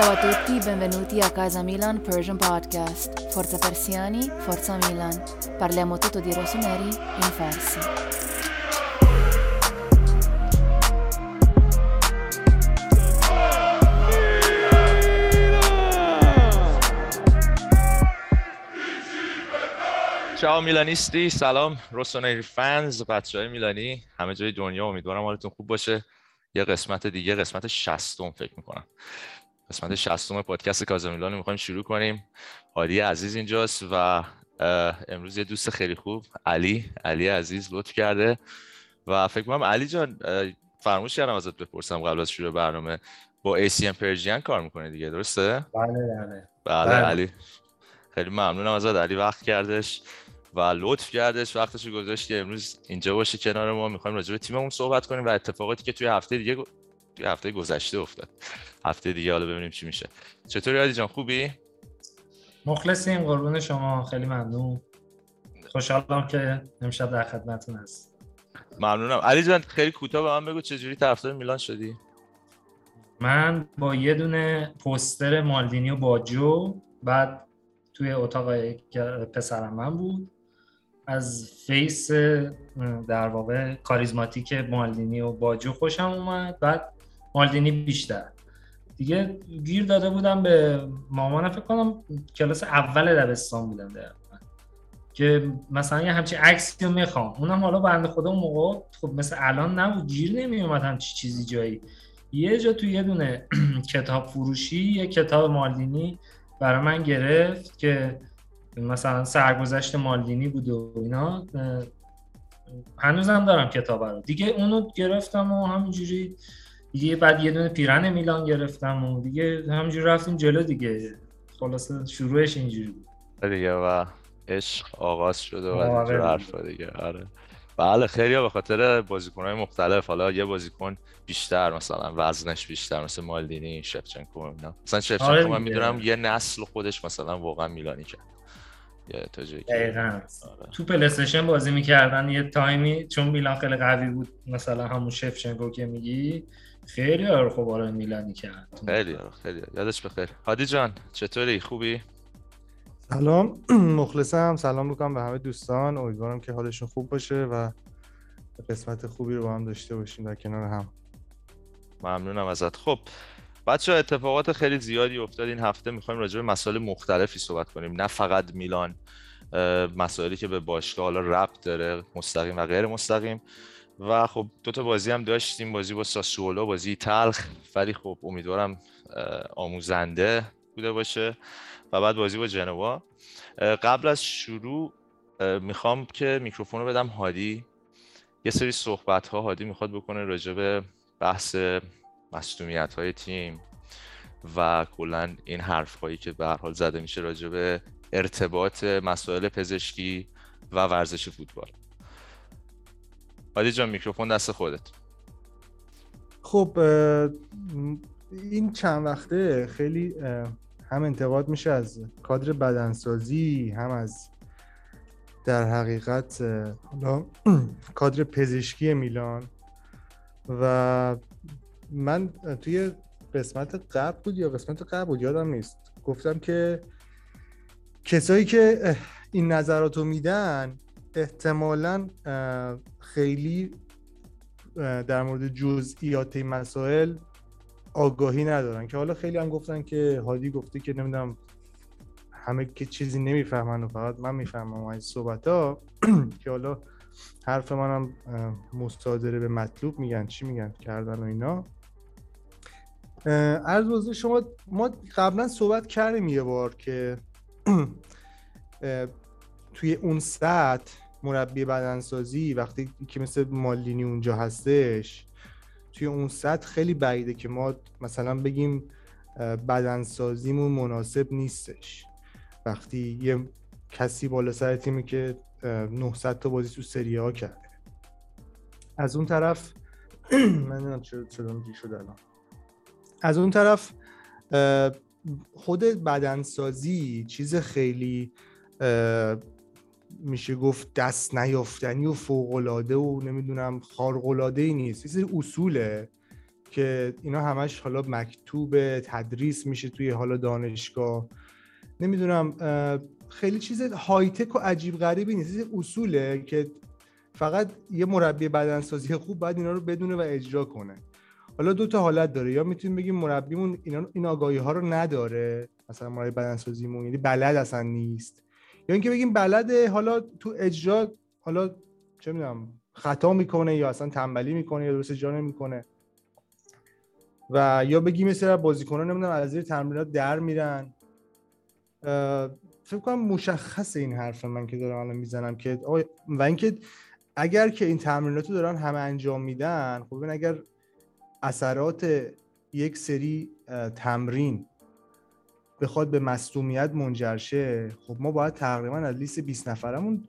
Ciao a tutti, benvenuti a Casa Milan Persian Podcast. Forza Persiani, Forza Milan. Parliamo tutto di rossoneri in farsi. چاو میلانیستی سلام روسونری فنز بچه های میلانی همه جای دنیا امیدوارم حالتون خوب باشه یه قسمت دیگه قسمت شستم فکر می‌کنم قسمت شستم پادکست کازامیلان می‌خوایم شروع کنیم هادی عزیز اینجاست و امروز یه دوست خیلی خوب علی علی عزیز لطف کرده و فکر کنم علی جان اه، فرموش کردم ازت بپرسم قبل از شروع برنامه با ACM پرژین کار می‌کنه دیگه درسته؟ بله بله بله بله. علی خیلی ممنونم ازت علی وقت کردش و لطف کردش وقتش رو گذاشت که امروز اینجا باشه کنار ما می‌خوایم راجع به تیممون صحبت کنیم و اتفاقاتی که توی هفته دیگه توی هفته گذشته افتاد. هفته دیگه حالا ببینیم چی میشه. چطوری علی جان خوبی؟ مخلصیم قربون شما خیلی ممنون. خوشحالم که امشب در خدمتتون هست ممنونم. علی جان خیلی کوتاه به من بگو چجوری طرفدار میلان شدی؟ من با یه دونه پوستر مالدینی و باجو بعد توی اتاق پسرم من بود. از فیس در واقع کاریزماتیک مالدینی و باجو خوشم اومد. بعد مالدینی بیشتر. دیگه گیر داده بودم به مامانم فکر کنم کلاس اول دبستان بودم دقیقاً که مثلا یه همچین عکسی رو می‌خوام. اونم حالا بنده خدا اون موقع خب مثل الان نبود گیر نمیومد همچی چیزی جایی. یه جا تو یه دونه کتاب فروشی یه کتاب مالدینی برای من گرفت که مثلا سرگذشت مالدینی بود و اینا هنوزم دارم کتاب رو. دیگه اونو گرفتم و همینجوری دیگه بعد یه دونه پیرن میلان گرفتم و دیگه همینجوری رفتیم جلو دیگه. خلاصه شروعش اینجوری بود. دیگه و عشق آغاز شده و آره اینجور. حرفا دیگه. آره. بله خیلی به خاطر بازیکنهای مختلف. حالا یه بازیکن بیشتر مثلا وزنش بیشتر مثل مالدینی شفچنکو اینا. مثلا شفچنکو آره من. می‌دونم یه نسل خودش مثلا واقعا میلانی کرد. یه دقیقاً. آره. تو پلیستشن بازی می‌کردن یه تایمی چون میلان خیلی قوی بود مثلا همون شفچنکو که میگی خیلی رو خب آره میلانی کرد خیلی آره، خیلی یادش بخیر هادی جان چطوری؟ خوبی؟ سلام. مخلصم. سلام می‌کنم به همه دوستان. امیدوارم که حالشون خوب باشه و قسمت خوبی رو با هم داشته باشیم در کنار هم. ممنونم ازت. خب بچه اتفاقات خیلی زیادی افتاد این هفته. می‌خوایم راجع به مسائل مختلفی صحبت کنیم. نه فقط میلان مسائلی که به باشگاه حالا ربط داره مستقیم و غیر مستقیم. و خب دو تا بازی هم داشتیم بازی با ساسولو بازی تلخ. ولی خب امیدوارم آموزنده بوده باشه. و بعد بازی با جنوا. قبل از شروع می‌خوام که میکروفون رو بدم هادی. یه سری صحبت ها هادی می‌خواد بکنه راجع به بحث مصدومیت های تیم و کلا این حرف هایی که به هر حال زده میشه راجع به ارتباط مسائل پزشکی و ورزش فوتبال. هادی جان میکروفون دست خودت. خب این چند وقته خیلی هم انتقاد میشه از کادر بدنسازی هم از در حقیقت حالا کادر پزشکی میلان. و من توی قسمت قبل بود یا قسمت قبل بود یادم نیست. گفتم که کسایی که این نظرات رو میدن احتمالا خیلی در مورد جزئیات این مسائل آگاهی ندارن. که حالا خیلی هم گفتن که هادی گفته که نمی‌دونم همه که چیزی نمی‌فهمن و فقط من می‌فهمم از صحبت ها که حالا حرف منم مصادره به مطلوب میگن چی میگن کردن و اینا. عرض حضور شما ما قبلا صحبت کردیم یه بار که توی اون سطح مربی بدنسازی وقتی که مثل مالدینی اونجا هستش توی اون سطح خیلی بعیده که ما مثلا بگیم بدنسازیمون مناسب نیستش. وقتی یه کسی بالا سر تیمی که اه، 900 تا بازی تو سری ها کرده. از اون طرف من نمی‌دونم چرا گیر شد الان. از اون طرف خود بدنسازی چیز خیلی میشه گفت دست نیافتنی و فوقالعاده و نمی‌دونم خارق‌العاده ای نیست. یه اصوله که اینا همش حالا مکتوب تدریس میشه توی حالا دانشگاه. نمی‌دونم خیلی چیز های تک و عجیب غریبی نیست. اصوله که فقط یه مربی بدنسازی خوب باید اینا رو بدونه و اجرا کنه. حالا دو تا حالت داره. یا می‌تونیم بگیم مربیمون اینا این آگاهی ها رو نداره مثلا مربی بدنسازیمون یعنی بلد اصلا نیست. یا اینکه بگیم بلده حالا تو اجرا حالا چه می‌دونم خطا می‌کنه یا اصلا تنبلی می‌کنه یا درست اجرا نمی‌کنه. و یا بگیم مثلا بازیکنان نمی‌دونم از زیر تمرینات در میرن. فکر کنم مشخص این حرف من که دارم الان می‌زنم که و اینکه اگر که این تمرینات رو دارن همه انجام میدن خب اگر اثرات یک سری تمرین بخواد به مصومیت منجر شه خب ما باید تقریبا از لیست 20 نفرمون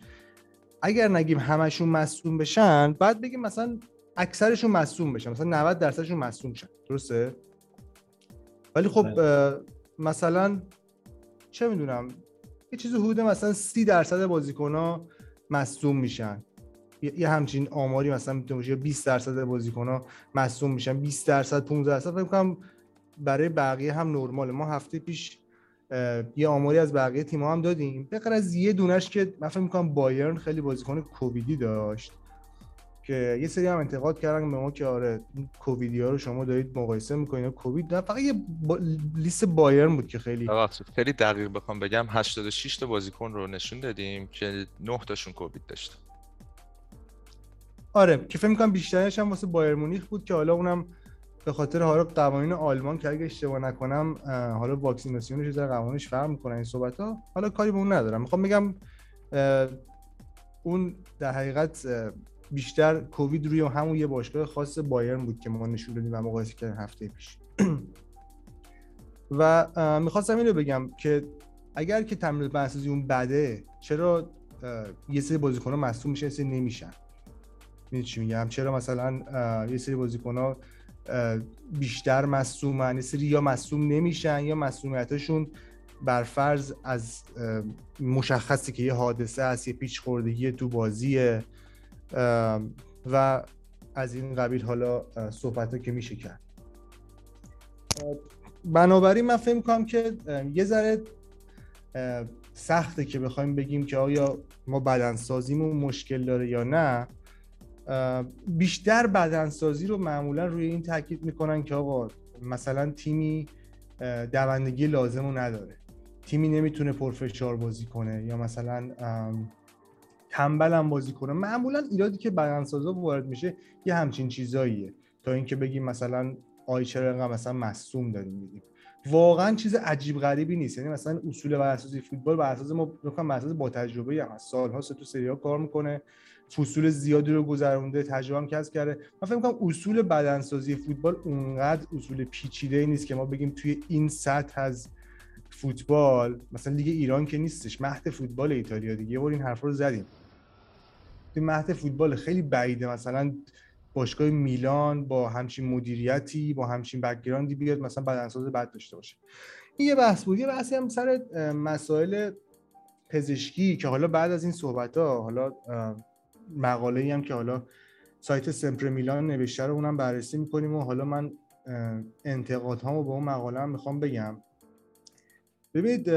اگر نگیم همشون مصوم بشن بعد بگیم مثلا اکثرشون مصوم بشن مثلا 90 درصدشون مصوم شن. درسته؟ ولی خب بله. مثلا چه می‌دونم یه چیزی حدود مثلا 30 درصد بازیکن ها مصوم میشن. یه همچین آماری مثلا می‌تونه باشه 20 درصد بازیکن ها مصوم میشن. 20 درصد 15 درصد فکر کنم برای بقیه هم نرماله. ما هفته پیش یه آماری از بقیه تیم هم دادیم. به از یه دونش که من فکر می‌کنم بایرن خیلی بازیکن کوویدی داشت که یه سری هم انتقاد کردن به ما که آره کوویدی ها رو شما دارید مقایسه می‌کنید کووید نه فقط یه با... لیست بایرن بود که خیلی خیلی دقیق بخوام بگم. 86 تا بازیکن رو نشون دادیم که 9 تاشون کووید داشت. آره که فکر می‌کنم بیشترش هم واسه بایر مونیخ بود که حالا اونم به خاطر حالا قوانین آلمان که اگه اشتباه نکنم حالا واکسیناسیونش در قوانینش فرق می‌کنه این صحبت ها حالا کاری به اون ندارم. می‌خوام بگم اون در حقیقت بیشتر کووید روی همون یه باشگاه خاص بایرن بود که ما نشون دادیم و مقایسه کردیم هفته پیش. و می‌خواستم اینو بگم که اگر که تمرین بنسازی اون بده چرا یه سری بازیکن‌ها مصدوم میشن سری نمیشن؟ می‌دونی چی میگم؟ چرا مثلا یه سری بازیکن‌ها بیشتر مصومن یه سری یا مصوم نمیشن یا مصومیتشون بر فرض از مشخصی که یه حادثه است یه پیچ خوردگی تو بازیه. و از این قبیل حالا صحبت که میشه کرد. بنابراین من فکر می‌کنم که یه ذره سخته که بخوایم بگیم که آیا ما بدنسازیمون مشکل داره یا نه. بیشتر بدنسازی رو معمولا روی این تاکید می‌کنن که آقا مثلا تیمی دوندگی لازم رو نداره. تیمی نمی‌تونه پرفشار بازی کنه یا مثلا تنبل هم بازی کنه. معمولا ایرادی که بدنسازا وارد میشه یه همچین چیزاییه. تا اینکه بگیم مثلا آی چرا مثلا مصوم داریم میدیم واقعا چیز عجیب غریبی نیست. یعنی مثلا اصول بدنسازی فوتبال بر اساس ما بر اساس با تجربه هم سالها تو سری کار می‌کنه. فصول زیادی رو گذرونده تجربه هم کسب کرده. من فکر می‌کنم اصول بدنسازی فوتبال اونقدر اصول پیچیده نیست که ما بگیم توی این سطح از فوتبال مثلا لیگ ایران که نیستش مهد فوتبال ایتالیا دیگه یه بار این حرف رو زدیم. توی مهد فوتبال خیلی بعیده مثلا باشگاه میلان با همچین مدیریتی با همچین بکگراندی بیاد مثلا بدنساز بد داشته باشه. این یه بحث بود. یه بحثی هم سر مسائل پزشکی که حالا بعد از این صحبت ها حالا مقاله ای هم که حالا سایت سمپر میلان نوشته رو اونم بررسی می‌کنیم و حالا من انتقادهامو به اون مقاله هم می‌خوام بگم. ببینید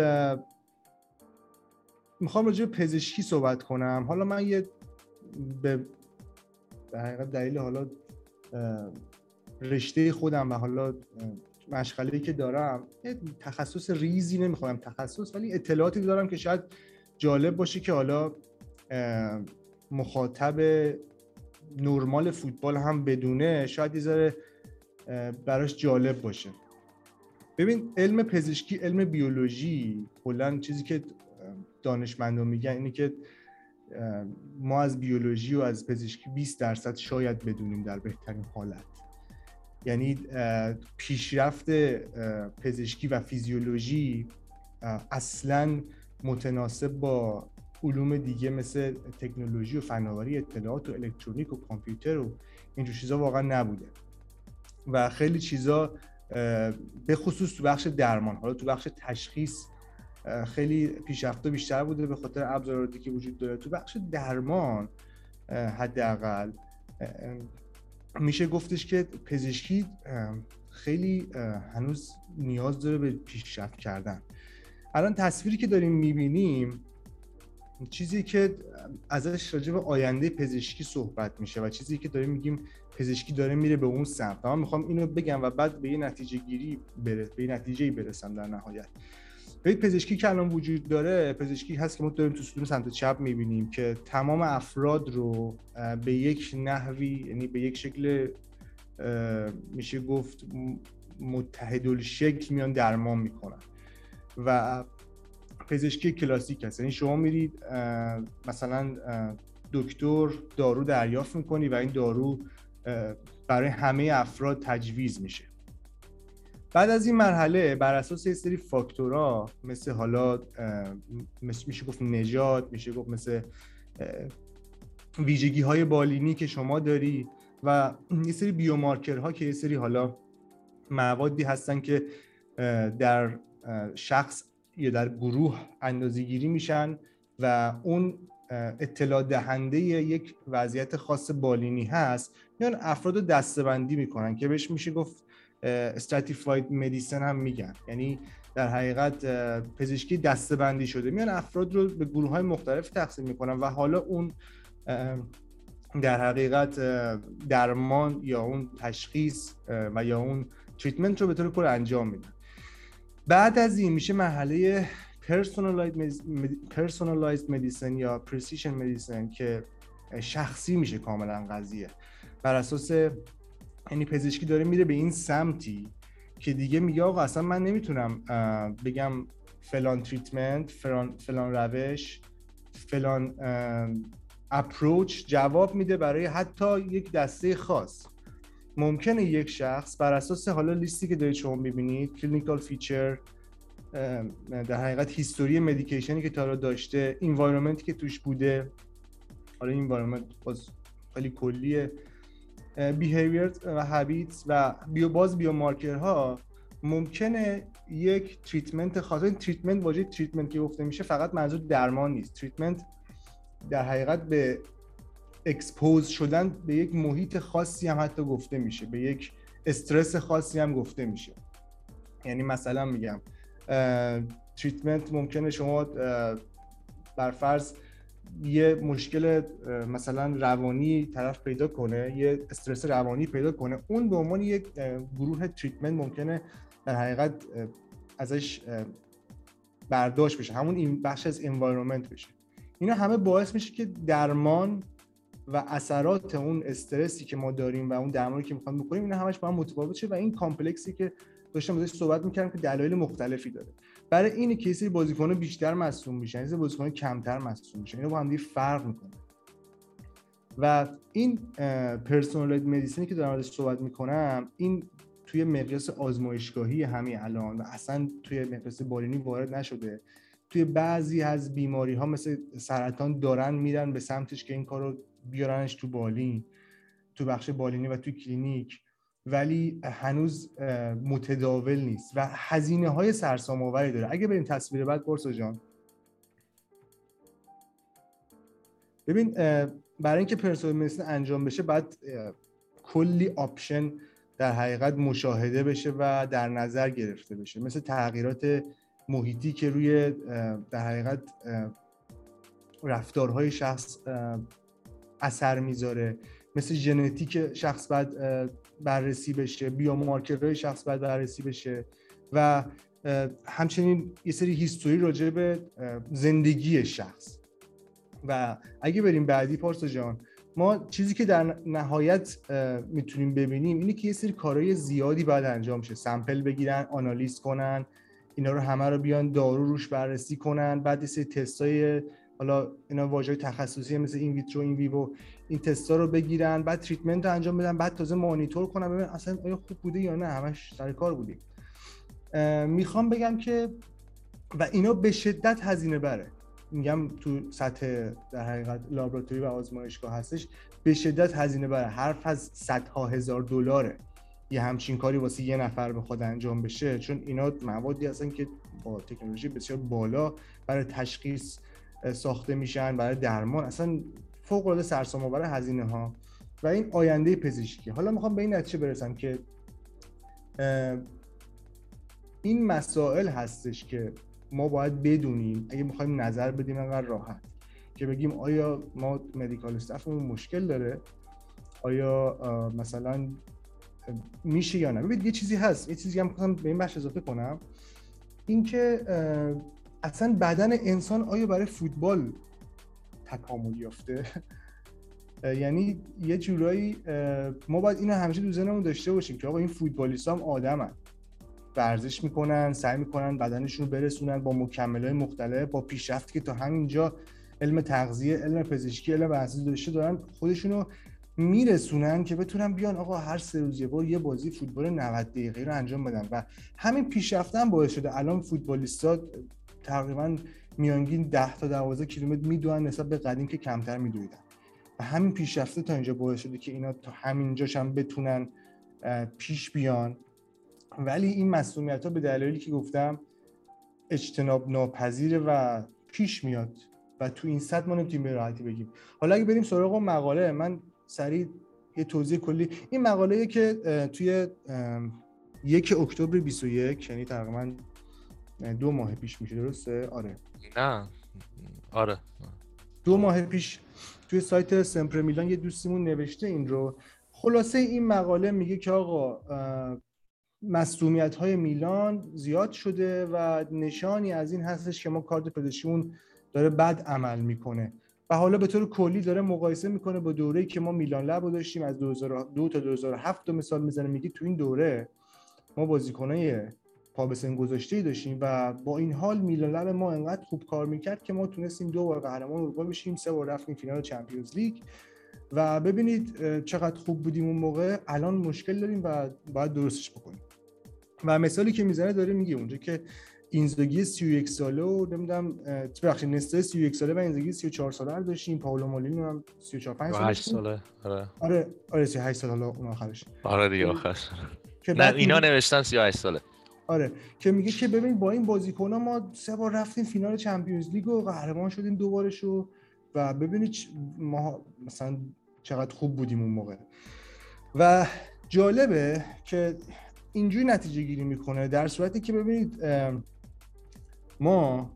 می‌خوام راجع پزشکی صحبت کنم. حالا من یه به حقیقت دلیل حالا رشته خودم و حالا مشغله که دارم تخصص ریزی نمی‌خوام. تخصص ولی اطلاعاتی دارم که شاید جالب باشه که حالا مخاطب نرمال فوتبال هم بدونه شاید یه براش جالب باشه. ببین علم پزشکی علم بیولوژی کلا چیزی که دانشمندان میگن اینه که ما از بیولوژی و از پزشکی 20 درصد شاید بدونیم در بهترین حالت. یعنی پیشرفت پزشکی و فیزیولوژی اصلا متناسب با علوم دیگه مثل تکنولوژی و فناوری اطلاعات و الکترونیک و کامپیوتر و اینجور چیزا واقعا نبوده. و خیلی چیزا به خصوص تو بخش درمان حالا تو بخش تشخیص خیلی پیشرفته بیشتر بوده به خاطر ابزاراتی که وجود داره. تو بخش درمان حداقل میشه گفتش که پزشکی خیلی هنوز نیاز داره به پیشرفت کردن. الان تصویری که داریم می‌بینیم چیزی که ازش راجع به آینده پزشکی صحبت میشه و چیزی که داریم میگیم پزشکی داره میره به اون سمت. من می‌خوام اینو بگم و بعد به یه نتیجه گیری برس به یه نتیجه برسم در نهایت. ببین پزشکی که الان وجود داره پزشکی هست که ما داریم تو ستون سمت چپ می‌بینیم که تمام افراد رو به یک نحوی یعنی به یک شکل میشه گفت متحد شکل میان درمان می‌کنن. و پزشکی کلاسیک هست. یعنی شما میرید مثلا دکتر دارو دریافت می‌کنی و این دارو برای همه افراد تجویز میشه. بعد از این مرحله بر اساس یه سری فاکتورها مثل حالا میشه گفت نجات میشه گفت مثل ویژگی های بالینی که شما داری و یه سری بیومارکرها که یه سری حالا موادی هستن که در شخص یا در گروه اندازه گیری میشن و اون اطلاع دهنده یک وضعیت خاص بالینی هست میان افراد رو دستبندی می‌کنن که بهش میشه گفت استراتیفاید مدیسن هم میگن. یعنی در حقیقت پزشکی دستبندی شده. میان افراد رو به گروه های مختلف تقسیم می‌کنن و حالا اون در حقیقت درمان یا اون تشخیص و یا اون treatment رو به طور کل انجام میدن. بعد از این میشه مرحله personalized medicine یا precision medicine که شخصی میشه کاملا قضیه. بر اساس یعنی پزشکی داره میره به این سمتی که دیگه میگه آقا اصلا من نمی‌تونم بگم فلان treatment فلان, فلان روش فلان approach جواب میده برای حتی یک دسته خاص. ممکنه یک شخص بر اساس حالا لیستی که دارید شما می‌بینید clinical feature در حقیقت history medication ی که تا داشته environment ی که توش بوده. حالا environment باز خیلی کلیه. behavior و habits و بیو باز ها ممکنه یک treatment خاص این treatment واژه treatment که گفته میشه فقط منظور درمان نیست. treatment در حقیقت به expose شدن به یک محیط خاصی هم حتی گفته میشه به یک استرس خاصی هم گفته میشه. یعنی مثلا میگم treatment ممکنه شما بر فرض یه مشکل مثلا روانی طرف پیدا کنه یه استرس روانی پیدا کنه اون به عنوان یک گروه treatment ممکنه در حقیقت ازش برداشت بشه همون این بخش از environment بشه. اینا همه باعث میشه که درمان و اثرات اون استرسی که ما داریم و اون درمانی که می‌خوایم بکنیم اینا همش با هم متفاوت شه و این complexity که داشتم ازش صحبت می‌کردم که دلایل مختلفی داره. برای این که سری بازیکن بیشتر مصدوم میشن یه بازیکن کمتر مصدوم میشن. اینا با هم فرق می‌کنه. و این personal medicine ی که دارم ازش صحبت می‌کنم این توی مقیاس آزمایشگاهی همین الان و اصلا توی مقیاس بالینی وارد نشده. توی بعضی از بیماری ها مثل سرطان دارن میرن به سمتش که این کار رو بیارنش تو بالین تو بخش بالینی و تو کلینیک. ولی هنوز متداول نیست و هزینه های سرسام آوری داره. اگه بریم تصویر بعد برسا جان. ببین برای اینکه مدیسین انجام بشه بعد کلی option در حقیقت مشاهده بشه و در نظر گرفته بشه. مثل تغییرات محیطی که روی در حقیقت رفتارهای شخص اثر می‌ذاره. مثل ژنتیک شخص باید بررسی بشه biomarker های شخص باید بررسی بشه و همچنین یه سری history راجع به زندگی شخص. و اگه بریم بعدی پارسا جان ما چیزی که در نهایت می‌تونیم ببینیم اینه که یه سری کارهای زیادی باید انجام شه. سمپل بگیرن آنالیز کنن اینا رو همه رو بیان دارو روش بررسی کنن بعد یه سری تستای حالا اینا واژه تخصصی مثل این ویترو این ویوو این تستا رو بگیرن بعد تریتمنت رو انجام بدن بعد تازه مانیتور کنن ببین اصلا آیا خوب بوده یا نه همش سر کار بودیم. می‌خوام بگم که و اینا به شدت هزینه بره. میگم تو سطح در حقیقت لابراتوری و آزمایشگاه هستش به شدت هزینه بره. حرف از صدها هزار دلاره یه همچین کاری واسه یه نفر به خود انجام بشه چون اینا موادی هستن که با تکنولوژی بسیار بالا برای تشخیص ساخته میشن برای درمان. اصلا فوق العاده سرسام هزینه ها و این آینده پزشکی. حالا می‌خوام به این نتیجه برسم که این مسائل هستش که ما باید بدونیم. اگه می‌خوایم نظر بدیم انقدر راحت. که بگیم آیا ما مدیکال استافمون مشکل داره؟ آیا مثلا میشه یا نه؟ ببینید یه چیزی هست. یه چیزی هم به این بخش اضافه کنم. اینکه اصلا بدن انسان آیا برای فوتبال تکامل یافته؟ یعنی یه جورایی ما باید اینو همیشه تو ذهنمون داشته باشیم که آقا این فوتبالیست هم آدمن. ورزش می‌کنن سعی می‌کنن بدنشون رو برسونن با مکملهای مختلف با پیشرفتی که تا همینجا علم تغذیه علم پزشکی علم ورزشی داشته دارن خودشونو میرسونن که بتونن بیان آقا هر سه روز یه بار یه بازی فوتبال 90 دقیقه رو انجام بدن. و همین پیشرفتن باعث شده الان فوتبالیستا تقریبا میانگین 10 تا 12 کیلومتر میدوئن نسبت به قدیم که کمتر میدویدن و همین پیشرفته تا اینجا باعث شده که اینا تا همینجاش هم بتونن پیش بیان. ولی این مسئولیت ها به دلایلی که گفتم اجتناب ناپذیره و پیش میاد و تو این صد ما نمی‌تونیم به راحتی بگیم. حالا اگه بریم سراغ مقاله من سریع یه توضیح کلی. این مقاله که توی یک اکتبر 21 یعنی تقریبا دو ماه پیش میشه درسته؟ آره. نه. آره. دو ماه پیش توی سایت سمپر میلان یه دوستیمون نوشته این رو. خلاصه این مقاله میگه که آقا مصومیت های میلان زیاد شده و نشانی از این هستش که ما کارت پزشکیمون داره بد عمل می‌کنه. و حالا به طور کلی داره مقایسه می‌کنه با دوره‌ای که ما میلان لب داشتیم از 2002 تا 2007 مثال می‌زنه میگه تو این دوره ما بازیکنای پا به سن گذاشته داشتیم و با این حال میلان ما انقدر خوب کار می‌کرد که ما تونستیم دو بار قهرمان اروپا بشیم سه بار رفتیم فینال چمپیونز لیگ. و ببینید چقدر خوب بودیم اون موقع. الان مشکل داریم و باید درستش بکنیم. و مثالی که می‌زنه داره میگه اونجا که اینزاگی 31 ساله و نمی‌دونم ببخشید نستا 31 ساله و اینزاگی 34 ساله رو داشتیم. پائولو مالینی هم 34 5 ساله ساله آره. آره آره 38 سال حالا اون آخرش. آره دیگه آخر نه اینا نوشتن 38 ساله. آره که میگه که ببین با این بازیکن‌ها ما سه بار رفتیم فینال چمپیونز لیگ و قهرمان شدیم دوبارشو و ببینید ما مثلا چقدر خوب بودیم اون موقع. و جالبه که اینجوری نتیجه گیری می‌کنه در صورتی که ببینید ما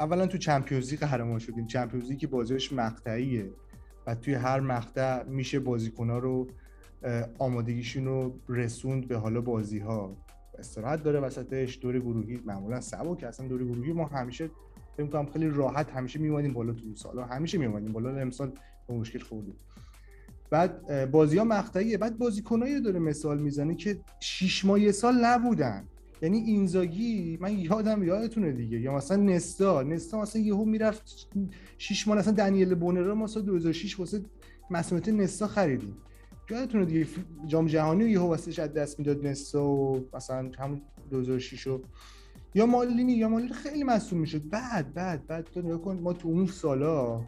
اولا تو چمپیونز لیگ قهرمان شدیم. چمپیونز که بازیش مقطعیه و توی هر مقطع میشه بازیکن‌ها رو آمادگیشون رو رسوند به حالا بازی ها استراحت داره وسطش دور گروهی معمولا که اصلا دور گروهی ما همیشه فکر کنم خیلی راحت همیشه میومدیم بالا تو سالا همیشه میومدیم بالا امسال به مشکل خوردیم. بعد بازی ها مقطعیه. بعد بازیکنایی داره مثال می‌زنه که شش ماه یه سال نبودن. یعنی اینزاگی من یادم یادتونه دیگه. یا مثلا نستا. نستا مثلا یهو می‌رفت 6 ماه مثلا دنیل بونر ما سال 2006 واسه مسئولیت نستا خریدیم. یادتونه دیگه جام جهانی و یهو واسه از دست می‌داد نستا و مثلا همون 2006 و یا مالینی یا مالینی خیلی مسئول می‌شد. بعد بعد بعد تو نگاه کن ما تو اون سالا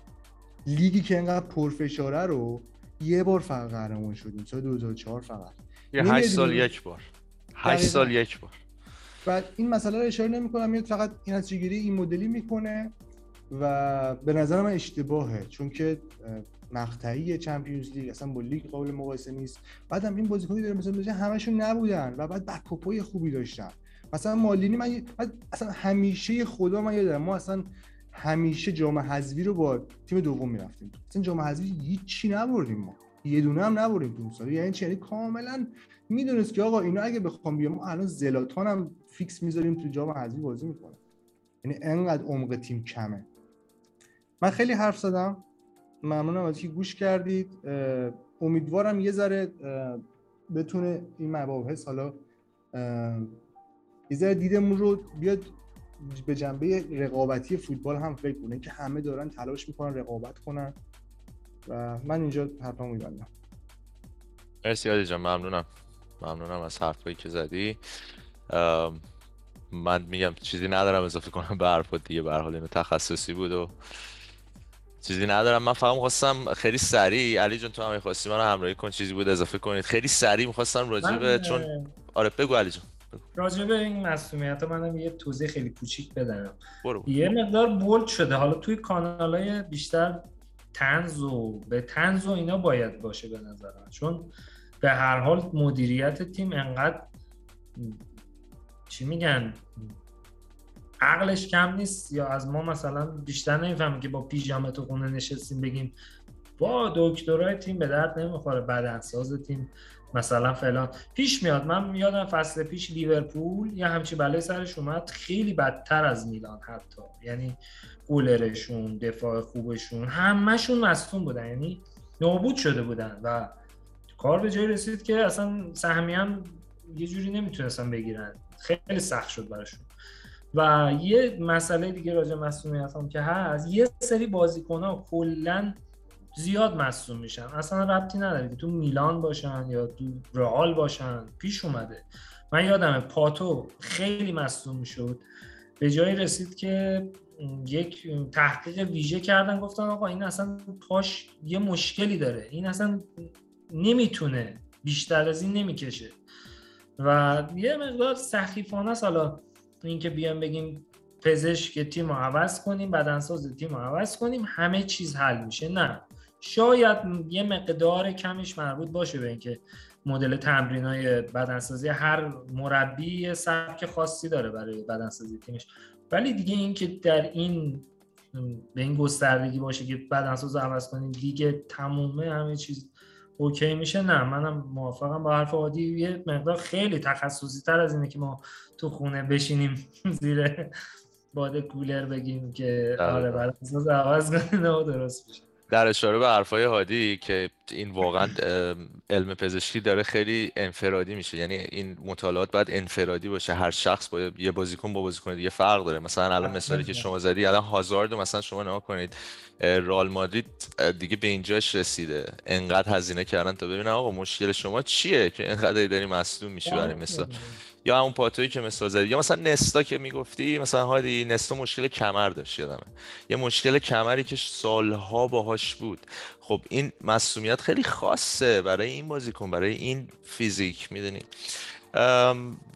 لیگی که انقدر پرفشاره رو یه بار فقط قهرمان شدیم. سال 2004 فقط. یه 8 سال یک بار. 8 سال یک بار. و این مسئله رو اشاره نمی‌کنم. میاد فقط این از چگیری این مدلی می‌کنه. و به نظر من اشتباهه چون که مقطعی چمپیونز لیگ اصلا با لیگ قابل مقایسه نیست. بعدم این بازیکنی داره مثلا همشون نبودن و بعد backup ای خوبی داشتن. مثلا مالینی من اصلا همیشه خدا من یادم ما اصلا همیشه جام حذفی رو با تیم دوم می‌رفتیم. اصلا جام حذفی هیچی نبردیم ما. یه دونه هم نبردیم تو سال. یعنی چی یعنی کاملا می‌دونست که آقا اینا اگه بخوام بیام الان زلاتان هم fix می‌ذاریم تو جام حذفی بازی می‌کنه یعنی انقدر عمق تیم کمه. من خیلی حرف زدم. ممنونم از اینکه گوش کردید. امیدوارم یه ذره بتونه این مباحث حالا یه ذره دیدمون رو بیاد به جنبه رقابتی فوتبال هم فکر کنه. که همه دارن تلاش می‌کنن رقابت کنن. و من اینجا حرفمو میبندم. مرسی عادی جان. ممنونم. ممنونم از حرفایی که زدی. من میگم چیزی ندارم اضافه کنم. به حرفات دیگه. به حال اینو تخصصی بود و چیزی ندارم. من فقط می‌خواستم خیلی سریع علی جون تو هم می‌خواستی من همراهی کن چیزی بود اضافه کنید. خیلی سریع می‌خواستم راجع به چون آره بگو علی جون. راجع به این مسئولیت منم یه توضیح خیلی کوچیک بدم. برو. یه مقدار بولد شده. حالا توی کانال های بیشتر تنز و به تنز و اینا باید باشه به نظر من. چون به هر حال مدیریت تیم انقدر چی میگن؟ عقلش کم نیست یا از ما مثلا بیشتر نمی‌فهمه که با پیژامه تو خونه نشستیم بگیم با دکترای تیم به درد نمی‌خوره بدنساز تیم مثلا فلان. پیش میاد من یادم فصل پیش لیورپول یه همچی بله سرش اومد. خیلی بدتر از میلان حتی. یعنی گولرشون دفاع خوبشون همهشون مصدوم بودن. یعنی نابود شده بودن و کار به جایی رسید که اصلا سهمی هم یه جوری نمی‌تونستن بگیرن. خیلی سخت شد براشون. و یه مسئله دیگه راجع مسئولیت هم که هست یه سری بازیکن ها کلا زیاد مصوم میشن. اصلا ربطی نداره که تو میلان باشن یا تو رئال باشن پیش اومده. من یادمه پاتو خیلی مصوم می‌شد. به جایی رسید که یک تحقیق ویژه کردن گفتن آقا این اصلا پاش یه مشکلی داره. این اصلا نمی‌تونه بیشتر از این نمی‌کشه. و یه مقدار سخیفانه است. حالا اینکه بیان بگیم پزشک تیم رو عوض کنیم بدنساز تیم رو عوض کنیم همه چیز حل میشه. نه. شاید یه مقدار کمیش مربوط باشه به اینکه مدل تمرین های بدنسازی هر مربی سبک خاصی داره برای بدنسازی تیمش. ولی دیگه اینکه در این به این گستردگی باشه که بدنساز عوض کنیم دیگه تمومه همه چیز اوکی میشه؟ نه منم موافقم با حرف عادی. یه مقدار خیلی تخصصی تر از اینه که ما تو خونه بشینیم زیر باد کولر بگیم که آره بدنساز عوض کنیم و درست بشه در اشاره به حرفای هادی که این واقعا علم پزشکی داره خیلی انفرادی میشه. یعنی این مطالعات باید انفرادی باشه. هر شخص با یه بازیکن با بازیکن دیگه فرق داره. مثلا الان مثالی که شما زدی الان هازارد مثلا شما نگاه کنید رال مادرید دیگه به اینجاش رسیده. انقدر هزینه کردن تا ببینن آقا مشکل شما چیه که انقدر داری مصدوم میشی برای مثلا یا همون پاتویی که مثال زدی. یا مثلا نستا که می‌گفتی مثلا هادی نستا مشکل کمر داشت یادمه. یه مشکل کمری که سالها باهاش بود. خب این مسئولیت خیلی خاصه برای این بازیکن برای این فیزیک می‌دونی.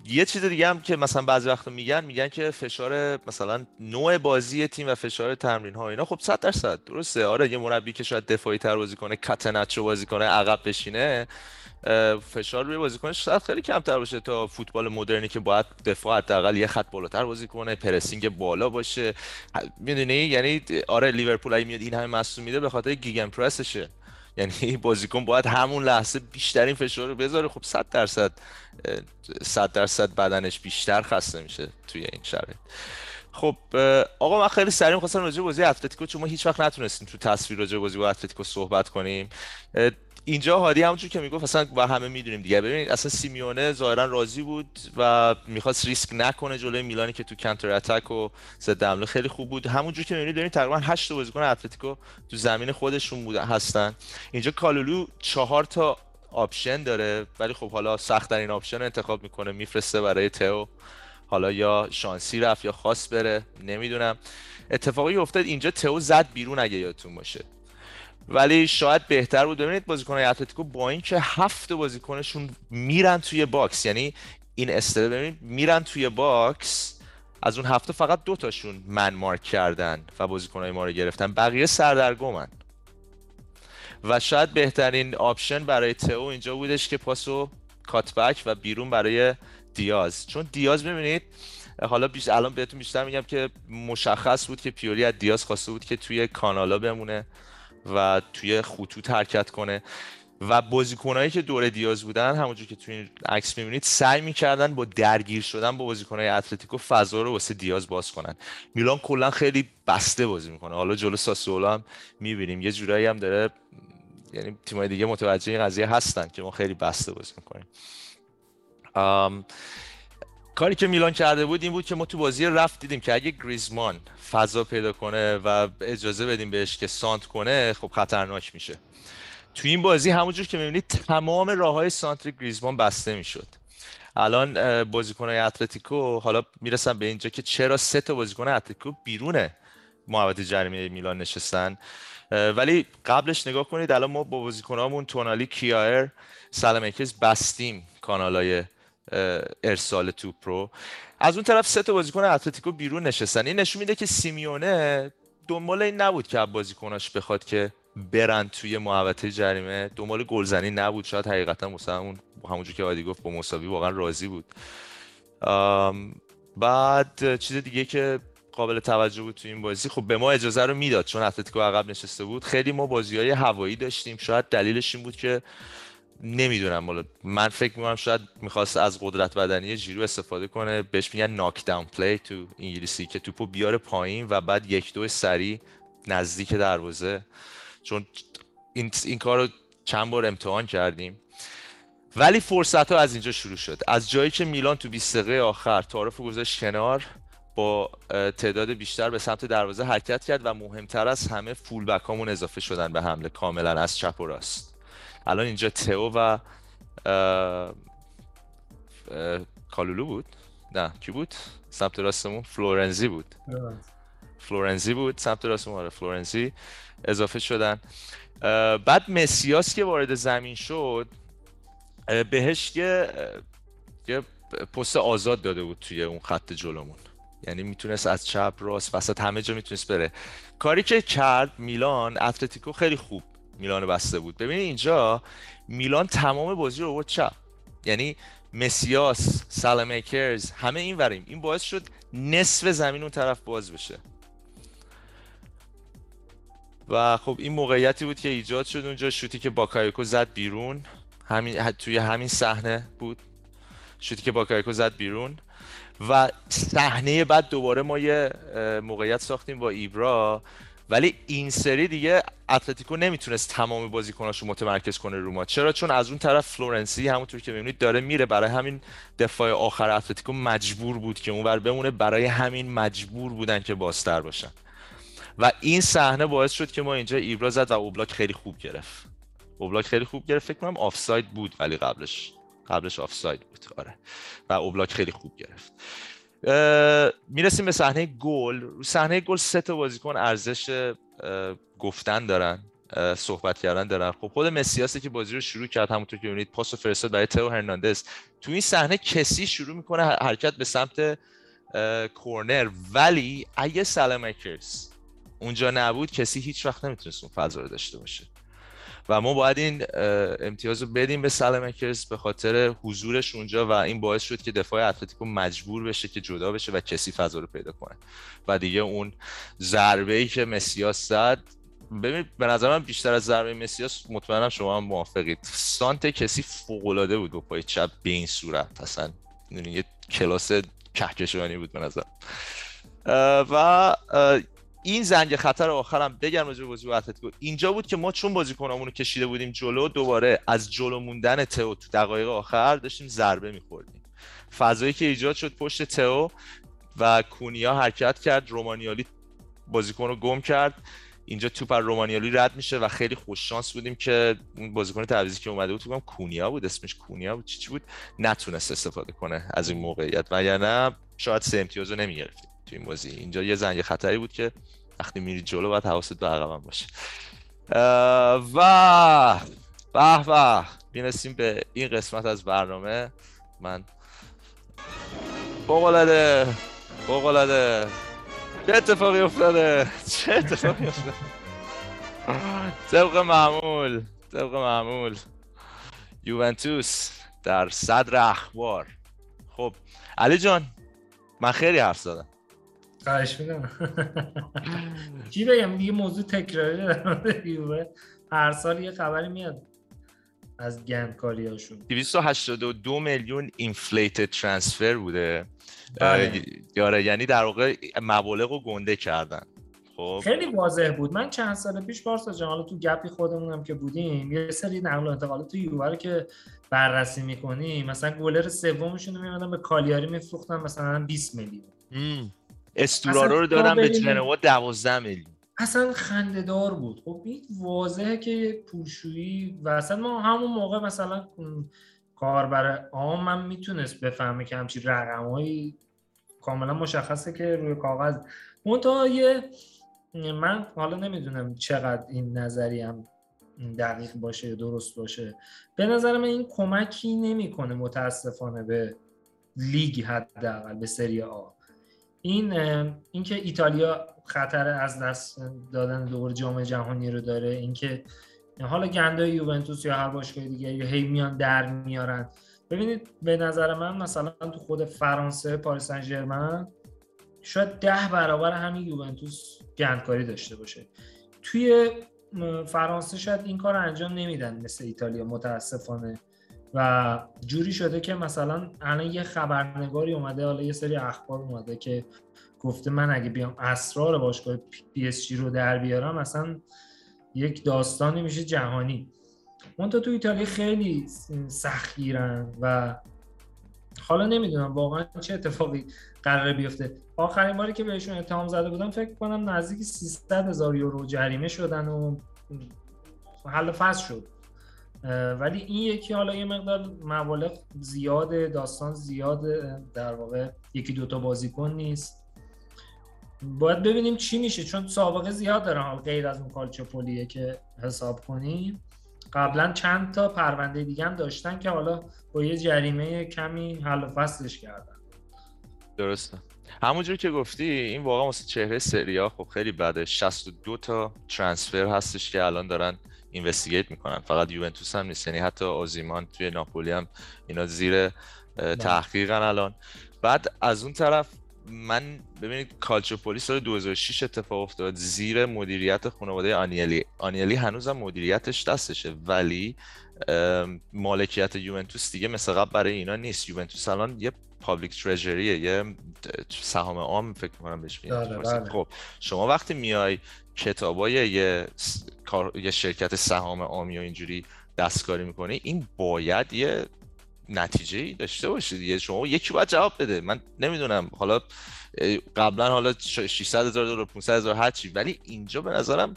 یه چیز دیگه هم که مثلا بعضی وقتا میگن میگن که فشار مثلا نوع بازی تیم و فشار تمرین ها اینا خب 100 درصد درسته. آره یه مربی که شاید دفاعی تر بازی کنه کاتنچو بازی کنه عقب بشینه فشار روی بازیکنش شاید خیلی کمتر باشه تا فوتبال مدرنی که باید دفاع حداقل یه خط بالاتر بازی کنه پرسینگ بالا باشه. می‌دونی؟ یعنی آره لیورپول اگه میاد این همه مصدوم میده به خاطر گیگن پرسشه. یعنی بازیکن باید همون لحظه بیشترین فشار رو بذاره. خب 100 درصد 100 درصد بدنش بیشتر خسته میشه توی این شرایط. خب آقا من خیلی سریع خواستم راجع بازی اتلتیکو چون ما هیچ وقت نتونستیم تو تصویر راجع بازی با اتلتیکو صحبت کنیم. اینجا هادی همونجور که می‌گفت اصلا با همه می‌دونیم دیگه. ببینید اصلا سیمیونه ظاهرا راضی بود و می‌خواست ریسک نکنه جلوی میلانی که تو counter attack و ضد حمله خیلی خوب بود. همونجور که می‌بینید دارین تقریبا 8 بازیکن اتلتیکو تو زمین خودشون بودن هستن. اینجا کالولو چهار تا option داره ولی خب حالا سخت این option انتخاب می‌کنه میفرسته برای تئو. حالا یا شانسی رفت یا خاص بره نمی‌دونم. اتفاقی افتاد اینجا تئو زد بیرون اگه یادتون باشه. ولی شاید بهتر بود ببینید بازیکن‌های اتلتیکو با اینکه هفت بازیکنشون میرن توی box. یعنی این استره ببینید میرن توی box از اون هفته فقط دو تاشون man mark کردن و بازیکن‌های ما رو گرفتن. بقیه سردرگمن. و شاید بهترین option برای تئو اینجا بودش که پاسو cut back و بیرون برای دیاز. چون دیاز ببینید حالا بیش الان بهتون بیشتر میگم که مشخص بود که پیولی از دیاز خواسته بود که توی کانالا بمونه. و توی خطوط حرکت کنه. و بازیکنایی که دور دیاز بودن همونجور که توی این عکس می‌بینید سعی می‌کردن با درگیر شدن با بازیکنای اتلتیکو فضا رو واسه دیاز باز کنن. میلان کلا خیلی بسته بازی می‌کنه. حالا جلو ساسولو هم می‌بینیم. یه جورایی هم داره یعنی تیمای دیگه متوجه این قضیه هستن که ما خیلی بسته بازی می‌کنیم. کاری که میلان کرده بود این بود که ما تو بازی رفت دیدیم که اگه گریزمان فضا پیدا کنه و اجازه بدیم بهش که سانت کنه خب خطرناک میشه. تو این بازی همونجور که می‌بینید تمام راه های سانتر گریزمان بسته می‌شد. الان بازیکن های اتلتیکو حالا می‌رسم به اینجا که چرا سه تا بازیکن اتلتیکو بیرونه محوطه جریمه میلان نشستن. ولی قبلش نگاه کنید الان ما با بازیکنامون تونالی کیایر سلامکز بستیم کانالای ارسال توپ رو از اون طرف سه تا بازیکن اتلتیکو بیرون نشستن. این نشون میده که سیمیونه دنبال این نبود که بازیکناش بخواد که برن توی محوطه جریمه. دنبال گلزنی نبود. شاید حقیقتا مثلا اون همونجور که عادی گفت با مساوی واقعا راضی بود. بعد چیز دیگه که قابل توجه بود تو این بازی خب به ما اجازه رو می‌داد چون اتلتیکو عقب نشسته بود. خیلی ما بازی های هوایی داشتیم. شاید دلیلش این بود که نمی‌دونم بالا من فکر می‌کنم شاید می‌خواست از قدرت بدنی جیرو استفاده کنه. بهش میگن ناک داون پلی تو انگلیسی که توپو بیاره پایین و بعد یک دو سری نزدیک دروازه. چون این, این کار رو چند بار امتحان کردیم. ولی فرصت ها از اینجا شروع شد. از جایی که میلان تو 20 دقیقه آخر تعارف گذاشت کنار با تعداد بیشتر به سمت دروازه حرکت کرد و مهمتر از همه فول بک اضافه شدن به حمله. کاملا از چپ و راست. الان اینجا تئو و کالولو بود؟ نه کی بود؟ سمت راستمون فلورنزی بود. فلورنزی بود سمت راستمون آره فلورنزی اضافه شدن. بعد مسیاس که وارد زمین شد بهش یه یه پست آزاد داده بود توی اون خط جلومون. یعنی می‌تونست از چپ راست وسط همه جا می‌تونست بره. کاری که کرد میلان اتلتیکو خیلی خوب میلان بسته بود. ببینید اینجا میلان تمام بازی رو بود چپ. یعنی مسیاس سالمیکرز همه این وریم. این باعث شد نصف زمین اون طرف باز بشه. و خب این موقعیتی بود که ایجاد شد اونجا. شوتی که باکایوکو زد بیرون. همین توی همین صحنه بود. شوتی که باکایوکو زد بیرون. و صحنه بعد دوباره ما یه موقعیت ساختیم با ایبرا. ولی این سری دیگه اتلتیکو نمی‌تونست تمام بازیکناشو متمرکز کنه رو ما چرا؟ چون از اون طرف فلورنسی همونطور که می‌بینید داره میره. برای همین دفاع آخر اتلتیکو مجبور بود که اونور بمونه. برای همین مجبور بودن که بازتر باشن. و این صحنه باعث شد که ما اینجا ایبرا زد و اوبلاک خیلی خوب گرفت. اوبلاک خیلی خوب گرفت. فکر کنم آفساید بود ولی قبلش. قبلش آفساید بود. آره. و اوبلاک خیلی خوب گرفت. می‌رسیم به صحنه گل. رو صحنه گل سه تا بازیکن ارزش گفتن دارن صحبت کردن دارن. خب خود مسیاسی که بازی رو شروع کرد همونطور که می‌بینید پاس فرستاد برای تئو هرناندز. تو این صحنه کسی شروع می‌کنه حرکت به سمت کورنر. ولی اگه سلامکرز اونجا نبود کسی هیچ وقت نمی‌تونست اون فضا رو داشته باشه. و ما باید این امتیاز رو بدیم به سلمکرز به خاطر حضورش اونجا و این باعث شد که دفاع اتلتیکو مجبور بشه که جدا بشه و کسی فضا رو پیدا کنه. و دیگه اون ضربه ای که مسیاس زد ببین به نظر من بیشتر از ضربه مسیاس مطمئنم شما هم موافقید. سانت کسی فوق العاده بود با پای چپ به این صورت. اصلا یه کلاس کهکشانی بود به نظر. و این زنگ خطر آخرم بگم راجع به بازی اتلتیکو. اینجا بود که ما چون بازیکنامون رو کشیده بودیم جلو دوباره از جلو موندن تئو تو دقایق آخر داشتیم ضربه میخوردیم. فضایی که ایجاد شد پشت تئو و کونیا حرکت کرد رومانیالی بازیکن رو گم کرد. اینجا توپ از رومانیالی رد میشه و خیلی خوش شانس بودیم که اون بازیکن تعویضی که اومده بود تو کونیا بود اسمش کونیا بود چی چی بود؟ نتونست استفاده کنه از این موقعیت. و یا نه شاید سه امتیاز رو نمی‌گرفتیم تو این بازی. اینجا یه زنگ خطری بود که وقتی میری جلو باید حواست به عقبم باشه. و به به می‌رسیم به این قسمت از برنامه. من بقلاده بقلاده چه اتفاقی افتاده؟ چه اتفاقی افتاده؟ طبق معمول طبق معمول. یوونتوس در صدر اخبار. خب علی جان من خیلی حرف زدم. خواهش می‌کنم. چی بگم؟ دیگه موضوع تکراری در یووه هر سال یه خبری میاد از گند کاری هاشون 282 میلیون اینفلیتد ترانسفر بوده. بله. یاره یعنی در واقع مبالغ رو گنده کردن. خب. خیلی واضح بود. من چند سال پیش پارسا جان حالا تو گپی خودمونم که بودیم یه سری نقل و انتقالات تو یووه رو که بررسی می‌کنیم مثلا گلر سومشون رو میمدن به کالیاری میفروختن مثلا 20 میلیون. استورارو رو دادم به جنوا 12 میلیون. اصلا خندهدار بود. خب این واضحه که پولشویی و اصلا ما همون موقع مثلا کاربر عام من می‌تونست بفهمه که همچین رقمهایی کاملا مشخصه که روی کاغذ. منتها یه من حالا نمی‌دونم چقدر این نظری هم دقیق باشه درست باشه. به نظر من این کمکی نمی‌کنه متاسفانه به لیگ حداقل به سری آ. این اینکه ایتالیا خطر از دست دادن دوباره جام جهانی رو داره اینکه حالا گنده یوونتوس یا هر باشگاه دیگه هی میان در میارن. ببینید به نظر من مثلا تو خود فرانسه پاریس سن شاید ده برابر همین یوونتوس گندکاری داشته باشه. توی فرانسه شاید این کار انجام نمیدن مثل ایتالیا متاسفانه. و جوری شده که مثلا الان یه خبرنگاری اومده حالا یه سری اخبار اومده که گفته من اگه بیام اسرار باشگاه پی اس جی رو در بیارم مثلا یک داستانی میشه جهانی. منتها تو ایتالیا خیلی سختگیرن و حالا نمی‌دونم واقعا چه اتفاقی قراره بیفته. آخرین باری که بهشون اتهام زده بودم فکر کنم نزدیک 300 هزار یورو جریمه شدن و حل فصل شد. ولی این یکی حالا یه مقدار مبالغ زیاده داستان زیاده در واقع یکی دوتا بازیکن نیست. باید ببینیم چی میشه چون سابقه زیاد حال غیر از اون کالچوپولیه که حساب کنیم. قبلا چند تا پرونده دیگه هم داشتن که حالا با یه جریمه کمی حل و فصلش کردن. درسته. همونجور که گفتی این واقعا واسه چهره سریا خب خیلی بده. 62 تا ترانسفر هستش که الان دارن investigate می‌کنن. فقط یوونتوس هم نیست. یعنی حتی اوسیمن توی ناپولی هم اینا زیر بله. تحقیقن الان. بعد از اون طرف من ببینید کالچوپولی سال 2006 اتفاق افتاد زیر مدیریت خانواده آنیلی. آنیلی هنوزم مدیریتش دستشه ولی مالکیت یوونتوس دیگه مثل قبل برای اینا نیست. یوونتوس الان یه public treasury ه یه سهام عام فکر کنم بهش بله، بله. خب شما وقتی میای کتابای یه یه شرکت سهام عامی و اینجوری دستکاری می‌کنی این باید یه نتیجه داشته باشه دیگه. شما یکی باید جواب بده. من نمی‌دونم. حالا قبلا حالا 600 هزار دلار 500 هزار هر چی. ولی اینجا به نظرم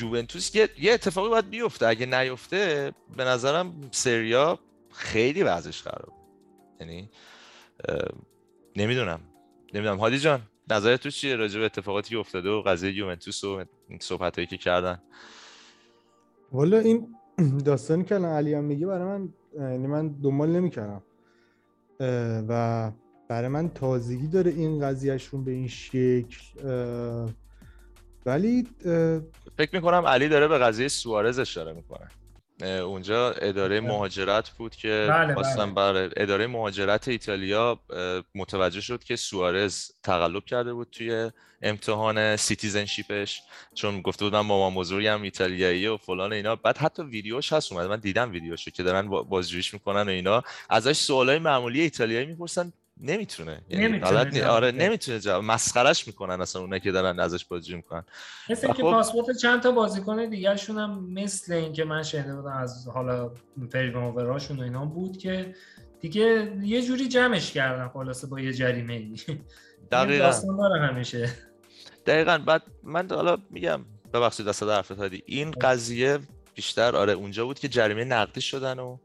یوونتوس یه, یه اتفاقی باید بیفته. اگه نیفته به نظرم سریا خیلی وضعش خراب یعنی نمی‌دونم. نمی‌دونم. هادی جان نظرت تو چیه راجع به اتفاقاتی که افتاده و قضیه یوونتوس و صحبت هایی که کردن؟ والا این داستانی که الان علی هم میگه برای من یعنی من دنبال نمی‌کردم. و برای من تازگی داره این قضیهشون به این شکل ولی فکر می‌کنم علی داره به قضیه سوارز اشاره می‌کنه. اونجا اداره بله. مهاجرت بود که بله بله. بر اداره مهاجرت ایتالیا متوجه شد که سوارز تقلب کرده بود توی امتحان citizenship ش چون گفته بودم مامان بزرگم ایتالیایی و فلان اینا بعد حتی ویدیوش هست اومد من دیدم ویدیوشو که دارن بازجوییش می‌کنن و اینا ازش سوالای معمولی ایتالیایی می‌پرسن نمی‌تونه. یعنی نمی‌تونه آره نمی‌تونه جواب. مسخرش می‌کنن اصلا اونایی که دارن ازش بازجویی می‌کنن. مثل اینکه خب... پاسپورت چند تا بازیکن دیگهشون هم مثل اینکه من شنیده بودم از حالا پریماوراشون و اینا بود که دیگه یه جوری جمعش کردن خلاصه با یه جریمه ای. دقیقاً. داستان داره همیشه. دقیقاً. بعد من حالا میگم ببخشید دست حرفت هادی. این قضیه بیشتر آره اونجا بود که جریمه نقدی شدن و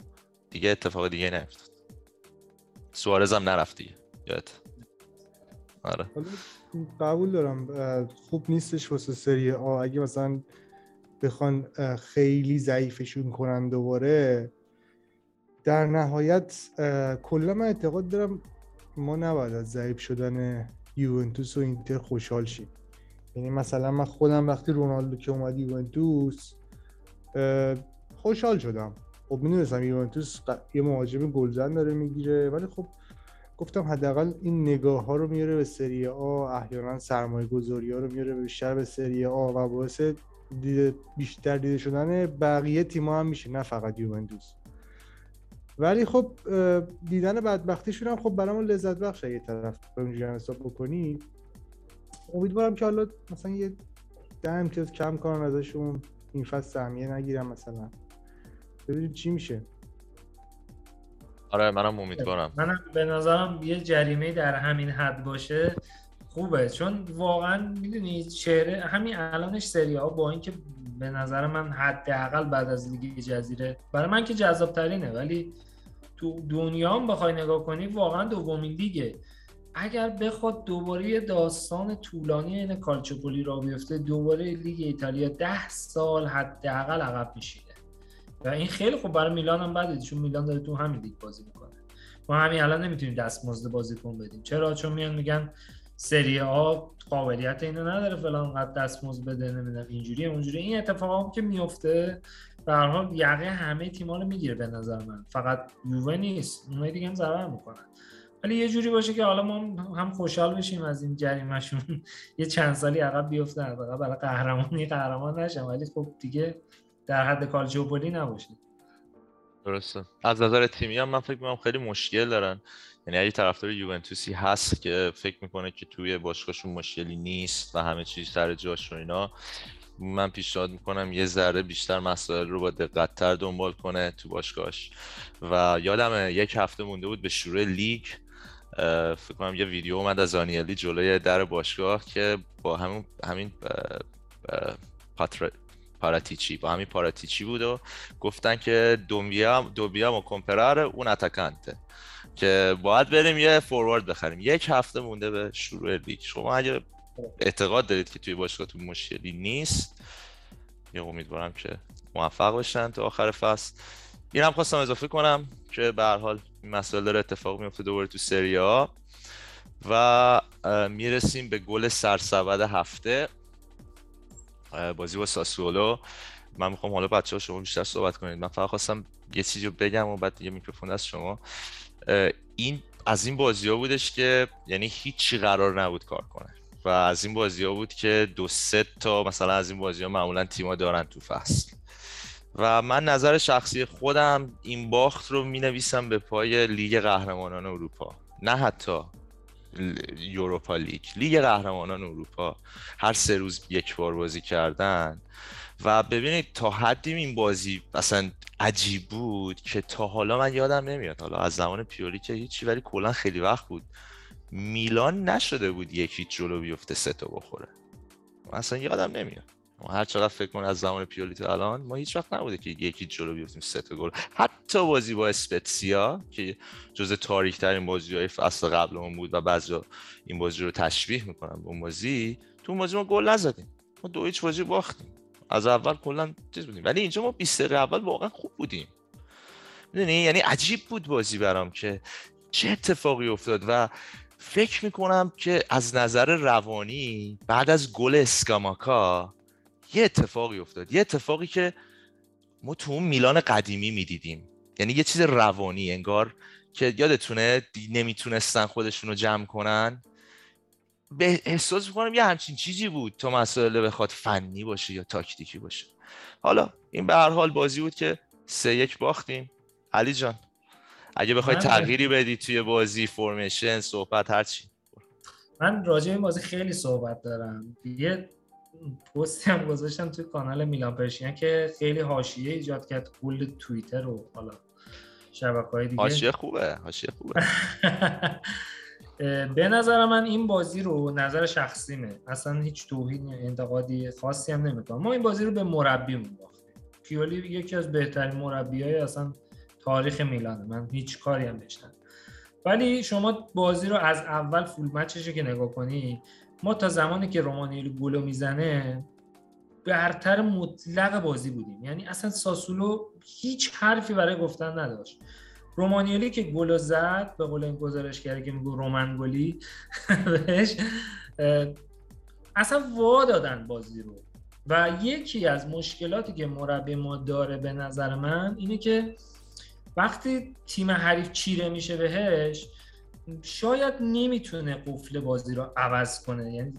دیگه اتفاق دیگه نیفتاد. سوارز هم نرفت دیگه. یادت. آره. قبول دارم خوب نیستش واسه سری آ اگه مثلا بخوان خیلی ضعیفشون کنن دوباره در نهایت کلا من اعتقاد دارم ما نباید از ضعیف شدن یوونتوس و اینتر خوشحال شیم. یعنی مثلا من خودم وقتی رونالدو که اومد یوونتوس خوشحال شدم. خب می‌دونستم یوونتوس یه مهاجم گلزن داره می‌گیره ولی خب گفتم حداقل این نگاه ها رو میاره به سری آ احیانا سرمایه گذاری ها رو میاره بیشتر به سری آ و باعث بیشتر دیده شدن بقیه تیما هم میشه نه فقط یوونتوس ولی خب دیدن بدبختیشون هم خب برامون لذت بخش یه طرف اونجوری حساب بکنی. امیدوارم که حالا مثلا یه ده امتیاز کم کنن ازشون این فصل سهمیه نگیرم مثلا. ببینیم چی میشه. آره منم امیدوارم. منم به نظرم یه جریمه در همین حد باشه خوبه. چون واقعا می‌دونی چهره همین الانش سری ها با اینکه به نظر من حداقل بعد از لیگ جزیره برای من که جذاب ترینه ولی تو دنیا هم بخوای نگاه کنی واقعا دومین لیگه. اگر بخواد دوباره داستان طولانی این کالچوپولی را بیفته دوباره لیگ ایتالیا ده سال حداقل عقب میشینه. و این خیلی خوب برای میلان هم بده چون میلان داره تو همین لیگ بازی می‌کنه. ما همین الان نمی‌تونیم دستمزد بازیکن بدیم. چرا؟ چون میان میگن سری آ قابلیت اینو نداره فلان قد دستمزد بده نمی‌دونم اینجوری اونجوری این اتفاقا که میفته به هر حال یقه همه تیم‌ها رو می‌گیره به نظر من. فقط یووه نیست اونای دیگه هم ضرر می‌کنن. ولی یه جوری باشه که حالا ما هم خوشحال بشیم از این جریمهشون. یه چند سالی عقب بیفتن برای قهرمانی قهرمان نشن. ولی خب دیگه در حد کالچوپولی نباشه. درسته. از نظر تیمی هم من فکر می‌کنم خیلی مشکل دارن. یعنی اگه طرفدار یوونتوسی هست که فکر می‌کنه که توی باشگاهشون مشکلی نیست و همه چیز سر جاش و اینا من پیشنهاد می‌کنم یه ذره بیشتر مسائل رو با دقتتر دنبال کنه تو باشگاهش. و یادم یک هفته مونده بود به شروع لیگ فکر کنم یه ویدیو اومد از آنیلی جلوی در باشگاه که با همین همین پاراتیچی با همین پاراتیچی بود و گفتن که دومبیا دوبیا و کمپرار اون اتکانته که باید بریم یه فوروارد بخریم. یک هفته مونده به شروع لیگ. شما اگه اعتقاد دارید که توی باشگاهتون مشکلی نیست یه امیدوارم که موفق باشن تا آخر فصل. اینم خواستم اضافه کنم که به هر حال این مسئله داره اتفاق میفته دوباره تو سری و می‌رسیم به گل سرسبد هفته. بازی با ساسولو. من می‌خوام حالا بچه ها شما بیشتر صحبت کنید. من فقط خواستم یه چیزی رو بگم و بعد یه میکروفون از شما. این از این بازی ها بودش که یعنی هیچی قرار نبود کار کنه. و از این بازی ها بود که دو سه تا مثلا از این بازی ها معمولا تیما دارن تو فصل. و من نظر شخصی خودم این باخت رو می نویسم به پای لیگ قهرمانان اروپا. نه حتی یوروپا لیگ لیگ قهرمانان اروپا هر سه روز یک بار بازی کردن. و ببینید تا حدی این بازی اصلا عجیب بود که تا حالا من یادم نمیاد. حالا از زمان پیولی که هیچی ولی کلا خیلی وقت بود. میلان نشده بود یکی جلو بیفته سه تا بخوره. اصلا یادم نمیاد. ما هر چقدر فکر کنم از زمان پیولی الان ما هیچ وقت نبوده که یکی جلو بیفتیم سه تا گل. حتی بازی با اسپتسیا که جز تاریک ترین بازی های فصل قبلمون بود و بعضی این بازی رو تشبیه می‌کنم به اون بازی تو اون بازی ما گل نزدیم. ما دو هیچ بازی باختیم. از اول کلا چیز بودیم. ولی اینجا ما 20 دقیقه اول واقعا خوب بودیم. می‌دونی؟ یعنی عجیب بود بازی برام که چه اتفاقی افتاد و فکر می‌کنم که از نظر روانی بعد از گل اسکاماکا یه اتفاقی افتاد. یه اتفاقی که ما تو اون میلان قدیمی می‌دیدیم. یعنی یه چیز روانی انگار که یادتونه نمی‌تونستن خودشون رو جمع کنن. به احساس می‌کنم یه همچین چیزی بود تا مسئله بخواد فنی باشه یا تاکتیکی باشه. حالا این به هر حال بازی بود که سه یک باختیم. علی جان اگه بخوای تغییری بدی توی بازی فرمیشن صحبت هرچی من راجع این بازی خیلی صحبت دارم. یه پستی هم گذاشتم توی کانال میلان پرشین که خیلی حاشیه ایجاد کرد کل توییتر و حالا شبکه های دیگه. حاشیه خوبه حاشیه خوبه. به نظر من این بازی رو نظر شخصیمه. اصلا هیچ توهین انتقادی خاصی هم نمی‌کنم. ما این بازی رو به مربی باختیم پیولی یکی از بهترین مربیای اصلا تاریخ میلانه من هیچ کاری هم نشتم ولی شما بازی رو از اول فول مچش که نگاه کنی ما تا زمانی که رومانیلو گلو می‌زنه برتر مطلق بازی بودیم. یعنی اصلا ساسولو هیچ حرفی برای گفتن نداشت. رومانیالی که گل زد به قول این گزارشگری که میگو رومن گلی بهش اصلا وا دادن بازی رو. و یکی از مشکلاتی که مربی ما داره به نظر من اینه که وقتی تیم حریف چیره میشه بهش شاید نمی‌تونه قفل بازی رو عوض کنه. یعنی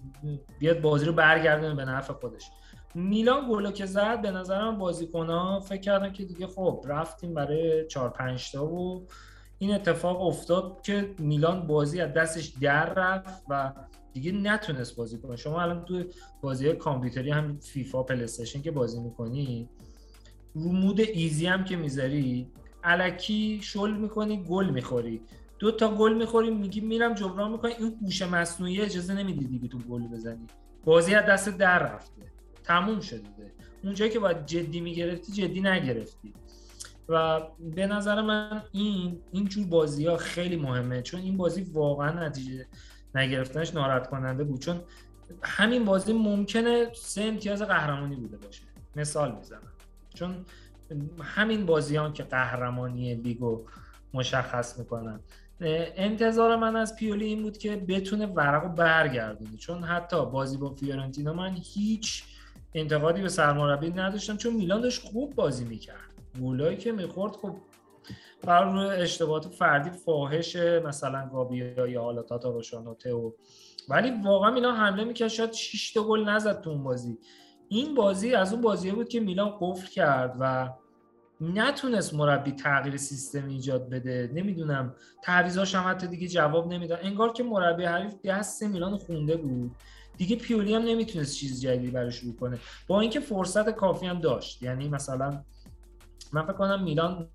بیاد بازی رو برگردونه به نفع خودش. میلان گلو که زد به نظرم بازیکن ها فکر کردن که دیگه خب رفتیم برای 4 5 تا و این اتفاق افتاد که میلان بازی از دستش در رفت و دیگه نتونست بازی کنه. شما الان تو بازی کامپیوتری هم فیفا پلیستشن که بازی می‌کنی رو مود ایزی هم که می‌ذاری علکی شل می‌کنی گل می‌خوری. دو تا گل می‌خوری میگی میرم جبران می‌کنی این هوش مصنوعی اجازه نمیدی دیگه تو گل بزنی. بازی از دست در رفته. تموم شده. اونجایی که باید جدی می‌گرفتی جدی نگرفتی. و به نظر من این اینجور بازی ها خیلی مهمه. چون این بازی واقعا نتیجه نگرفتنش ناراحت کننده بود. چون همین بازی ممکنه سه امتیاز قهرمانی بوده باشه. مثال می‌زنم. چون همین بازیان که قهرمانی لیگو مشخص می‌کنن. انتظار من از پیولی این بود که بتونه ورق رو برگردونه. چون حتی بازی با فیورنتینا من هیچ انتقادی به سرمربی نداشتم چون میلان داشت خوب بازی می‌کرد. گولایی که می‌خورد خب بر روی اشتباهات فردی فاحش مثلا گابیا یا حالا تاتا روشان و ولی واقعا میلان حمله می‌کرد. شاید 6 تا گل نزد تو اون بازی. این بازی از اون بازی بود که میلان قفل کرد و نتونست مربی تغییر سیستم ایجاد بده. نمی‌دونم. تعویضاش هم حتی دیگه جواب نمی‌داد. انگار که مربی حریف دست میلان خونده بود. دیگه پیولی هم نمی‌تونست چیز جدیدی براش شروع کنه. با اینکه فرصت کافی هم داشت. یعنی مثلا من فکر کنم میلان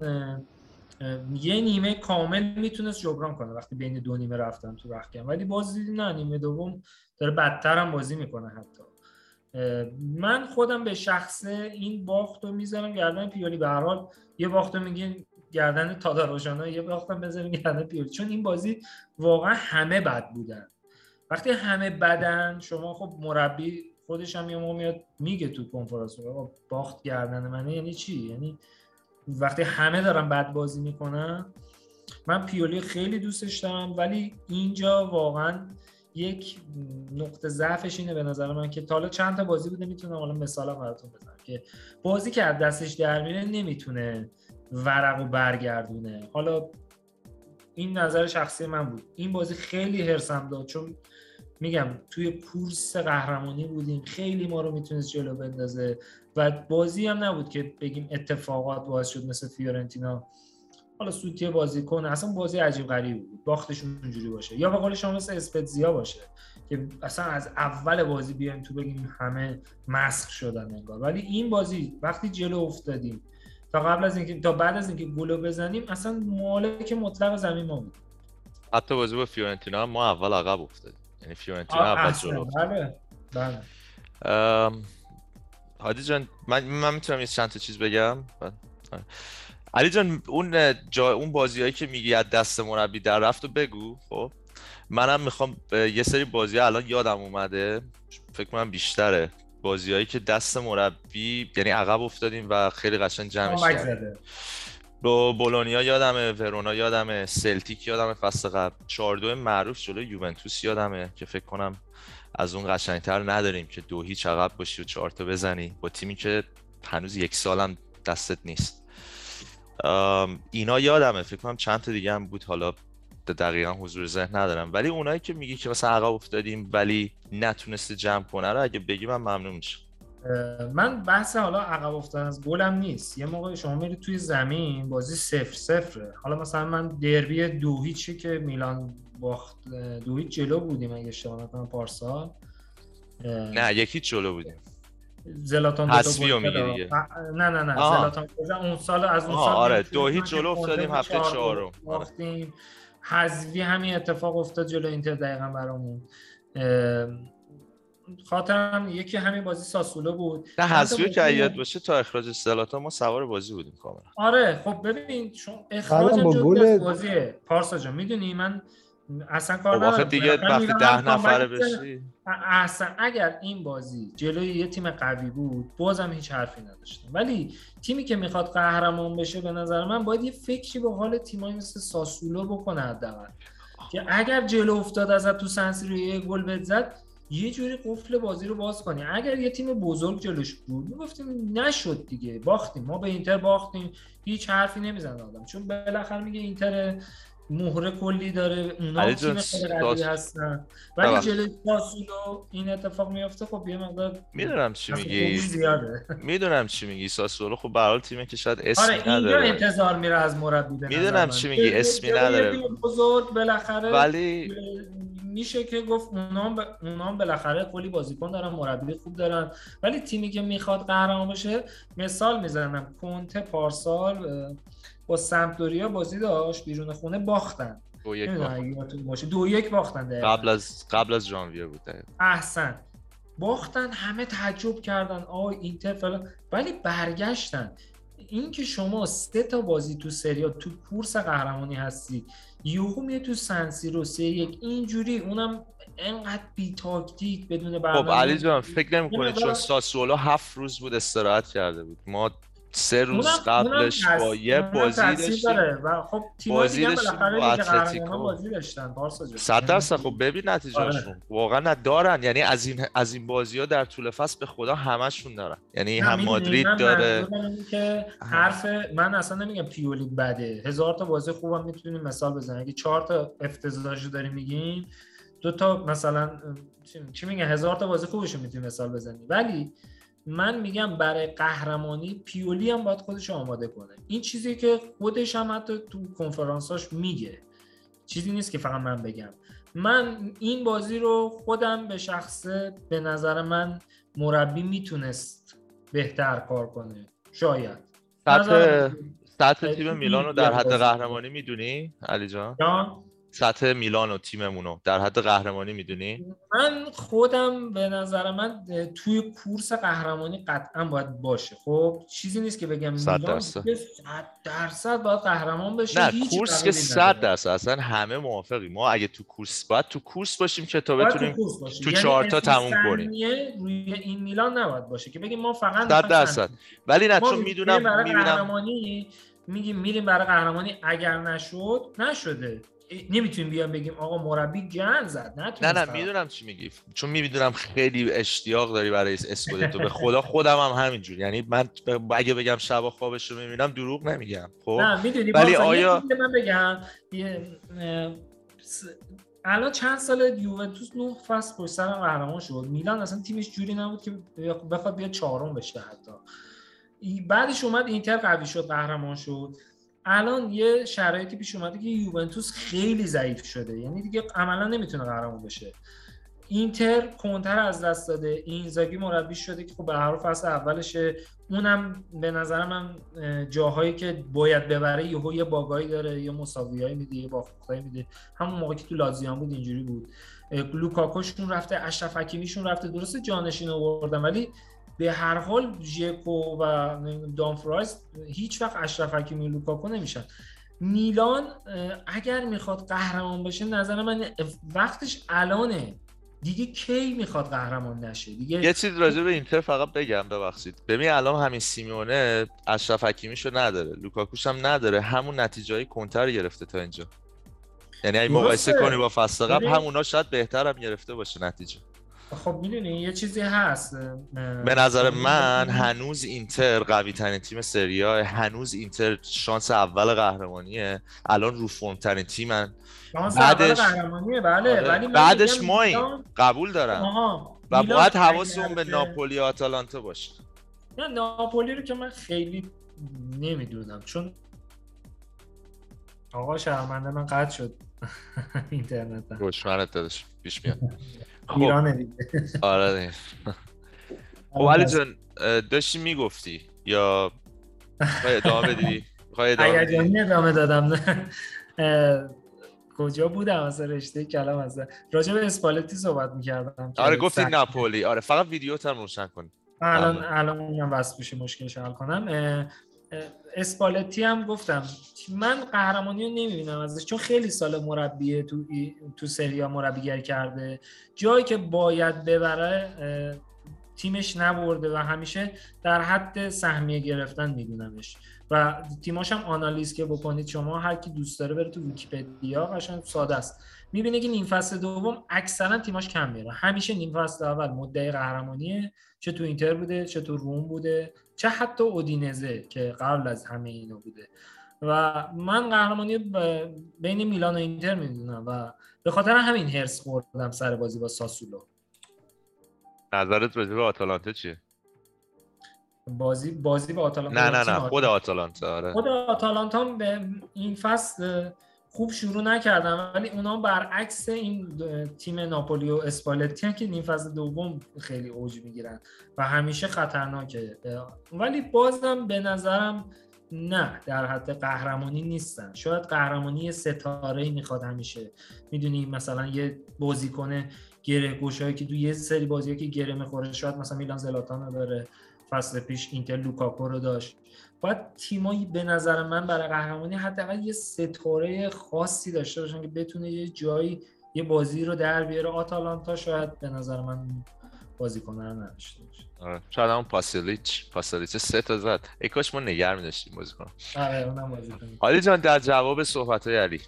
یه نیمه کامل می‌تونست جبران کنه وقتی بین دو نیمه رفتن تو رخکن. ولی باز دیدی نه نیمه دوم داره بدتر هم بازی می‌کنه حتی. من خودم به شخصه این باخت رو می‌ذارم گردن پیولی. به هر حال یه باخت رو میگین گردن تاداروژانا یه باختم بذاریم گردن پیولی. چون این بازی واقعا همه بد بودن. وقتی همه بدن شما خب مربی خودش هم یه میاد میگه تو کنفرانس باخت گردن منه یعنی چی؟ یعنی وقتی همه دارن بد بازی می‌کنن من پیولی خیلی دوستش دارم ولی اینجا واقعا یک نقطه ضعفش اینه به نظر من که تا حالا چند تا بازی بوده می‌تونم حالا مثالم براتون بزنم که بازی که از دستش در میره نمی‌تونه ورق و برگردونه. حالا این نظر شخصی من بود. این بازی خیلی هرسم داد چون میگم توی کورس قهرمانی بودیم. خیلی ما رو می‌تونست جلو بندازه و بازی هم نبود که بگیم اتفاقات باعث شد مثل فیورنتینا حالا سوتی بازی کنه اصلا بازی عجیب غریب بود. باختشون اونجوری باشه. یا به قول شما مثل اسپتزیا باشه که اصلا از اول بازی بیایم تو بگیم همه مسخ شدن انگار. ولی این بازی وقتی جلو افتادیم تا قبل از اینکه تا بعد از اینکه گلو بزنیم اصلا مالک مطلق زمین ما بود. حتی بازی با فیورنتینا ما اول عقب افتادیم. یعنی فیورنتینا اول جلو بله بله. هادی جان من من می‌تونم یه چند تا چیز بگم؟ علی جان اون جا اون بازیایی که میگی از دست مربی در رفت و بگو خب. منم می‌خوام یه سری بازی الان یادم اومده. فکر کنم بیشتره. بازیایی که دست مربی یعنی عقب افتادیم و خیلی قشنگ جمعش کردیم. با بولونیا یادمه ورونا یادمه سلتیک یادمه فصل قبل. 4 معروف جلوی یوونتوس یادمه که فکر کنم از اون قشنگتر نداریم که دو هیچ عقب باشی و چهار تا بزنی. با تیمی که هنوز یک سالم دستت نیست. اینا یادمه فکر کنم چند تا دیگه هم بود حالا دقیقا حضور ذهن ندارم. ولی اونایی که میگی که مثلا عقب افتادیم ولی نتونسته جمع کنه رو اگه بگی من ممنون میشم. من بحث حالا عقب افتادن از گلم نیست. یه موقع شما میری توی زمین بازی صفر صفره. حالا مثلا من دربی دو هیچی که میلان باخت دو هیچ جلو بودیم اگه اشتباه نکنم پارسال. نه یکی جلو بودیم. زلاتان حسبی میگی دیگه. نه نه نه زلاتان اون سال از اون سال آره دو هیچ جلو افتادیم هفته چهارم. باختیم. حذفی همین اتفاق افتاد جلو اینتر دقیقا برامون. خاطرم یکی همین بازی ساسولو بود. نه حذفی که یاد باشه تا اخراج زلاتان ما سوار بازی بودیم کاملا. آره خب ببین چون اخراج جزء بازیه پارسا جان می‌دونی من اصلا کار خب ندارم. دیگه وقتی ده نفره بشی. اصلا اگر این بازی جلوی یه تیم قوی بود بازم هیچ حرفی نداشتم. ولی تیمی که می‌خواد قهرمان بشه به نظر من باید یه فکری به حال تیمایی مثل ساسولو بکنه حداقل. که اگر جلو افتاد ازت تو سنسی رو یه گل بزد یه جوری قفل بازی رو باز کنی. اگر یه تیم بزرگ جلوش بود می‌گفتیم نشد دیگه باختیم. ما به اینتر باختیم. هیچ حرفی نمی‌زنه آدم. چون بالاخره میگه اینتر مهره کلی داره اونا تیم خیلی هستن. ولی جلوی ساسولو این اتفاق میفته خب یه مقدار می‌دونم چی میگی. می‌دونم چی میگی. ساسولو خب به تیمه که شاید اسمی آره نداره. انتظار میره از مربی می‌دونم چی میگی. اسمی نداره. بزرگ بالاخره ولی میشه که گفت اونا ب... اونا بالاخره کلی بازیکن دارن مربی خوب دارن. ولی تیمی که می‌خواد قهرمان بشه مثال می‌زنم کنته پارسال با سمپدوریا بازی داشت بیرون خونه باختن. دو یک باختن. دو یک باختن قبل از قبل از ژانویه بود احسن. باختن همه تعجب کردن. آ اینتر فلان. ولی برگشتن. این که شما سه تا بازی تو سریا تو کورس قهرمانی هستی یوهو میاد تو سنسی رو سه یک اینجوری اونم انقدر بی تاکتیک بدون برنامه خب علی جان فکر نمی کنید چون ساسولو هفت روز بود استراحت کرده بود. ما سه روز قبلش با یه بازی داشتیم. و خب تیم‌های بازی دیگه. بازی داشتن پارسا جان. صد درصد. خب ببین نتیجهشون. واقعا ندارن یعنی از این از این بازی ها در طول فصل به خدا همشون دارن. یعنی هم مادرید داره. که حرف من اصلا نمیگم پیولی بده. هزار تا بازی خوبم می‌تونیم مثال بزنیم. اگه چهار تا افتضاحشو داریم میگیم دو تا مثلا چی- میگه هزار تا بازی خوبشو می‌تونیم مثال بزنیم. ولی من میگم برای قهرمانی پیولی هم باید خودش آماده کنه. این چیزی که خودش هم حتی تو کنفرانساش میگه. چیزی نیست که فقط من بگم. من این بازی رو خودم به شخصه به نظر من مربی می‌تونست بهتر کار کنه. شاید. سطح سطح تیم میلان رو در حد. قهرمانی می‌دونی علی جان جان؟ سطح میلان و تیممون رو در حد قهرمانی می‌دونی من خودم به نظر من توی کورس قهرمانی قطعا باید باشه خب چیزی نیست که بگم صد میلان درصد. درصد باید قهرمان بشه نه هیچ کورس که صد. درصد اصلا همه موافقیم ما اگه تو کورس باید تو کورس باشیم که تا تو بتونیم باشه. تو یعنی چهار تا اسم تموم کنیم. روی این میلان نباید باشه که بگیم ما فقط صد درصد. ولی نه چون می‌دونم می‌بینم میگیم میریم برای قهرمانی اگر نشد نشده نمی‌تونیم بیان بگیم آقا مربی گن زد نه نه طرف. می‌دونم چی میگی. چون می‌دونم خیلی اشتیاق داری برای اسکودتو. به خدا خودم هم همینجور. یعنی من اگه بگم شبا خوابش رو می‌بینم دروغ نمیگم. خب؟ نه می‌دونی ولی آیا- من بگم. الان چند سال یوونتوس نه فصل پشت سر قهرمان شد. میلان اصلا تیمش جوری نبود که بخواد بیاد چهارم بشه حتی. بعدش اومد اینتر قوی شد قهرمان شد. الان یه شرایطی پیش اومده که یوونتوس خیلی ضعیف شده. یعنی دیگه عملا نمی‌تونه قهرمان بشه. اینتر کنتر از دست داده. اینزاگی مربی شده که خب به حال فصل اولشه. اونم به نظر من اه، جاهایی که باید ببره یهو یه باگایی داره یه مساویایی میده یه باختایی میده. همون موقع که تو لازیان بود اینجوری بود. لوکاکوشون رفته اشرف حکیمیشون رفته. درسته جانشین آوردن ولی به هر حال ژکو و دامفرایز هیچ وقت اشرف حکیمی لوکاکو نمیشن. میلان اگر می‌خواد قهرمان بشه نظر من وقتش الانه. دیگه کی می‌خواد قهرمان نشه؟ دیگه یه چیز راجع به اینتر فقط بگم ببخشید. ببین الان همین سیمیونه اشرف حکیمیشو نداره. لوکاکوش هم نداره. همون نتیجه های کنتر گرفته تا اینجا. یعنی اگه مقایسه. کنی با فصل قبل همونا شاید بهتر هم گرفته باشه نتیجه. خب می‌دونی یه چیزی هست به نظر خب، من هنوز اینتر قوی ترین تیم سریا هنوز اینتر شانس اول قهرمانیه. الان رو فرم ترین تیمن. شانس بعدش- اول قهرمانیه بله آره. ولی من بعدش. میلان- قبول دارم. آها و باید حواسمون به ناپولی و آتالانتا باشه. نه ناپولی رو که من خیلی نمی‌دونم چون آقا شرمنده من قطع شد اینترنت. دشمنت دادش پیش میاد. ایرانه دیگه. آره دیگه. خب علی جان اه، داشتی می‌گفتی یا ادامه بدی؟ می‌خوای ادامه دادم کجا بودم از رشته کلام از راجع به اسپالتی صحبت می‌کردم آره گفتی ناپولی. آره فقط ویدیوت هم روشن کن. الان ممنون. الان اونم بشه مشکلش حل کنم. اسپالتی هم گفتم. من قهرمانی رو نمی‌بینم ازش چون خیلی سال مربیه تو تو سریا مربیگری کرده. جایی که باید ببره تیمش نبرده و همیشه در حد سهمیه گرفتن میدونمش. و تیماش هم آنالیز که بکنید شما هر کی دوست داره بره تو ویکی‌پدیا قشنگ ساده است. می‌بینه که نیم فصل دوم اکثرا تیماش کم میره. همیشه نیم فصل اول مدعی قهرمانیه چه تو اینتر بوده چه تو روم بوده. چه حتی اودینزه که قبل از همه اینا بوده. و من قهرمانی بین میلان و اینتر می‌دونم و به خاطر همین هرس خوردم سر بازی با ساسولو. نظرت راجع به آتالانتا چیه؟ بازی بازی با آتالانتا نه نه تیم نه خود آتالانتا آره. خود آتالانتا به این فصل خوب شروع نکردن ولی اونا برعکس این تیم ناپولی و اسپالتی که نیم فصل دوم خیلی اوج می‌گیرن و همیشه خطرناکه. ولی بازم به نظرم نه در حد قهرمانی نیستن. شاید قهرمانی ستاره می‌خواد همیشه. می‌دونی مثلا یه بازیکن گره گوشایی که تو یه سری بازی که گره می‌خوره شاید مثلا میلان زلاتان رو داره فصل پیش اینتر لوکاکو رو داشت. باید تیمایی به نظر من برای قهرمانی حداقل یه ستاره خاصی داشته باشن که بتونه یه جایی یه بازی رو در بیاره. آتالانتا شاید به نظر من بازیکن رو نداشته باشه. آره. شاید همون پاسیلیچ. پاسیلیچ سه تا زد. ای کاش ما نگر می‌داشتیم بازیکن آره اونم بازیکن علی جان در جواب صحبت های علی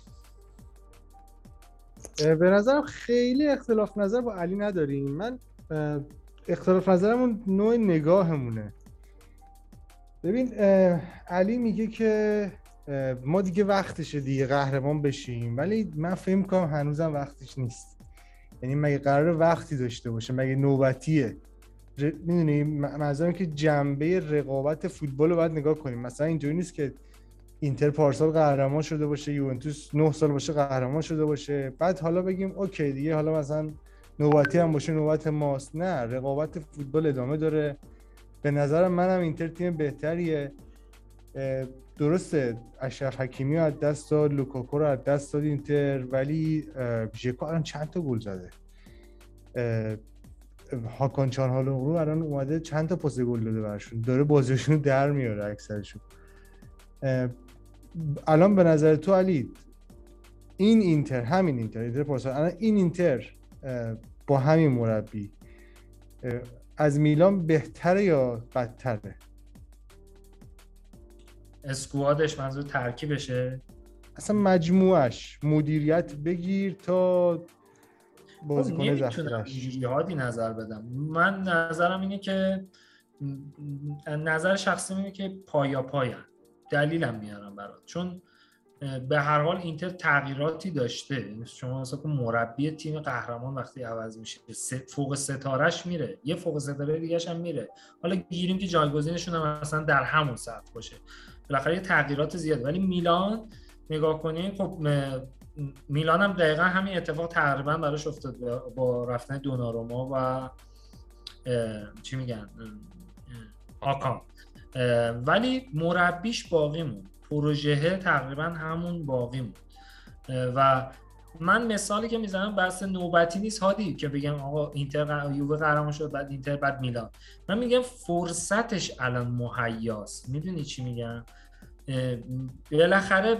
به نظرم خیلی اختلاف نظر با علی نداریم. من اختلاف نظرمون نوع نگاهمونه. ببین علی میگه که ما دیگه وقتشه دیگه قهرمان بشیم ولی من فکر می‌کنم هنوزم وقتش نیست. یعنی مگه قرار وقتی داشته باشه؟ مگه نوبتیه؟ ر... می‌دونی منظورم که جنبه رقابت فوتبال رو باید نگاه کنیم. مثلا اینجوری نیست که اینتر پارسال قهرمان شده باشه یوونتوس 9 سال باشه قهرمان شده باشه. بعد حالا بگیم okay دیگه حالا مثلا نوبتی هم باشه نوبت ماست. نه رقابت فوتبال ادامه داره. به نظرم منم اینتر تیم بهتریه. درسته اشرف حکیمی رو از دست داد لوکاکو رو از دست داد اینتر ولی ژکو الان چند تا گل زده؟ هاکان چانهالوغلو الان اومده چند تا پاس گل داده براشون؟ داره بازیشون رو در میاره اکثرشون. الان به نظر تو علی این اینتر همین اینتر اینتر پارسال. الان این اینتر با همین مربی از میلان بهتره یا بدتره؟ اسکوادش منظور ترکیبشه؟ اصلا مجموعش. مدیریت بگیر تا بازیکن خب، نمی‌تونم ذخیرش اینجوری نظر بدم. من نظرم اینه که نظر شخصی اینه که پایا پایان دلیلم میارم برات. چون به هر حال اینتر تغییراتی داشته. یعنی شما مثلا مربی تیم قهرمان وقتی عوض میشه فوق ستارش میره. یه فوق ستاره دیگه هم میره. حالا گیریم که جایگزینشون هم مثلا در همون سطح باشه. بالاخره یه تغییرات زیاده. ولی میلان نگاه کنید خب میلان هم دقیقا همین اتفاق تقریبا براش افتاد با- رفتن دوناروما و چی میگن؟ آکان ولی مربیش باقی موند. پروژه تقریبا همون باقی اه، و من مثالی که می‌زنم بحث نوبتی نیست هادی که بگم آقا اینتر یووه قهرمان شد بعد اینتر بعد میلان. من میگم فرصتش الان مهیاست. می‌دونی چی میگم؟ بالاخره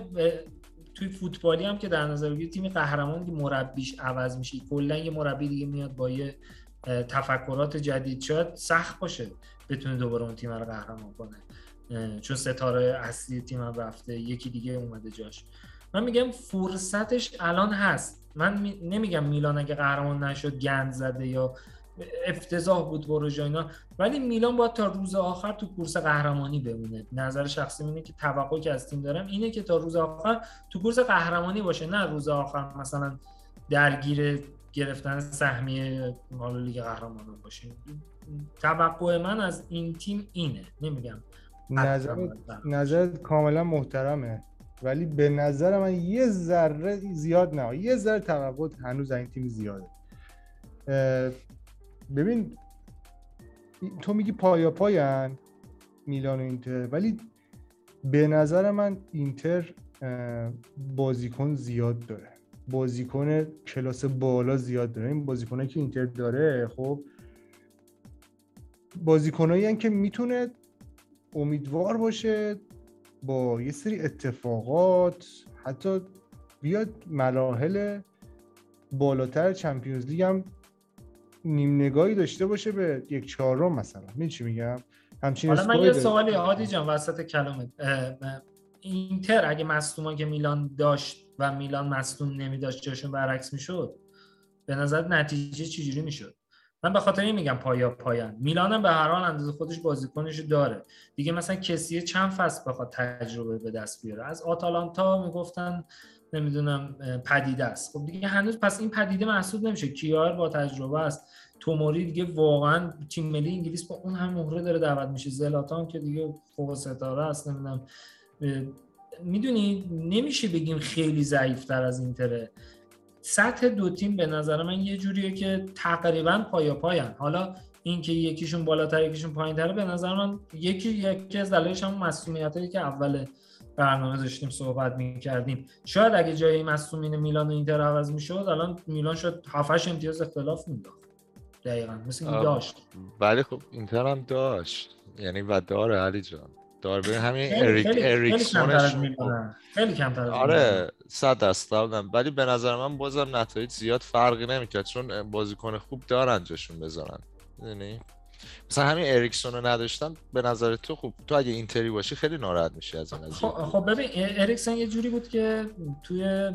توی فوتبالی هم که در نظر بگیری تیم قهرمان که مربیش عوض میشه. کلا یه مربی دیگه میاد با یه تفکرات جدید. شاید سخت باشه بتونه دوباره اون تیم رو قهرمان کنه. چون ستاره اصلی تیم هم رفته یکی دیگه اومده جاش. من میگم فرصتش الان هست. من می- نمیگم میلان اگه قهرمان نشد گند زده یا افتضاح بود پروژه اینا ولی میلان باید تا روز آخر تو کورس قهرمانی بمونه. نظر شخصی اینه که توقعی که از تیم دارم اینه که تا روز آخر تو کورس قهرمانی باشه. نه روز آخر مثلا درگیر گرفتن سهمیه حالا لیگ قهرمانان باشه. توقع من از این تیم اینه. نمیگم نظر. نظرت کاملا محترمه. ولی به نظر من یه ذره زیاد نه. یه ذره توقع هنوز این تیم زیاده. ببین تو میگی پایا پایان میلان و اینتر. ولی به نظر من اینتر بازیکن زیاد داره. بازیکن کلاس بالا زیاد داره. این بازیکنایی که اینتر داره خب بازیکنایی که می‌تونه امیدوار باشه با یه سری اتفاقات حتی بیاد مراحل بالاتر چمپیونز لیگ هم نیم نگاهی داشته باشه به یک چهارم مثلا. می‌دونی چی میگم؟ همچین حالا من یه. سوالی هادی جان وسط کلامت. اینتر اگه مصدوما که میلان داشت و میلان مصدوم نمی داشت جاشون برعکس می‌شد به نظر نتیجه چجوری می‌شد؟ من به خاطر این میگم پایا پایان. میلان به هر حال اندازه خودش بازیکنش داره. دیگه مثلا کسی چند فصل بخواد تجربه به دست بیاره؟ از آتالانتا می‌گفتن نمی‌دونم پدیده است. خب دیگه هنوز پس این پدیده محسوب نمیشه. کیار با تجربه است. توموری دیگه واقعا تیم ملی انگلیس با اون هم مهره داره دعوت میشه. زلاتان که دیگه فوق ستاره است نمی‌دونم. می‌دونی نمیشه بگیم خیلی ضعیفتر از اینتره. سطح دو تیم به نظر من یه جوریه که تقریبا پایا پایان حالا اینکه یکیشون بالاتر یکیشون پایینتره به نظر من یکی یکی از دلایلش هم مسئولیتایی که اول برنامه داشتیم صحبت می‌کردیم. شاید اگه جای مصومین میلان و اینتر عوض می‌شد الان میلان شد 7 امتیاز اختلاف مینداخت دقیقا مثل. داشت. ولی خب اینتر هم داشت. یعنی و داره علی جان. داره ببین همین اریک خیلی خیلی کمتر خیلی کمتر. آره صد درصد قبولم ولی به نظر من بازم نتایج زیاد فرقی نمی‌کرد چون بازیکن خوب دارن جاشون بذارن می‌دونی؟ مثلا همین اریکسون رو نداشتن به نظر تو خوب تو اگه اینتری باشی خیلی ناراحت میشی از این خب, خب ببین اریکسون یه جوری بود که توی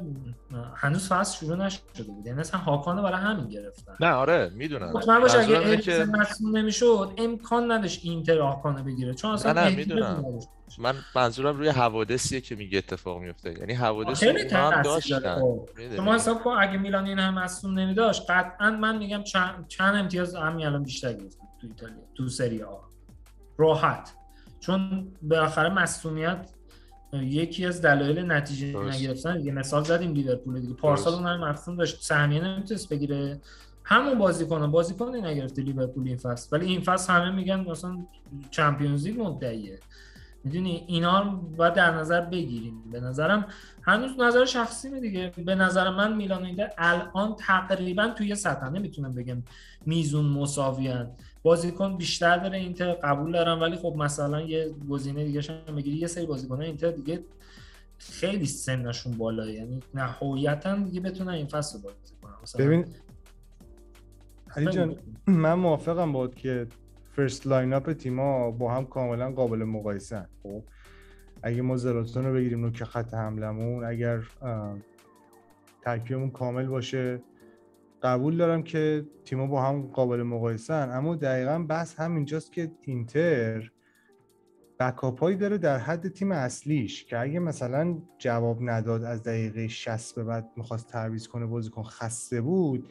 هنوز فصل شروع نشده بود. یعنی مثلا هاکانو برای همین گرفتن. نه آره می‌دونم. مطمئن باش اگه اریکسون مصدوم نمی‌شد امکان نداشت اینتر هاکانو بگیره. چون اصلا نه, نه می‌دونم. من منظورم روی حوادثیه که میگه اتفاق میفته یعنی حوادث هم داشتن. شما حساب کن اگه میلان این هم مصدوم نمیداشت قطعا من میگم چند, چند امتیاز همین الان بیشتر گرفت تو ایتالیا تو سری آ. راحت. چون بالاخره مصونیت یکی از دلایل نتیجه نگرفتن دیگه. مثال زدیم لیورپول دیگه. پارسال اون هم مصون داشت. سهمیه نمی‌تونست بگیره. همون بازیکن بازیکنی نگرفته لیورپول این فصل. ولی این فصل همه میگن مثلا چمپیونز لیگ مدعیه. می‌دونی؟ اینا رو باید در نظر بگیریم. به نظرم هنوز نظر شخصی می دیگه. به نظر من میلان اینتر الان تقریبا توی سطح. نمی‌تونم بگم میزون مساویان بازیکن بیشتر داره اینتر قبول دارم ولی خب مثلا یه گزینه دیگه هم بگیری یه سری بازیکن اینتر دیگه خیلی سنشون بالاه یعنی نهایتا دیگه بتونن این فصل بازی کنن. ببین علی جان من موافقم بود که first lineup تیما با هم کاملا قابل مقایسه خب اگه ما زلاتان رو بگیریم نوک خط حملمون اگر ترکیبمون کامل باشه قبول دارم که تیما با هم قابل مقایسه اما دقیقا بحث همینجاست که اینتر بکاپ داره در حد تیم اصلیش که اگه مثلا جواب نداد از دقیقه 60 به بعد می‌خواست تعویض کنه بازیکن خسته بود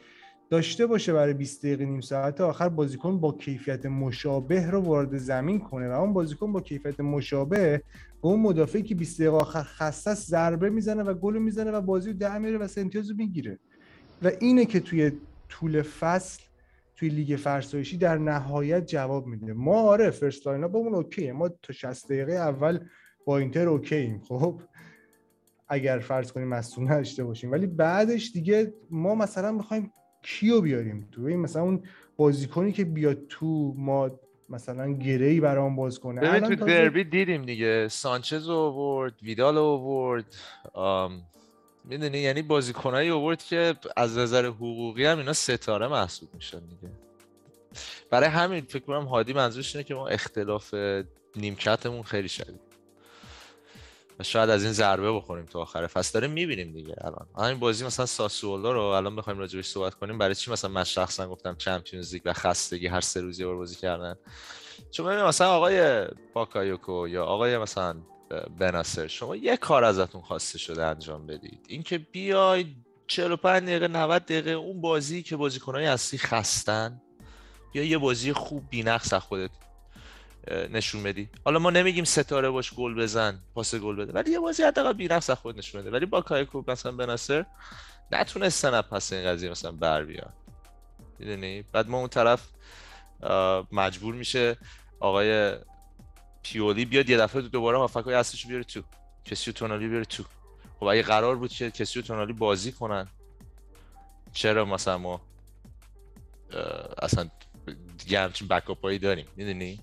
داشته باشه برای 20 دقیقه نیم ساعت آخر بازیکن با کیفیت مشابه رو وارد زمین کنه و اون بازیکن با کیفیت مشابه به اون مدافعی که 20 دقیقه آخر خسته ضربه می‌زنه و گل می‌زنه و بازی رو در میاره و سه امتیازو می‌گیره. و اینه که توی طول فصل توی لیگ فرسایشی در نهایت جواب میده. ما آره first line با اون okay ه ما تا 60 دقیقه اول با اینتر okay ییم خب اگر فرض کنیم مصدوم نداشته باشیم. ولی بعدش دیگه ما مثلا می‌خوایم کیو بیاریم تو؟ این مثلا اون بازیکنی که بیاد تو ما مثلا گری برام باز کنه. ببین تو دربی دیدیم دیگه. سانچز اوورد ویدال اوورد می‌دونی؟ یعنی بازیکنایی اوورد که از نظر حقوقی هم اینا ستاره محسوب میشن دیگه. برای همین فکر کنم هادی منظورش اینه که ما اختلاف نیمکتمون خیلی شدید. و شاید از این ضربه بخوریم تو آخر فصل. داریم می‌بینیم دیگه الان. همین بازی مثلا ساسولو رو الان بخوایم راجعش صحبت کنیم برای چی مثلا من شخصا گفتم چمپیونز لیگ و خستگی هر سه روزی بار بازی کردن؟ چون ببین مثلا آقای پاکایوکو یا آقای مثلا بناسر شما یه کار ازتون خواسته شده انجام بدید. اینکه بیاید 45 دقیقه 90 دقیقه اون بازی که بازیکنهای اصلی خستن یا یه بازی خوب بی‌نقص از خودت نشون بدی. حالا ما نمیگیم ستاره باش گل بزن پاس گل بده ولی یه بازی حداقل بی‌نقص از خود نشون بده. ولی با کایکو مثلا بناسر نتونستن از پس این قضیه مثلا بر بیان. می‌دونی؟ بعد ما اون طرف مجبور میشه آقای پیولی بیاد یه دفعه دوباره هافکای اصلیش بیاره تو. کسی تونالی بیاره تو. خب اگه قرار بود که کسی تونالی بازی کنن چرا مثلا ما اصلا دیگه همچین بکاپ هایی داریم می‌دونی؟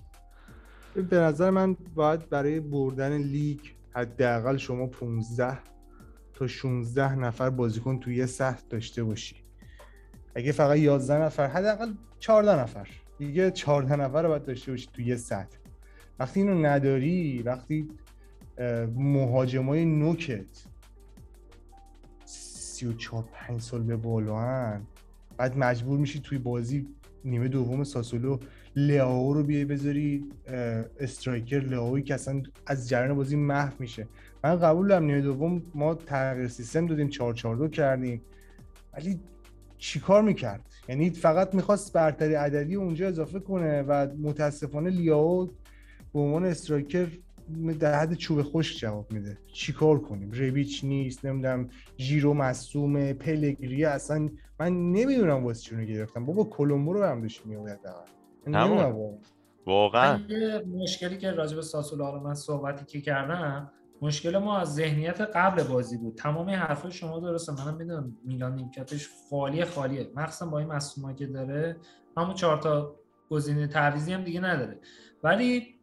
به نظر من باید برای بردن لیگ حداقل شما 15 تا 16 نفر بازیکن توی یه سطح داشته باشی. اگه فقط 11 نفر حداقل 14 نفر. دیگه 14 نفر رو باید داشته باشی توی یه سطح وقتی اینو نداری وقتی مهاجمای نوکت 34 5 سال به بالا بعد مجبور میشی توی بازی نیمه دوم ساسولو لیاو رو بیای بذاری استرایکر لیاوی که اصلا از جریان بازی محو میشه. من قبول دارم نیمه دوم ما تغییر سیستم دادیم 4 4 2 کردیم. ولی چیکار می‌کرد؟ یعنی فقط می‌خواست برتری عددی اونجا اضافه کنه و متاسفانه لیاو به عنوان استرایکر در حد چوب خوش جواب میده. چیکار کنیم؟ رویچ نیست نمی‌دونم ژیرو مصوم پلگری اصلا من نمی‌دونم واسه چونو گرفتم. بابا کلمبو رو هم داشت میآید واقعا. مشکلی که راجب ساسولا رو من صحبتی که کردم مشکل ما از ذهنیت قبل بازی بود. تمام حرف شما درسته منم می‌دونم میلان نیمکتش خالیه خالیه. مخصوصا با این مصومایی که داره همون چهار تا گزینه تعویضی هم دیگه نداره. ولی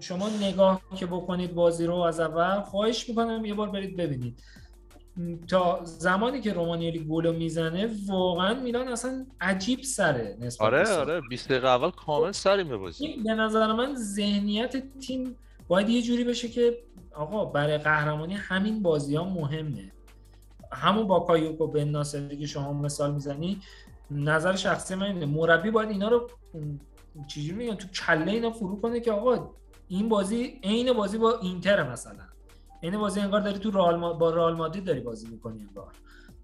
شما نگاه که بکنید بازی رو از اول خواهش می‌کنم یه بار برید ببینید. تا زمانی که رومانیالی گلو می‌زنه واقعا میلان اصلا عجیب سره نسبت آره سال. آره 20 دقیقه اول کامل سریم به بازی. این به نظر من ذهنیت تیم باید یه جوری بشه که آقا برای قهرمانی همین بازی ها مهمه. همون با کایوکو بن ناصری که شما مثال می‌زنی نظر شخصی من اینه. مربی باید اینا رو چجوری میگن؟ تو کله اینا فرو کنه که آقا این بازی عین بازی با اینتر مثلا. عین بازی انگار داری تو رئال ما- با رئال مادرید داری بازی می‌کنی انگار.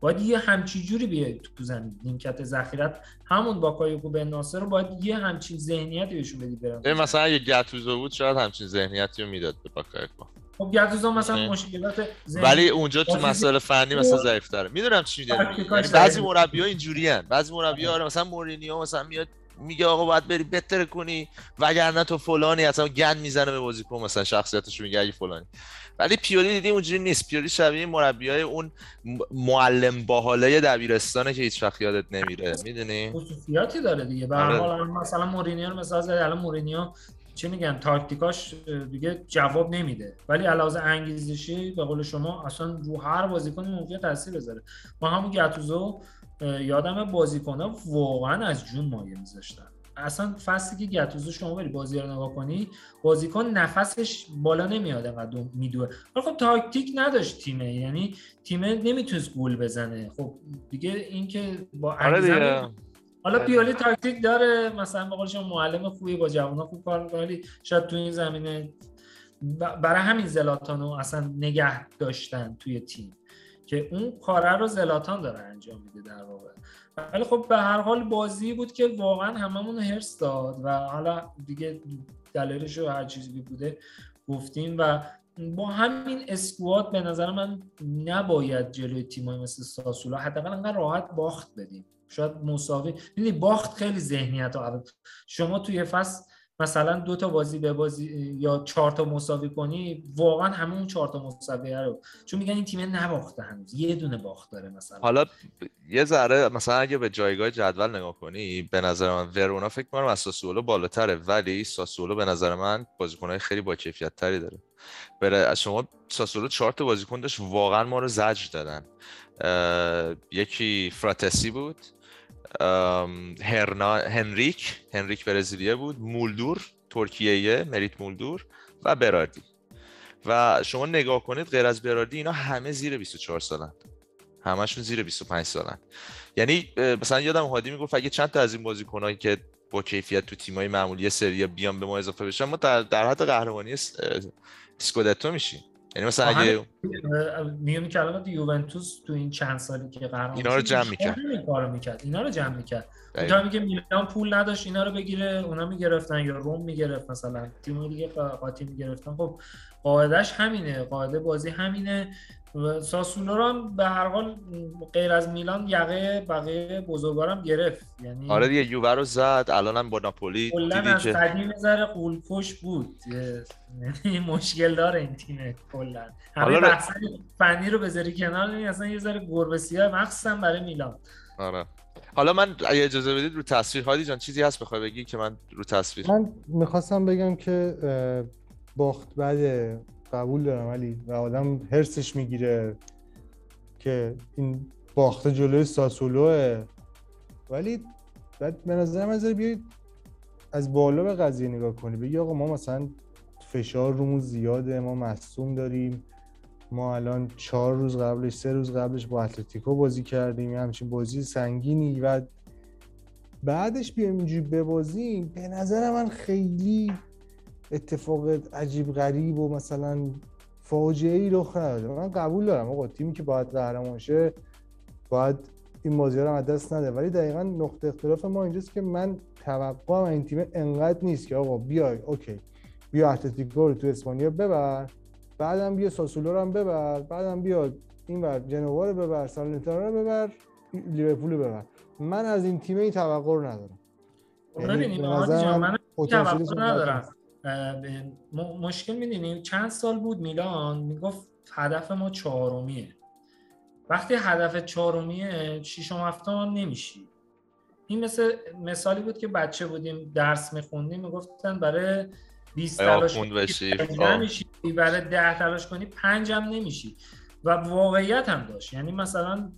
باید یه همچین جوری بیای تو زمین. نیمکت ذخیرت همون با کایوکو بن ناصر رو باید یه همچین ذهنیتی بهشون بدی برن. مثلا اگه گتوسو بود شاید همچین ذهنیتی رو می‌داد به باکایوکو خب گتوسو مثلا اه. مشکلات ذهنی ولی اونجا تو مسائل فنی مثلا ضعیف‌تره. می‌دونم چی تاکتیکاش یعنی بعضی. مربی‌ها اینجوریان. بعضی مربی‌ها مثلا مورینیو مثلا میاد میگه آقا باید بری بهتر کنی وگرنه تو فلانی اصلا گند می‌زنه به بازیکن مثلا شخصیتش میگه اگه فلانی. ولی پیولی دیدی اونجوری نیست. پیولی شبیه مربیای اون معلم باحاله دبیرستانه که هیچ وقت یادت نمیره. می‌دونی؟ خصوصیاتی داره دیگه. به هر آره. حال مثلا مورینیو رو مثلا الان مورینیو چه میگن تاکتیکاش دیگه جواب نمیده. ولی علاوه انگیزشی به قول شما اصلا رو هر بازیکنی ممکنه تاثیر بذاره. ما همون گتوزو یادم بازیکن‌ها واقعا از جون مایه میذاشتن. اصلا فصلی که گتوزو شما بری بازی رو نگاه کنی بازیکن نفسش بالا نمیاد انقدر میدوه ولی خب تاکتیک نداشت تیمه یعنی تیمه نمی‌تونست گل بزنه. خب دیگه اینکه با آره حالا آره. پیولی تاکتیک داره مثلا به قول معلم خوبی با جوونا خوب کار می‌کنه ولی شاید تو این زمینه برای همین زلاتانو اصلا نگه داشتن توی تیم. که اون کاره رو زلاتان داره انجام میده در واقع. ولی خب به هر حال بازی بود که واقعا هممون هرس داد و حالا دیگه دلایلش رو هر چیزی بوده گفتیم و با همین اسکواد به نظر من نباید جلوی تیمای مثل ساسولا حداقل انقدر راحت باخت بدیم. شاید مساوی. می‌دونی باخت خیلی ذهنیت رو شما توی فصل مثلا دو تا بازی به بازی یا چهار تا مساوی کنی واقعا همه اون چهار تا مساوی رو. چون میگن این تیم نباخته هنوز یه دونه باخت داره مثلا. حالا یه ذره مثلا اگه به جایگاه جدول نگاه کنی به نظر من ورونا فکر کنم از ساسولو بالاتره ولی ساسولو به نظر من بازیکنهای خیلی با کیفیت تری داره. بره از شما ساسولو چهار تا بازیکن داشت واقعا ما رو زجر دادن. یکی فراتسی بود. هرنا هنریک هنریک برزیلیه بود مولدور ترکیه مریت مولدور و براردی و شما نگاه کنید غیر از براردی اینا همه زیر 24 سالن. همشون زیر 25 سالن. یعنی مثلا یادم هادی می‌گفت اگه چند تا از این بازیکنایی که با کیفیت تو تیمای معمولی سری بیان به ما اضافه بشن ما در, در حد قهرمانی اسکودتو میشیم. یعنی مثلا اگه میگم کلمات یوونتوس تو این چند سالی که قهرمان اینا رو جمع می‌کرد. همین کارو می‌کرد اینا رو جمع می‌کرد. تا میگه میلان پول نداشت اینا رو بگیره اونا می‌گرفتن یا روم می‌گرفت مثلا تیم دیگه قا- قاطی می‌گرفتن خب قاعدش همینه قاعده بازی همینه و ساسولو رو هم به هر حال غیر از میلان یقه بقیه بزرگوارم گرفت. یعنی آره دیگه یووه رو زد الانم با ناپولی کلا دیدی از که قدیم ذره قولکش بود. یعنی مشکل داره این تیم کلا. همه بحث فنی رو بذاری کنار این اصلا یه ذره گربه سیاه مخصوصا برای میلان. آره. حالا من اگه اجازه بدید رو تصویر هادی جان چیزی هست بخوای بگی که من رو تصویر؟ من می‌خواستم بگم که باخت بده قبول دارم ولی و آدم هرسش می‌گیره که این باخت جلوی ساسولوه. ولی بعد به نظر من از بالا به قضیه نگاه کنی. بگی آقا ما مثلا فشار رومون زیاده ما مصوم داریم. ما الان چهار روز قبلش سه روز قبلش با اتلتیکو بازی کردیم. همچین بازی سنگینی. و بعدش بیایم اینجوری ببازیم. به نظر من خیلی اتفاق عجیب غریب و مثلا فاجعه ای رخ نداده من قبول دارم آقا. تیمی که باید قهرمان شه باید این بازی رو از دست نده. ولی دقیقا نقطه اختلاف ما اینجاست که من توقعم این تیم انقدر نیست که آقا بیای اوکی. بیا اتلتیکو رو تو اسپانیا ببر بعدم بیا ساسولو رو هم ببر بعدم بیا این بر جنوا رو ببر سالنتانا رو ببر لیورپول رو ببر. من از این تیم این توقع رو ندارم. یعنی نظر جان من توقع ندارم. مشکل می‌دونیم چند سال بود میلان می‌گفت هدف ما چهارمیه. وقتی هدف چهارمیه ششم هفتم نمیشی. این مثل مثالی بود که بچه بودیم درس میخوندیم می‌گفتن برای 20 آیا تلاش کنی. نمیشی. برای 10 تلاش کنی پنج هم نمیشی. و واقعیت هم داشت. یعنی مثلا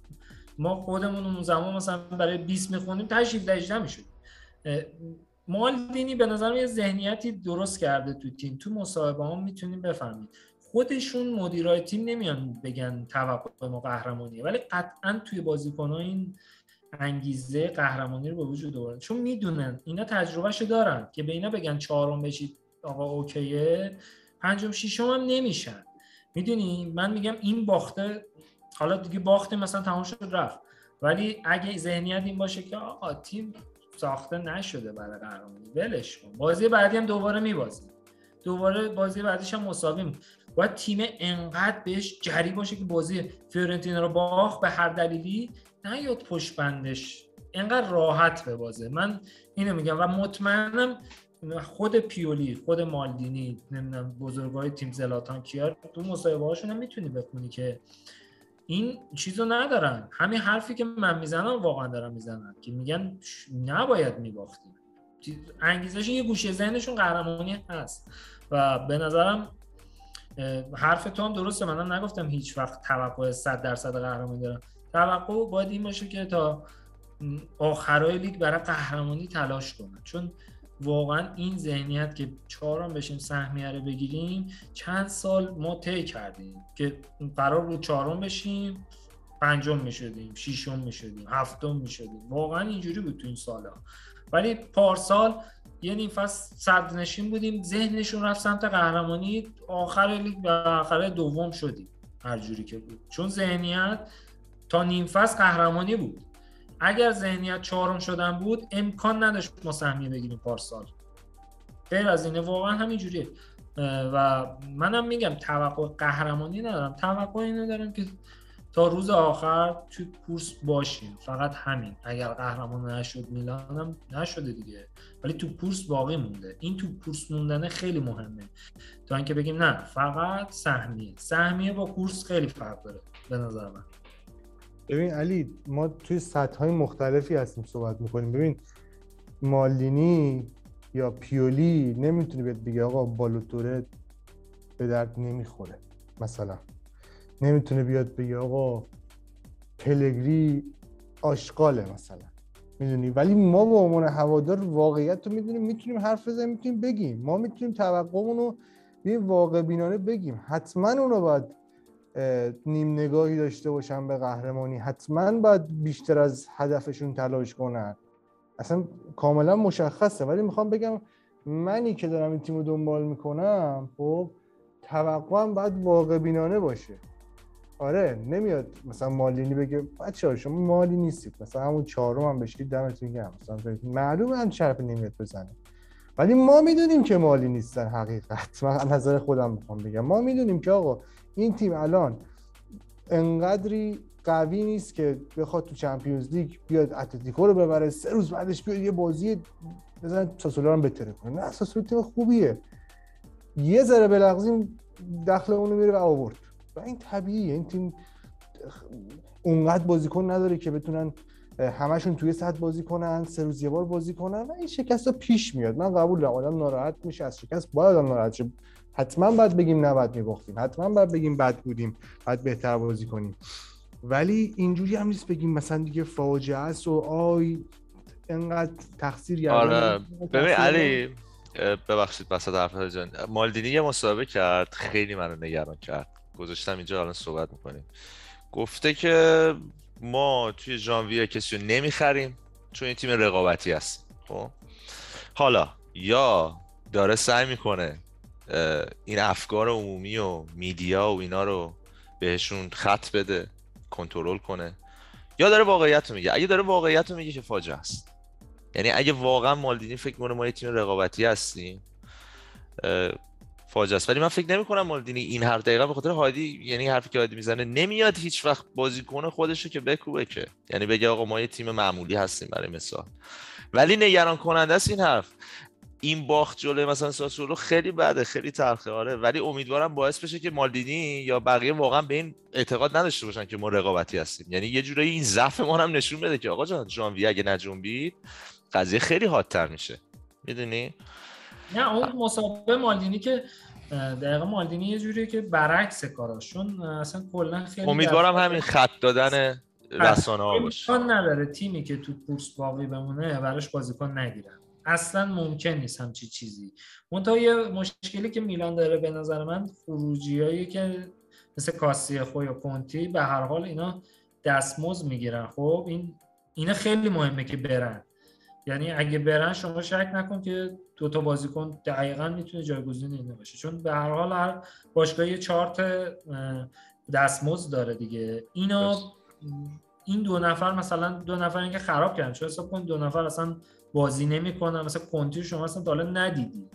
ما خودمون اون زمان مثلا برای 20 می‌خونیم تشریف 18 می‌شد مالدینی به نظر یه ذهنیتی درست کرده تو تیم. تو مصاحبه هم می‌تونیم بفهمید خودشون مدیرای تیم نمیان بگن توقع ما قهرمانیه ولی قطعا توی بازیکن این انگیزه قهرمانی رو به وجود آورد چون می‌دونن اینا تجربهشو دارن که به اینا بگن چهارم بشید آقا اوکیه. پنجم ششم هم نمیشن. می‌دونی؟ من میگم این باخته حالا دیگه باخته مثلا تمام شد رفت. ولی اگه ذهنیت این باشه که آقا تیم ساخته نشده برای قهرمانی. ولش کن. بازی بعدی هم دوباره میبازیم. دوباره بازی بعدیش هم مساویم باید تیم انقدر بهش جری باشه که بازی فیورنتینا رو باخت به هر دلیلی نیاد پشت بندش انقدر راحت به بازه. من اینو میگم و مطمئنم خود پیولی خود مالدینی نمی‌دونم بزرگای تیم زلاتان کیار تو مصاحبه هاشون هم می‌تونی بخونی که این چیزو ندارن. همین حرفی که من می‌زنم واقعا دارم می‌زنم که میگن نباید میباختیم. انگیزش یه گوشه ذهنشون قهرمانی هست. و به نظرم حرف تو هم درسته. منم نگفتم هیچ وقت توقع 100 درصد قهرمانی دارم. توقع باید این باشه که تا آخرای لیگ برای قهرمانی تلاش کنن. چون واقعا این ذهنیت که چهارم بشیم سهمیه رو بگیریم چند سال ما طی کردیم که قرار بود چهارم بشیم پنجم می‌شدیم ششم می‌شدیم هفتم می‌شدیم. واقعا اینجوری بود تو این سالا ولی پارسال یه نیم فصل صدرنشین بودیم ذهنشون رفت سمت قهرمانی آخر لیگ و آخر دوم شدیم. هر جوری که بود. چون ذهنیت تا نیم فصل قهرمانی بود. اگر ذهنیت چهارم شدن بود امکان نداشت ما سهمیه بگیریم پارسال. غیر از اینه واقعا همینجوریه. و منم میگم توقع قهرمانی ندارم. توقع اینو دارم که تا روز آخر تو کورس باشیم. فقط همین. اگر قهرمان نشد میلان هم نشده دیگه. ولی تو کورس باقی مونده. این تو کورس موندن خیلی مهمه. تا اینکه بگیم نه فقط سهمیه. سهمیه با کورس خیلی فرق داره به نظر من. ببین علی ما توی سطح های مختلفی هستیم صحبت می‌کنیم. ببین مالینی یا پیولی نمی‌تونی بهت بگی آقا بالوتوره به درد نمی‌خوره مثلا. نمی‌تونه بیاد بگه آقا پلگری آشغاله مثلا. می‌دونی؟ ولی ما به عنوان هوادار واقعیت رو می‌دونیم می‌تونیم حرف بزنیم می‌تونیم بگیم. ما می‌تونیم توقعمون رو به واقع بینانه بگیم. حتما اونو باید نیم نگاهی داشته باشن به قهرمانی. حتما باید بیشتر از هدفشون تلاش کنن. اصلا کاملا مشخصه. ولی می‌خوام بگم منی که دارم این تیم رو دنبال می‌کنم خب توقعم باید واقع بینانه باشه. آره نمیاد مثلا مالینی بگه بچه ها شما مالی نیستید. مثلا همون چهارم هم بشید دمتون گرم. مثلا معلومه هم شرف نمیاد بزنه. ولی ما می‌دونیم که مالی نیستن حقیقت. من نظر خودم می‌خوام بگم. ما می‌دونیم که آقا این تیم الان انقدری قوی نیست که بخواد تو چمپیونز لیگ بیاد اتلتیکو رو ببره سه روز بعدش بیاد یه بازی بزن ساسولو رو بتره کنه. نه ساسولو تیم خوبیه. یه ذره بلغزیم دخل اونو میره و آورد. و این طبیعیه. این تیم اونقدر بازیکن نداره که بتونن همشون توی سطح بازی کنن سه روز یه بار بازی کنن و این شکست ها پیش میاد. من قبول دارم آدم ناراحت میشه از شکست باید آدم ناراحت شه. حتما باید بگیم نباید میباختیم. حتما باید بگیم بد بودیم باید بهتر بازی کنیم. ولی اینجوری هم نیست بگیم مثلا دیگه فاجعه است و آی انقدر تقصیر آره. ببین علی ببخشید وسط حرف جان. مالدینی یه مصاحبه کرد خیلی منو نگران کرد. گذاشتم اینجا الان صحبت می‌کنیم. گفته که ما توی ژانویه کسی رو نمی‌خریم چون این تیم رقابتی است خب؟ حالا یا داره سعی می‌کنه این افکار عمومی و میدیا و اینا رو بهشون خط بده کنترل کنه. یا داره واقعیت رو میگه. اگه داره واقعیت رو میگه که فاجعه است. یعنی اگه واقعا مالدینی فکر کنه ما یه تیم رقابتی هستیم فاجعه است. ولی من فکر نمی کنم مالدینی این هر دقیقه به خاطر هادی یعنی حرفی که هادی می‌زنه نمیاد هیچ وقت بازیکن خودش رو که بکوبه که. یعنی بگه آقا ما یه تیم معمولی هستیم برای مثال. ولی نگران کننده است این حرف. این باخت جلوی مثلا ساسولو خیلی بده خیلی تلخه آره. ولی امیدوارم باعث بشه که مالدینی یا بقیه واقعا به این اعتقاد نداشته باشن که ما رقابتی هستیم. یعنی یه جورایی این ضعف ما هم نشون بده که آقا جان ژانویه اگه نجنبید قضیه خیلی حادتر میشه. می‌دونی؟ نه اون مسابقه مالدینی که دقیقا مالدینی یه جوریه که برعکس کاراشون اصلا کلا خیلی امیدوارم همین خط دادن رسانه ها باشه. نداره تیمی که تو کورس باقی بمونه براش بازیکن نگیرن. اصلا ممکن نیست همچی چیزی. منتها یه مشکلی که میلان داره به نظر من خروجیایی که مثل کاسیخو یا کنتی به هر حال اینا دستمزد می‌گیرن. خب این اینا خیلی مهمه که برن. یعنی اگه برن شما شک نکن که دو تا بازیکن دقیقا می‌تونه جایگزین اینه باشه. چون به هر حال هر باشگاه یه چارت دستمزد داره دیگه. اینا این دو نفر مثلا دو نفر که خراب کردن. چون حساب کن دو نفر اصلا بازی نمی‌کنن. مثلا کنتی شما اصلا حالا ندیدی.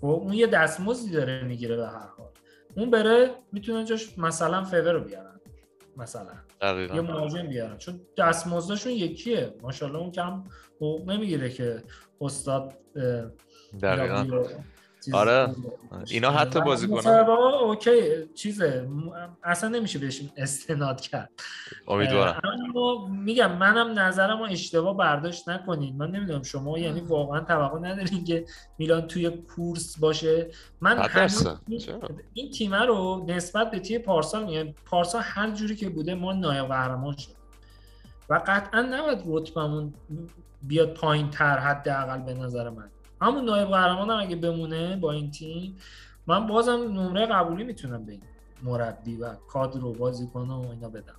خب اون یه دستمزدی داره می‌گیره به هر حال. اون بره می‌تونه جاش مثلا فیور رو بیارن. مثلا. یه مهاجم بیارن. چون دستمزدشون یکیه. ماشاءالله اون کم حقوق نمی‌گیره که استاد دقیقا. آره. اینا حتی بازی کنن. okay چیزه. اصلا نمیشه بهش استناد کرد. امیدوارم. اما میگم منم نظرم رو اشتباه برداشت نکنید من نمی‌دونم شما یعنی واقعا توقع ندارین که میلان توی کورس باشه. من این تیم رو نسبت به تیم پارسال میگم پارسال هر جوری که بوده ما نایب قهرمان شد و قطعا نباید رتبمون بیاد پایین تر حداقل به نظر من. همون نایب قهرمان هم اگه بمونه با این تیم من بازم نمره قبولی می‌تونم به مربی و کادر و بازیکن و اینا بدم.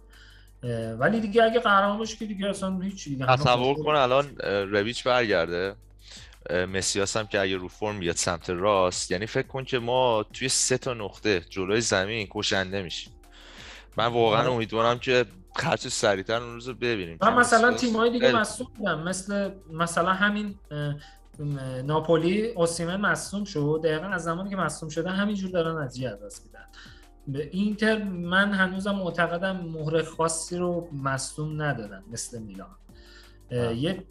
ولی دیگه اگه قهرمان باشه که دیگه اصلا هیچ دیگه. تصور کن الان رویچ برگرده. مسیاس هم که اگه رو فرم بیاد سمت راست. یعنی فکر کن که ما توی سه تا نقطه جلوی زمین کشنده میشیم. من واقعا آره. امیدوارم که خرچ سریعتر اون روز ببینیم. من مثلا تیم‌های دیگه مسئول بودم. مثل مثلا همین ناپولی اوسیمن مصوم شد. دقیقا از زمانی که مصوم شده همینجور دارن از دست میدن. به اینتر من هنوزم معتقدم مهر خاصی رو مصوم ندادن مثل میلان. یه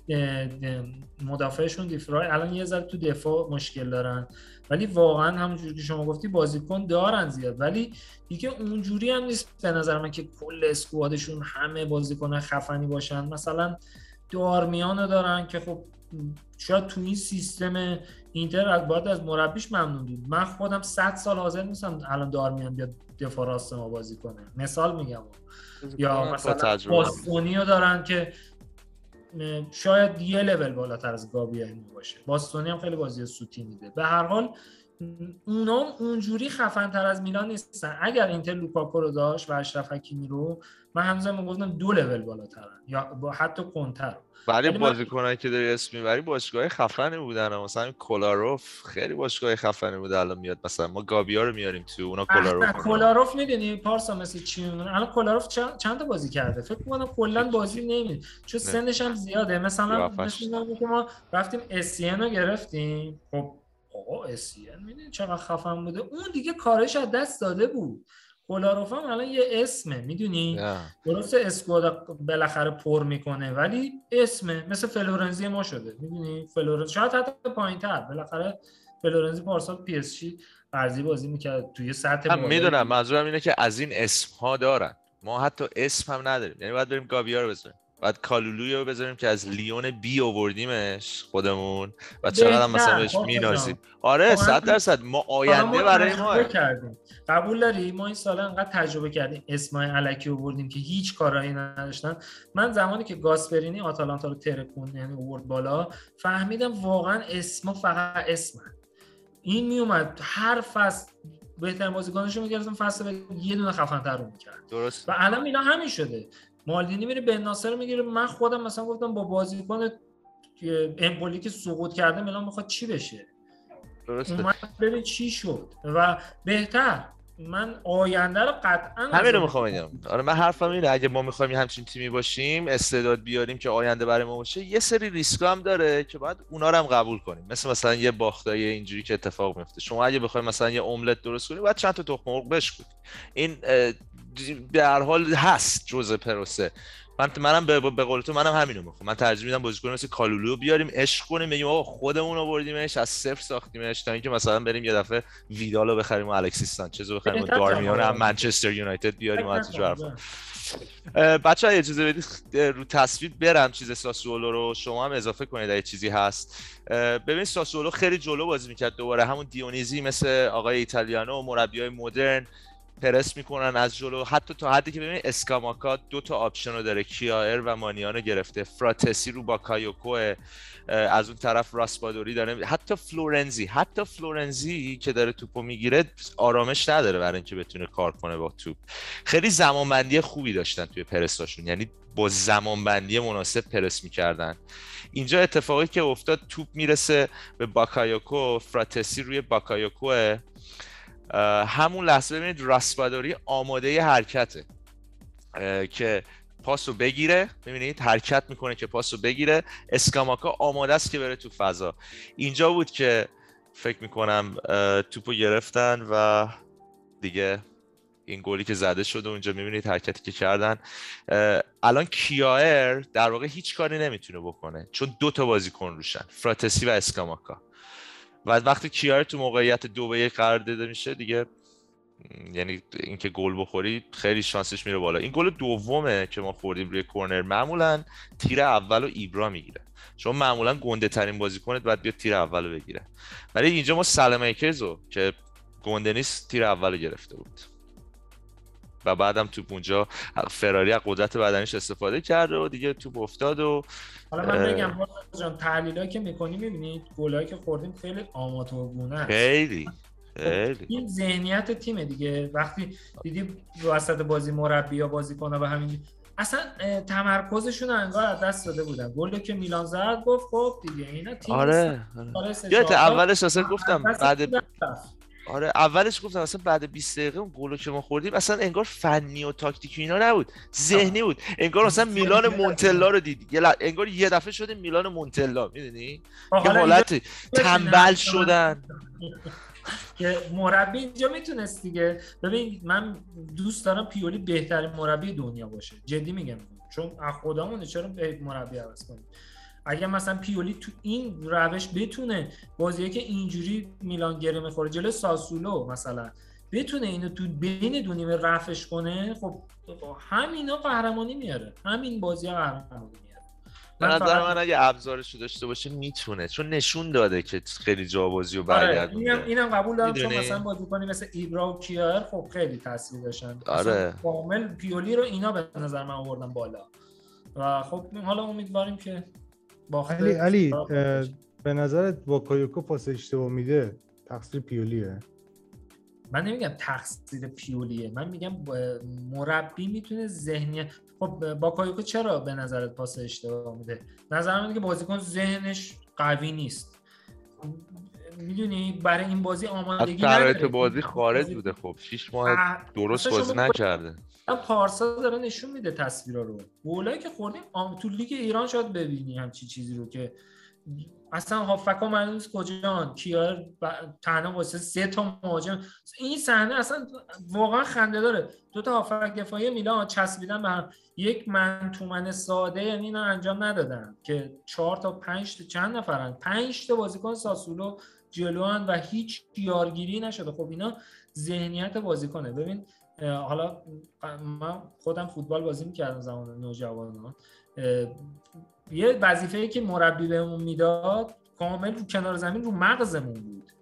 مدافعشون دیفرای الان یه ذره تو دفاع مشکل دارن. ولی واقعا همونجوری که شما گفتی بازیکن دارن زیاد. ولی دیگه اونجوری هم نیست به نظر من که کل اسکوادشون همه بازیکن خفنی باشن. مثلا دارمیان دارن که خب شاید تو این سیستم اینتر باید از مربیش ممنون بود من خودم 100 سال حاضر نیستم الان دارمیان بیاد دفاع راست ما بازی کنه. مثال میگم. یا مثلا باستونی رو دارن که شاید یه لول بالاتر از گابی باشه. باستونی هم خیلی بازی سوتی میده. به هر حال اونا اونجوری خفن تر از میلان نیستن. اگر اینتر لوکاکو رو داشت و اشرف حکیمی رو من هنوزم گفتم دو لول بالاترن یا با حتی کنتر ولی بازیکنایی که داری اسم می‌بری باشگاه خفنی بودن. مثلا کولاروف خیلی باشگاه خفنی بود الان میاد مثلا ما گابیا رو میاریم تو اونا کولاروف کولاروف می‌دونی؟ پارسا مثل چی الان کولاروف چند تا بازی کرده؟ فکر کنم کلا بازی نمید چون سنش هم زیاده. مثلا مثلا که ما رفتیم اسین رو گرفتیم. خب آقا می‌دونی چقدر خفن بوده؟ اون دیگه کارش از دست داده بود. کولاروف هم الان یه اسمه می‌دونی؟ درست squad بالاخره پر می‌کنه ولی اسمه مثل فلورنزی ما شده می‌دونی؟ فلورنزی شاید حتی پایین تر بالاخره فلورنزی پارسال پی اس جی قرضی بازی می‌کرد توی سطح می‌دونم منظورم اینه که از این اسم ها دارن. ما حتی اسم هم نداریم یعنی باید بریم گابیا رو بزنیم. بعد کالولوی رو بذاریم که از لیون بی آوردیمش خودمون و چقدر مثلا بهش مینازیم. آره صد درصد. ما آینده برای ما. کردیم. قبول داری؟ ما این سال انقدر تجربه کردیم. اسمای علکی آوردیم که هیچ کارایی نداشتن. من زمانی که گاسپرینی آتالانتا رو ترکون یعنی آورد بالا فهمیدم واقعا اسما فقط اسم این میومد هر فصل بهترین بازیکناشو می‌گرفتم فصل یه دونه خفن تر رو می‌کرد. درست. و الان اینا همین شده. مالدینی میره به ناصر می‌گیره. من خودم مثلا گفتم با بازیکن امپولی که سقوط کرده میلان می‌خواد چی بشه؟ درسته. ببین چی شد. و بهتر من آینده رو قطعا همین رو می‌خوام بگم. آره من حرفم اینه. اگه ما می‌خوایم یه همچین تیمی باشیم استعداد بیاریم که آینده برای ما باشه یه سری ریسک هم داره که باید اونا رو هم قبول کنیم. مثل مثلا یه باختای اینجوری که اتفاق میفته شما اگه بخواید مثلا یه املت درست کنید باید چند تا تخم مرغ بشکونید این هر حال هست جزء پروسه. من منم به به قول تو منم همینو می‌خوام. من ترجیح میدم بازیکن مثل کالولو بیاریم عشق کنیم بگیم آقا خودمون آوردیمش از صفر ساختیمش تا اینکه مثلا بریم یه دفعه ویدالو بخریم و الکسیس سانچز رو بخریم و دارمیان هم منچستر یونایتد بیاریم از بچه ها اجازه بدید رو تصویر برم چیز ساسولو رو. شما هم اضافه کنید اگه چیزی هست. ببین ساسولو خیلی جلو بازی می‌کرد دوباره. همون دیونیزی مثل آقای ایتالیانو مربی های مدرن. پرس می‌کنن از جلو. حتی تا حدی که ببینید اسکاماکا دو تا option رو داره. کیایر و مانیانو گرفته. فراتسی رو با کایوکو از اون طرف راسپادوری داره. حتی فلورنزی حتی فلورنزی که داره توپو می‌گیره آرامش نداره برای اینکه بتونه کار کنه با توپ. خیلی زمانبندی خوبی داشتن توی پرساشون. یعنی با زمانبندی مناسب پرس می‌کردن. اینجا اتفاقی که افتاد توپ می‌رسه به باکایوکو. فراتسی روی باکایوکو همون لحظه ببینید راسپادوری آماده حرکته. که پاس رو بگیره ببینید حرکت می‌کنه که پاس رو بگیره. اسکاماکا آماده است که بره تو فضا. اینجا بود که فکر می‌کنم توپو گرفتن و دیگه این گلی که زده شد اونجا می‌بینید حرکتی که کردن. الان کیایر در واقع هیچ کاری نمی‌تونه بکنه چون دو تا بازیکن روشن فراتسی و اسکاماکا. و وقتی کیار تو موقعیت دو به یک قرار داده میشه دیگه یعنی اینکه گل بخوری خیلی شانسش میره بالا. این گل دومه که ما خوردیم روی کورنر معمولا تیر اول و ایبرا می‌گیره. چون معمولا گنده ترین بازیکنت باید بیاد تیر اول رو بگیره. ولی اینجا ما سلمیکرزو که گنده نیست تیر اول گرفته بود. و بعدم توپ اونجا فراری از قدرت بدنش استفاده کرده و دیگه توپ افتاد و حالا من بگم جان تحلیلایی که می‌کنی می‌بینید گلایی که خوردیم خیلی آماتورگونه است. خیلی خیلی. این ذهنیت تیمه دیگه. وقتی دیدی وسط بازی مربی یا بازی کنه و همین اصلا تمرکزشون انگار از دست داده بودن. گل که میلان زد گفت خب دیگه اینا تیم آره, آره. اولش اصلا گفتم بعد آره اولش گفتم اصلا بعد 20 دقیقه اون گلو که ما خوردیم اصلا انگار فنی و تاکتیکی اینا نبود ذهنی بود. انگار مثلا میلان مونتلا رو دیدی. انگار یه دفعه شده میلان مونتلا می‌دونی؟ یه حالت تنبل شدن. که مربی اینجا می‌تونست دیگه. ببین من دوست دارم پیولی بهترین مربی دنیا باشه. جدی میگم. چون خودمون چرا مربی عوض کنیم؟ اگر مثلا پیولی تو این روش بتونه بازیه که اینجوری میلان گره می‌خوره جلو ساسولو مثلا بتونه اینو تو بین دو نیمه رفش کنه خب همینا قهرمانی میاره. همین بازی قهرمانی میاره. به نظر من اگه ابزارش رو داشته باشه می‌تونه چون نشون داده که خیلی جوابازی رو برگردونه آره اینم, قبول دارم چون مثلا بازیکنی مثل ایبرا و کیار خب خیلی تاثیر داشتن. آره. کامل پیولی رو اینا به نظر من آوردن بالا. و خب حالا امیدواریم که علی علی به نظرت کایوکو پاس اشتباه میده تقصیر پیولیه؟ من نمیگم تقصیر پیولیه من میگم مربی می‌تونه ذهنی خب کایوکو چرا به نظرت پاس اشتباه میده؟ نظر من که بازیکن ذهنش قوی نیست. می‌دونی برای این بازی آمادگی نداره. بازی خارج بوده خب. 6 ماه درست بازی نکرده. پارسا داره نشون میده تصویرا رو. گلایی که خوردیم تو لیگ ایران شاید ببینی همچی چیزی رو که اصلا هافکا نیست کجان کیار ب... تنها واسه سه تا مهاجم. این صحنه اصلا واقعا خنده داره. دو تا هافک دفاعی میلان چسبیدن به هم. یک من تو من ساده یعنی اینا انجام ندادن که چهار تا پنج تا چند نفرن. پنج تا بازیکن ساسولو جلوان و هیچ یارگیری نشده. خب اینا ذهنیت بازیکنه. ببین حالا من خودم فوتبال بازی می‌کردم زمان نوجوانان. یه وظیفه که مربی بهمون می‌داد کامل رو کنار زمین رو مغزمون بود.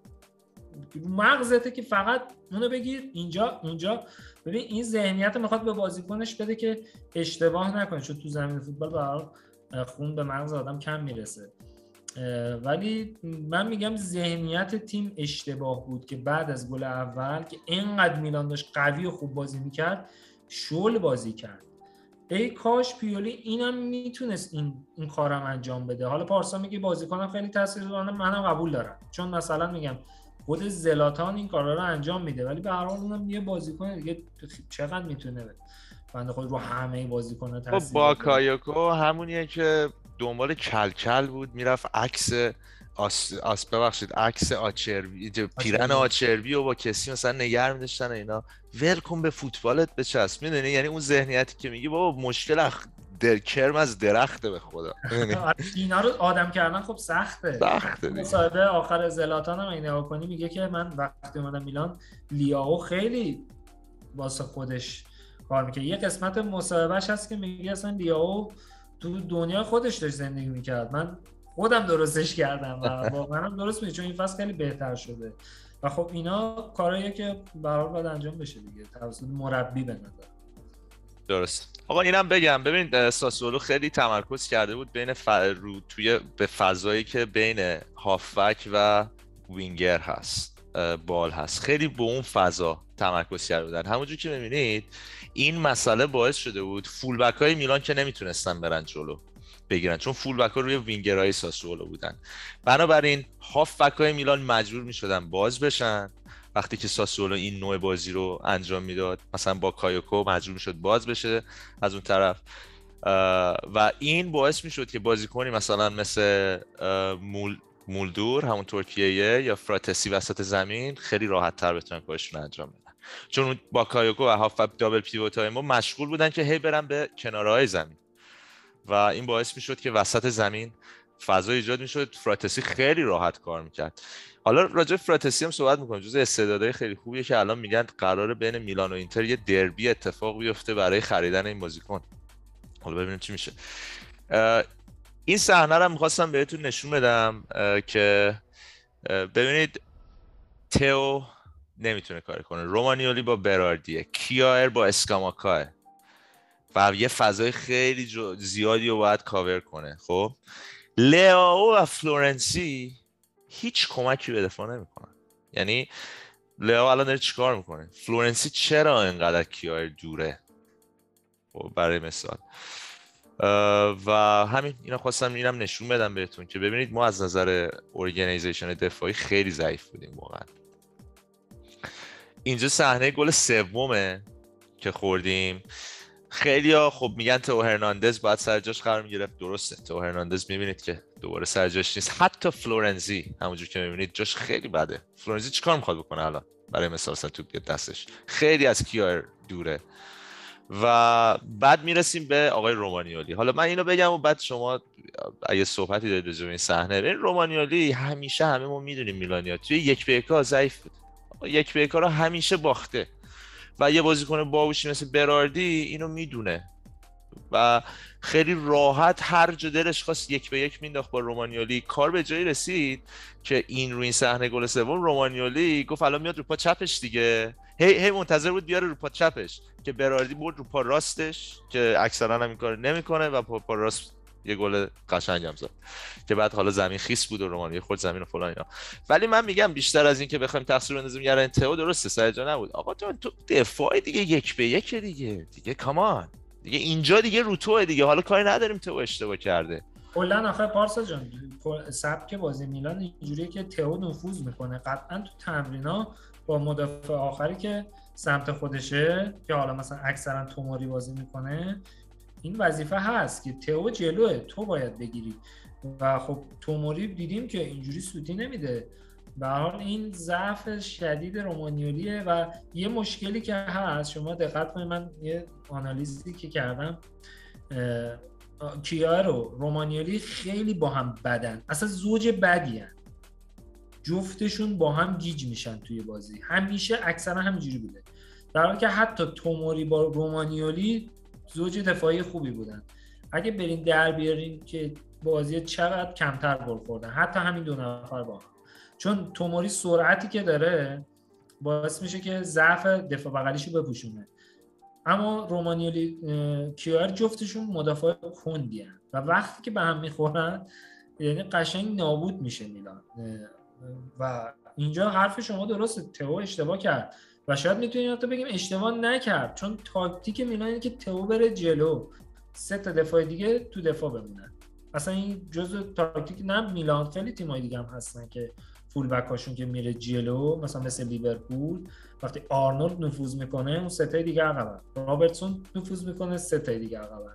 رو مغزته که فقط اونو بگیر اینجا اونجا. ببین این ذهنیت می‌خواد به بازیکنش بده که اشتباه نکنه. چون تو زمین فوتبال به خون به مغز آدم کم می‌رسه. ولی من میگم ذهنیت تیم اشتباه بود که بعد از گل اول که اینقدر میلان داشت قوی و خوب بازی می‌کرد شل بازی کرد. ای کاش پیولی اینم می‌تونست این این کارم انجام بده. حالا پارسا میگه بازیکنم خیلی تاثیرگذاره منم قبول دارم. چون مثلا میگم خود زلاتان این کارا رو انجام میده ولی به هر حال اونم یه بازیکن دیگه چقدر می‌تونه بنده خود رو همه بازیکن‌ها خب، تاثیر با کایوکو همونیه که دنبال کلکل بود می‌رفت عکس آس, آس ببخشید عکس آچربی پیرن آچربی و با کسی مثلا نگر میداشتن اینا. ول کن به فوتبالت بچسب می‌دونی؟ یعنی اون ذهنیتی که میگی بابا مشکل در کرم از درخته به خدا. اینا رو آدم کردن خب سخته. سخته. مصاحبه آخر زلاتان هم این نگاه کنی میگه که من وقتی اومدم میلان لیاو خیلی واسه خودش کار می‌کنه یه قسمت مصاحبهش هست که میگه اصلا لیاو تو دنیا خودش داشت زندگی می‌کرد. من خودم درستش کردم و واقعا درست میشه چون این فصل خیلی بهتر شده. و خب اینا کارهاییه که برای باید انجام بشه دیگه توسط مربی به نظر. درست. آقا اینم بگم. ببین ساسولو خیلی تمرکز کرده بود بین ف... رو توی به فضایی که بین هافبک و وینگر هست بال هست. خیلی به اون فضا تمرکز کرده بودن. همونجور که می‌بینید این مسئله باعث شده بود فولبک های میلان که نمی‌تونستن برن جلو بگیرن چون فول بک ها روی وینگر های ساسولو بودن. بنابراین هاف بک های میلان مجبور می‌شدن باز بشن. وقتی که ساسولو این نوع بازی رو انجام می‌داد مثلا باکایوکو مجبور می‌شد باز بشه از اون طرف. و این باعث می‌شد که بازیکنی مثلا مثل مول مولدور همون ترکیه یا فراتسی وسط زمین خیلی راحت تر بتونن کارشون انجام بدن. چون باکایوکو و هاف double pivot های ما مشغول بودن که هی برن به کنارهای زمین. و این باعث می‌شد که وسط زمین فضا ایجاد می‌شد. فراتسی خیلی راحت کار می‌کرد. حالا راجع فراتسی هم صحبت می‌کنم جز استعدادهای خیلی خوبیه که الان میگن قرار بین میلان و اینتر یه دربی اتفاق بیفته برای خریدن این بازیکن. حالا ببینیم چی میشه. این صحنه رو می‌خواستم بهتون نشون بدم که ببینید تئو نمی‌تونه کار کنه. رومانیولی با براردیه کیایر با اسکاماکاه. و یه فضای خیلی زیادی رو باید کاور کنه خب؟ لیاو و فلورنسی هیچ کمکی به دفاع نمی‌کنن. یعنی لیاو الان داره چیکار می‌کنه؟ فلورنسی چرا اینقدر کیایر دوره؟ خب برای مثال. و همین اینا خواستم اینم نشون بدم بهتون که ببینید ما از نظر organization دفاعی خیلی ضعیف بودیم واقعا. اینجا صحنه گل سومه که خوردیم. خیلی ها خب میگن تو هرناندز باید سر جاش قرار می‌گرفت. درسته. تو هرناندز می‌بینید که دوباره سر جاش نیست. حتی فلورنزی همونجور که می‌بینید جاش خیلی بده. فلورنزی چیکار می‌خواد بکنه الان؟ برای مثال توپ دستش. خیلی از کیار دوره. و بعد می‌رسیم به آقای رومانیولی حالا من اینو بگم و بعد شما اگه صحبتی دارید راجع این صحنه. این رومانیولی همیشه همه ما می‌دونیم میلانیا. توی یک به ضعیف بود. یک به رو همیشه باخته. و یه بازیکن باهوشی مثل براردی اینو می‌دونه. و خیلی راحت هر جا دلش خواست یک به یک مینداخت با رومانیولی کار به جایی رسید که این روی این صحنه گل سوم رومانیولی گفت الان میاد رو پا چپش دیگه. هی هی منتظر بود بیاره رو پا چپش. که براردی برد رو پا راستش که اکثرا هم این کار نمی‌کنه و پا, پا راست یه گل قشنگ هم زد. که بعد حالا زمین خیس بود و رومانی خود زمین و فلان اینا. ولی من میگم بیشتر از این که بخوایم تقصیر بندازیم یارن تئو درسته سر جا نبود. آقا تو تو دفاع دیگه یک به یک دیگه. دیگه کامان دیگه اینجا دیگه رو تو دیگه. حالا کاری نداریم تو اشتباه کرده. کلا آخه پارسا جان سبک بازی میلان اینجوریه که تئو نفوذ می‌کنه. قطعا تو تمرینا با مدافع آخری که سمت خودشه که حالا مثلا اکثرا توماری بازی می‌کنه این وظیفه هست که تئو جلوه. تو باید بگیری. و خب توموری دیدیم که اینجوری سوتی نمیده. به حال این ضعف شدید رومانیولیه و یه مشکلی که هست شما دقت کنید من یه آنالیزی که کردم کیا رو رومانیولی خیلی با هم بدن. اصلا زوج بدی هن. جفتشون با هم گیج میشن توی بازی. همیشه اکثرا همینجوری بوده. در حالی که حتی توموری با رومانیولی زوج دفاعی خوبی بودن. اگه برین در بیارین که بازی چقدر کمتر گل خوردن. حتی همین دو نفر با چون توموری سرعتی که داره باعث میشه که ضعف دفاع بغلیشو بپوشونه. اما رومانیولی کیار جفتشون مدافع کندی و وقتی که به هم می‌خورن یعنی قشنگ نابود میشه میلان. و اینجا حرف شما درسته. تو اشتباه کرد. و شاید می‌تونیم تئو بگیم اشتباه نکرد چون تاکتیک میلان اینه که تئو بره جلو. سه تا دفاع دیگه تو دفاع بمونن. اصلا این جزء تاکتیک نه میلان خیلی تیمای دیگه هم هستن که full back هاشون که میره جلو مثلا مثل لیورپول. وقتی آرنولد نفوذ می‌کنه اون سه دیگه عقبن. رابرتسون نفوذ می‌کنه سه دیگه عقبن.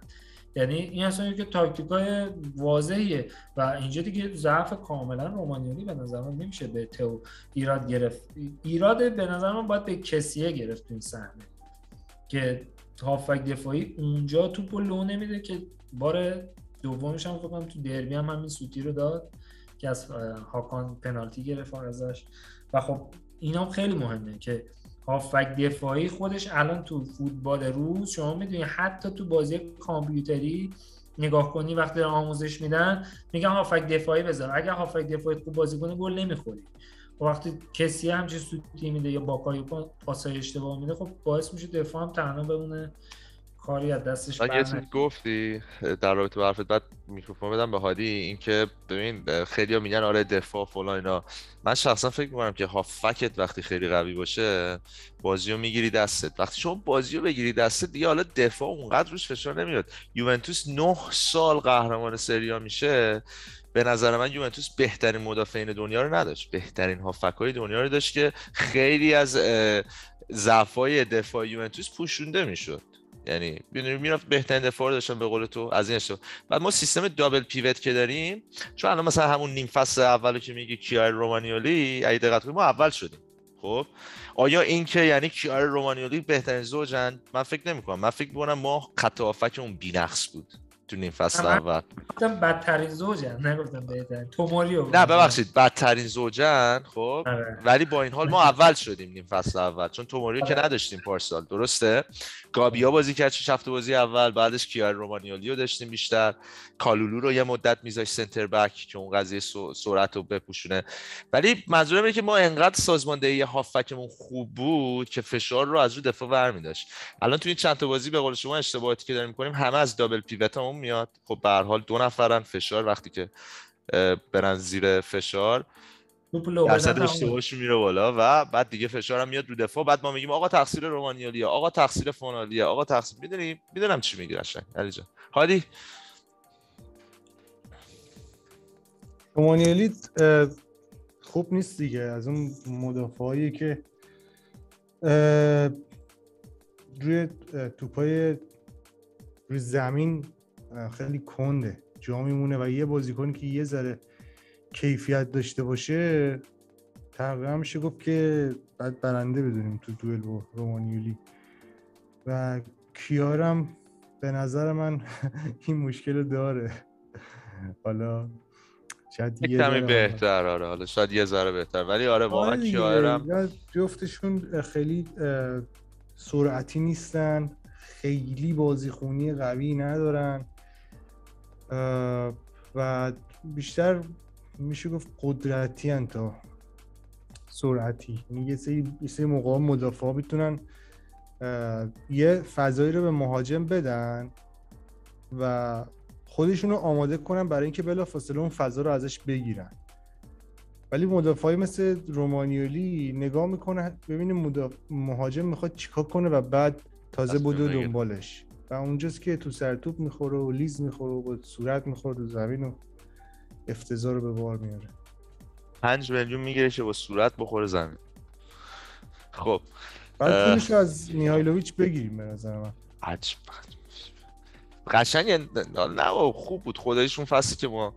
یعنی این اصلا که تاکتیکای واضحیه. و اینجا دیگه ضعف کاملا رومانیولی به نظر من نمیشه به تئو ایراد گرفت. ایراد به نظر من باید به کسیه گرفت این صحنه. که هافک دفاعی اونجا توپ لو نمیده که بار دومش هم فکر تو دربی هم همین سوتی رو داد که از هاکان پنالتی گرفت ازش. و خب اینا خیلی مهمه که هافک دفاعی خودش الان تو فوتبال روز شما می‌دونی حتی تو بازی کامپیوتری نگاه کنی وقتی آموزش میدن میگن هافک دفاعی بذار. اگر هافک دفاعی خوب بازی کنی گل نمی‌خوری. و وقتی کسی همچین سوتی میده یا باکایو پاسای اشتباه میده خب باعث میشه دفاع هم تنها بمونه. کاری از دستش یه چیز گفتی در رابطه با حرفت بعد میکروفون بدم به هادی اینکه ببین خیلی میگن آره دفاع فلان اینا. من شخصا فکر می‌کنم که هافکت وقتی خیلی قوی باشه بازی رو می‌گیری دستت. وقتی شما بازی رو بگیری دستت دیگه حالا دفاع اونقدر روش فشار نمیاد. یوونتوس 9 سال قهرمان سریا میشه. به نظر من یوونتوس بهترین مدافعین دنیا رو نداشت. بهترین هافکای دنیا رو داشت که خیلی از ضعفای دفاع یوونتوس پوشونده می‌شد. یعنی می‌رفت بهترین دفاع داشتن به قول تو از این اشتباه بعد ما سیستم دابل پیوت که داریم چون الان مثلا همون نیم فصل اولو که میگی کیار رومانیولی اگه دقت ما اول شدیم. خب؟ آیا این که یعنی کیار رومانیولی بهترین زوجن؟ من فکر نمی کنم من فکر می‌کنم ما خط اون بی‌نقص بود. تو نیم فصل اول. گفتم بدترین زوجن نگفتم بهترین. توماریو نه ببخشید بدترین زوجن خب؟ آره. ولی با این حال ما اول شدیم نیم فصل اول چون توماریو که آره. نداشتیم پارسال درسته؟ گابیا بازی کرد چه هفته بازی اول بعدش کیار رومانیولیو داشتیم بیشتر. کالولو رو یه مدت میذاش سنتر بک که اون قضیه سرعت رو بپوشونه. ولی منظورم اینه که ما انقدر سازماندهی هافکمون خوب بود که فشار رو از رو دفاع برمی داشت الان تو این چند تا بازی به قول شما اشتباهاتی که داریم می‌کنیم همه از دابل پیوت میاد. خب به حال دو نفرن فشار وقتی که برن زیر فشار درصد اشتباهش میره بالا و بعد دیگه فشار هم میاد رو دفاع. بعد ما میگیم آقا تقصیر رومانیالی آقا تقصیر فونالیه آقا تقصیر می‌دونی؟ می‌دونم چی میگی قشنگ علی جان هادی؟ رومانیالی خوب نیست دیگه. از اون مدافعایی که روی توپای روی زمین خیلی کنده. جا میمونه و یه بازیکنی که یه ذره کیفیت داشته باشه تقریبا میشه گفت که بعد برنده بدونیم تو دوئل با رومانیولی. و کیارم به نظر من این مشکل داره. حالا شاید یه کمی بهتر آره حالا شاید یه ذره بهتر. ولی آره واقعا آره کیارم جفتشون خیلی سرعتی نیستن خیلی بازیخونی قوی ندارن. و بیشتر میشه گفت قدرتی هن تا سرعتی. یعنی یه سری یه سری موقع مدافع می‌تونن یه فضایی رو به مهاجم بدن و خودشون رو آماده کنن برای اینکه بلافاصله اون فضا رو ازش بگیرن. ولی مدافعی مثل رومانیولی نگاه می‌کنه ببینه مهاجم می‌خواد چیکار کنه و بعد تازه بودو دنبالش. و اونجاست که تو سرتوب می‌خوره و لیز می‌خوره و با صورت می‌خوره و زمین و افتضاح رو به بار میاره پنج میلیون می‌گیره که با صورت بخوره زمین. خب بعد از میهایلوویچ بگیریم به نظر من. عجب قشنگ نه خوب بود. خودشون فصلی که ما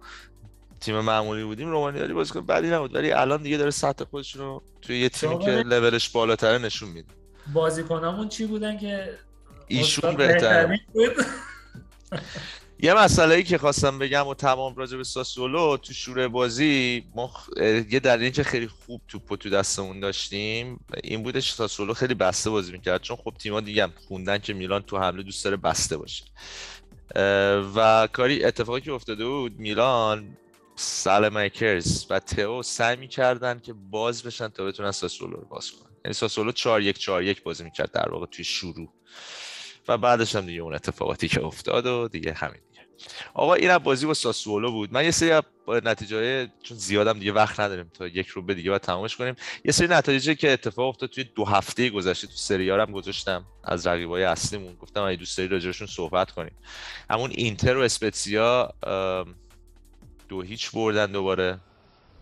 تیم معمولی بودیم رومانیالی بازیکن بدی نبود. ولی الان دیگه داره سطح خودش رو توی یه تیمی که لولش بالاتره نشون میده. بازیکنامون چی بودن که ایشون بهتر یه مسئله ای که خواستم بگم و تمام راجع به ساسولو تو شوره بازی ما یه دلیلی که خیلی خوب توپو تو دستمون داشتیم این بودش ساسولو خیلی بسته بازی می‌کرد. چون خب تیما دیگه هم خوندن که میلان تو حمله دوست داره بسته باشه. و کاری اتفاقی که افتاده بود میلان سالمیکرز و تئو سعی می‌کردن که باز بشن تا بتونن ساسولو رو باز کنن. یعنی ساسولو 4 1 4 1 بازی می‌کرد در واقع توی شروع. و بعدش هم دیگه اون اتفاقاتی که افتاد و دیگه همین دیگه. آقا این بازی با ساسولو بود. من یه سری نتیجه چون زیادم دیگه وقت نداریم تا یک رو به دیگه باید تمامش کنیم. یه سری نتایجی که اتفاق افتاد توی دو هفته گذشته تو سری هم گذاشتم از رقیبای اصلیمون. گفتم اگه دوست داری راجعشون صحبت کنیم. همون اینتر و اسپتسیا دو هیچ بردن دوباره.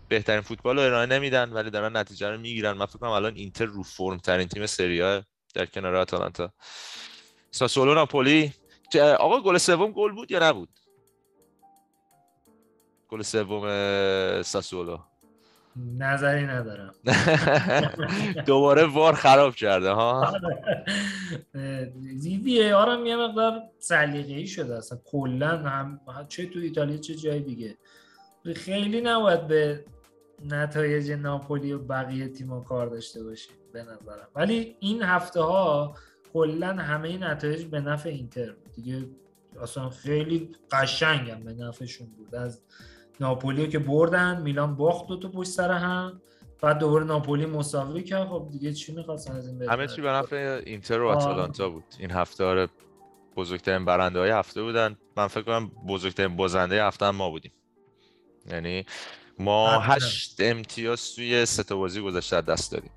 بهترین فوتبال رو ارائه نمیدن ولی دارن نتیجه رو می‌گیرن. من فکر کنم الان اینتر رو فرم ترین تیم سری در کنار آتالانتا. ساسولو ناپولی. آقا گل سوم گل بود یا نبود؟ گل سوم ساسولو. نظری ندارم. دوباره وار خراب کرده ها؟ وی آر هم یه مقدار سلیقه ای شده اصلا. کلا هم چه تو ایتالیا چه جای دیگه. خیلی نباید به نتایج ناپولی و بقیه تیم‌ها کار داشته باشیم به نظرم. ولی این هفته ها کلا همه نتایج به نفع اینتر بود. دیگه اصلا خیلی قشنگم به نفعشون بود. از ناپولی که بردن میلان باخت دو تا پشت سر هم. بعد دوباره ناپولی مساوی کرد. خب دیگه چی می‌خواستن از این همه چی به نفع اینتر و آتالانتا بود. این هفته آره بزرگترین برنده های هفته بودن. من فکر کنم بزرگترین بازنده هفته هم ما بودیم. یعنی ما هشت امتیاز توی سه تا بازی گذشته دست دادیم.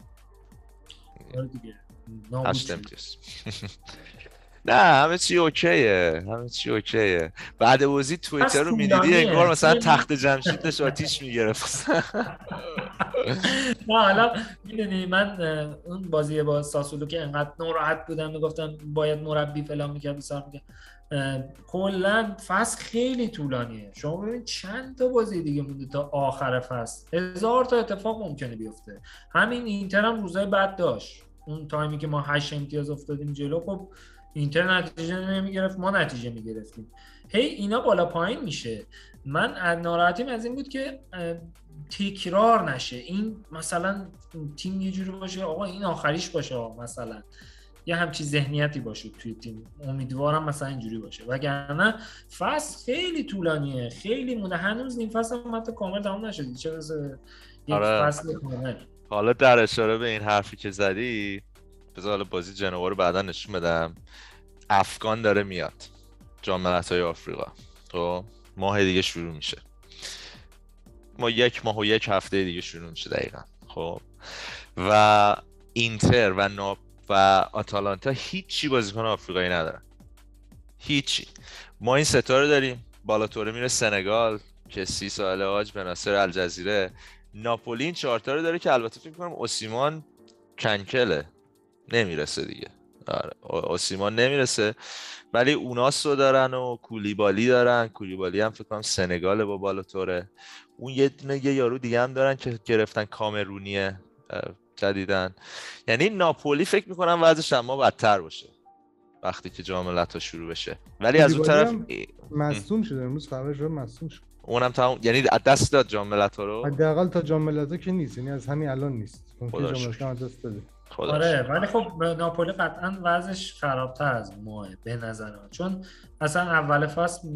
هشت امتیاز نه همه چی اوکیه همه چی اوکیه. بعد بازی توییتر رو می‌دیدی؟ انگار مثلا تخت جمشید داشت آتیش می‌گرفت. نه حالا می‌دونی من اون بازی با ساسولو که انقدر ناراحت بودم می‌گفتم باید مربی فلان می‌کرد بسار می‌کرد. کلا فصل خیلی طولانیه. شما ببین چند تا بازی دیگه مونده تا آخر فصل؟ هزار تا اتفاق ممکنه بیفته. همین اینتر هم روزای بعد داشت. اون تایمی که ما 8 امتیاز افتادیم جلو خب اینتر نتیجه نمی‌گرفت ما نتیجه می‌گرفتیم. هی اینا بالا پایین میشه. من ناراحتیم از این بود که تکرار نشه. این مثلا تیم یه جوری باشه آقا این آخریش باشه مثلا. یه همچی ذهنیتی باشه توی تیم. امیدوارم مثلا اینجوری باشه. وگرنه فصل خیلی طولانیه. خیلی مونده. هنوز نیم فصل هم حتی کامل تمام نشده. چه آره. فصل کامل. حالا در اشاره به این حرفی که زدی بذار بازی جنوا رو بعدا نشون بدم. افغان داره میاد جام های آفریقا. تو خب، ماه دیگه شروع میشه. ما یک ماه و یک هفته دیگه شروع میشه دقیقا. خب و اینتر و ناپ و آتالانتا هیچی بازیکن آفریقایی ندارن. هیچی. ما این ستاره داریم. بالاتوره میره سنگال که سی ساله آج به ناصر الجزیره ناپولی این چهارتا رو داره که البته فکر کنم اوسیمان کنکله. نمی‌رسه دیگه. آره اوسیمان نمی‌رسه. ولی اوناس رو دارن و کولیبالی دارن. کولیبالی هم فکر کنم سنگال با بالاتوره. اون یه دونه یه یارو دیگه هم دارن که گرفتن کامرونیه جدیدن. یعنی ناپولی فکر می‌کنم وضعش اما بدتر باشه. وقتی که جام ملت‌ها شروع بشه. ولی از اون طرف مصدوم شده. امروز خبرش رو مصدوم شد. اونم تمام یعنی دست داد جام ملت‌ها رو؟ حداقل تا جام ملت‌ها که نیست. یعنی از همین الان نیست. ممکن جام ملت‌ها دست بده. آره ولی خب ناپولی قطعا وضعش خرابتر از ماست به نظر من. چون اصلا اول فصل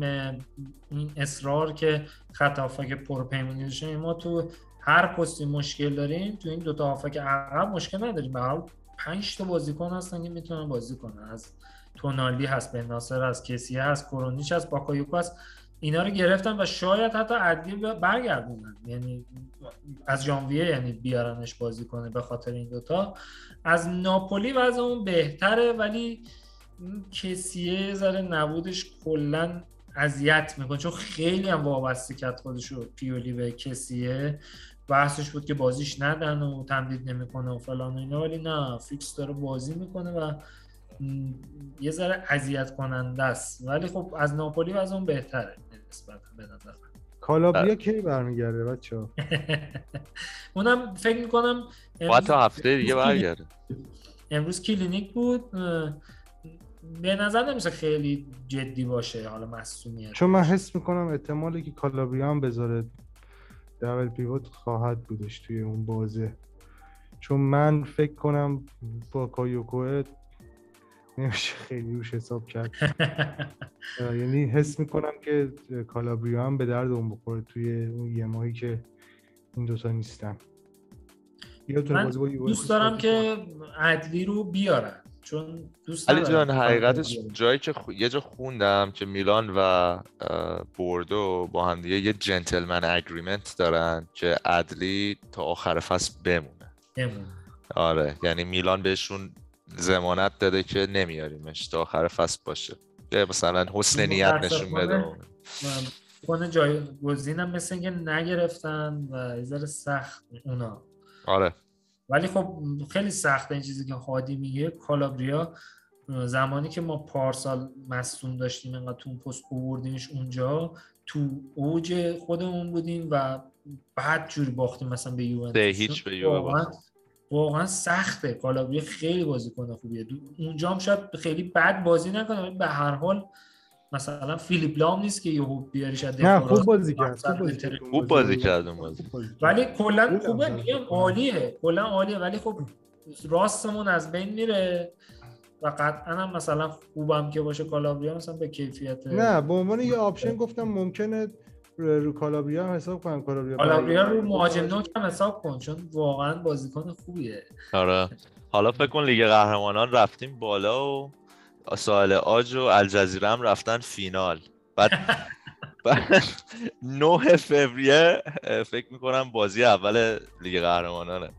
این اصرار که خط که پرپیمونی داشتیم ما تو هر پستی مشکل داریم تو این دوتا هافک عقب مشکل نداریم. به حال پنج تا بازیکن هستن که می‌تونن بازی کنن. از تونالی هست بن‌ناصر هست کسیه هست کرونیچ هست باکایوکو هست. اینا رو گرفتن و شاید حتی عدلی برگردونن یعنی از ژانویه یعنی بیارنش بازی کنه به خاطر این دوتا از ناپولی وضع اون بهتره ولی کسیه ذره نبودش کلا اذیت می‌کنه. چون خیلی هم وابسته کرد خودش رو پیولی به کسیه. بحثش بود که بازیش ندن و تمدید نمی‌کنه و فلان و اینا ولی نه فیکس داره بازی می‌کنه و یه ذره اذیت کننده است. ولی خب از ناپولی و از اون بهتره. نسبت به نظر کالابریا بله. کی برمیگرده بچه اونم فکر می‌کنم باید تا هفته دیگه برگرده. امروز کلینیک بود. به نظر نمیشه خیلی جدی باشه حالا مسئولیت چون من حس می‌کنم احتمالی که کالابریا هم بذاره دبل پیوت خواهد بودش توی اون بازه. چون من فکر کنم با کایوکوه نمیشه خیلی روش حساب کرد. یعنی حس می‌کنم که کالابریا هم به درد اون بخوره توی اون یه ماهی که این دوتا نیستن. من دوست دارم که عدلی رو بیارن. چون دوست علی جان حقیقتش جایی که یه جا خوندم که میلان و بوردو با هم دیگه یه جنتلمن اگریمنت دارن که عدلی تا آخر فصل بمونه. بمونه. آره یعنی میلان بهشون زمانت داده که نمیاریمش تا آخر فصل باشه. که مثلا حسن نیت نشون بده. کنه جای گزینم مثل اینکه نگرفتن و یه سخت اونا. آره. ولی خب خیلی سخته این چیزی که هادی میگه. کالابریا زمانی که ما پارسال مصوم داشتیم انقدر تو اون پست اووردیمش اونجا تو اوج خودمون بودیم و بعد جوری باختیم مثلا به یوونتوس. هیچ به یوونتوس. واقعا سخته. کالابریا خیلی بازیکن خوبیه. اونجا هم شاید خیلی بد بازی نکنه به هر حال مثلا فیلیپ لام نیست که یهو بیاریش از نه خوب بازی کرد خوب بازی کرد. ولی کلا خوبه میگم عالیه. کلا عالیه ولی خب راستمون از بین میره و قطعا هم مثلا خوبم که باشه کالابریا مثلا به کیفیت نه به عنوان یه option گفتم ممکنه رو کالابریا هم حساب کنم کالابریا کالابریا رو مهاجم نوک هم حساب کن چون واقعا بازیکن خوبیه. آره. حالا فکر کن لیگ قهرمانان رفتیم بالا و ساحل عاج و الجزیره هم رفتن فینال. بعد 9 فوریه فکر می‌کنم بازی اول لیگ قهرمانانه.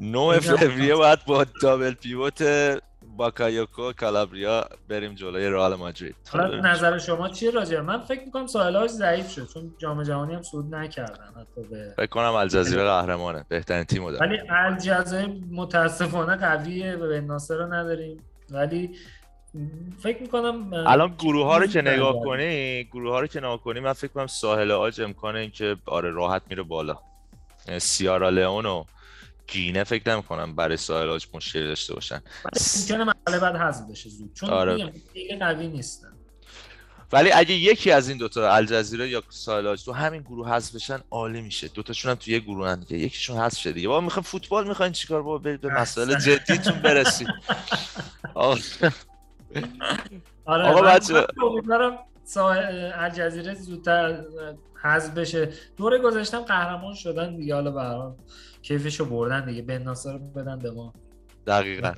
9 فوریه باید با double pivot باکایوکو کالابریا بریم جلوی رئال مادرید. نظر شما چیه راجع من؟ فکر می‌کنم ساحل عاج ضعیف شد چون جام جهانی هم صعود نکردن حتی به فکر کنم الجزیره قهرمانه بهترین تیم داره. ولی الجزایر متاسفانه قویه و بن‌ناصر رو نداریم. ولی فکر می‌کنم الان گروه ها رو که نگاه کنی گروه ها رو که نگاه کنی من فکر کنم ساحل عاج امکانه اینکه آره راحت میره بالا. سیرالئون و گینه فکر نمی کنم برای ساحل آج مشکلی داشته باشن. ممکنه مرحله بعد حذف بشه زود. چون آره. قوی نیستن. ولی اگه یکی از این دوتا الجزیره یا ساحل آج تو همین گروه حذف بشن عالی میشه. دوتاشون هم تو یه گروه هن دیگه. یکیشون حذف شه دیگه. بابا می‌خوام فوتبال می‌خواین چیکار؟ بابا برید به مسائل جدیتون برسید. آره آقا بچه امیدوارم الجزیره زودتر حذف بشه. دوره گذاشتم قهرمان شدن دیگه حالا کیفشو بردن دیگه بن ناصر بدن به ما. دقیقا.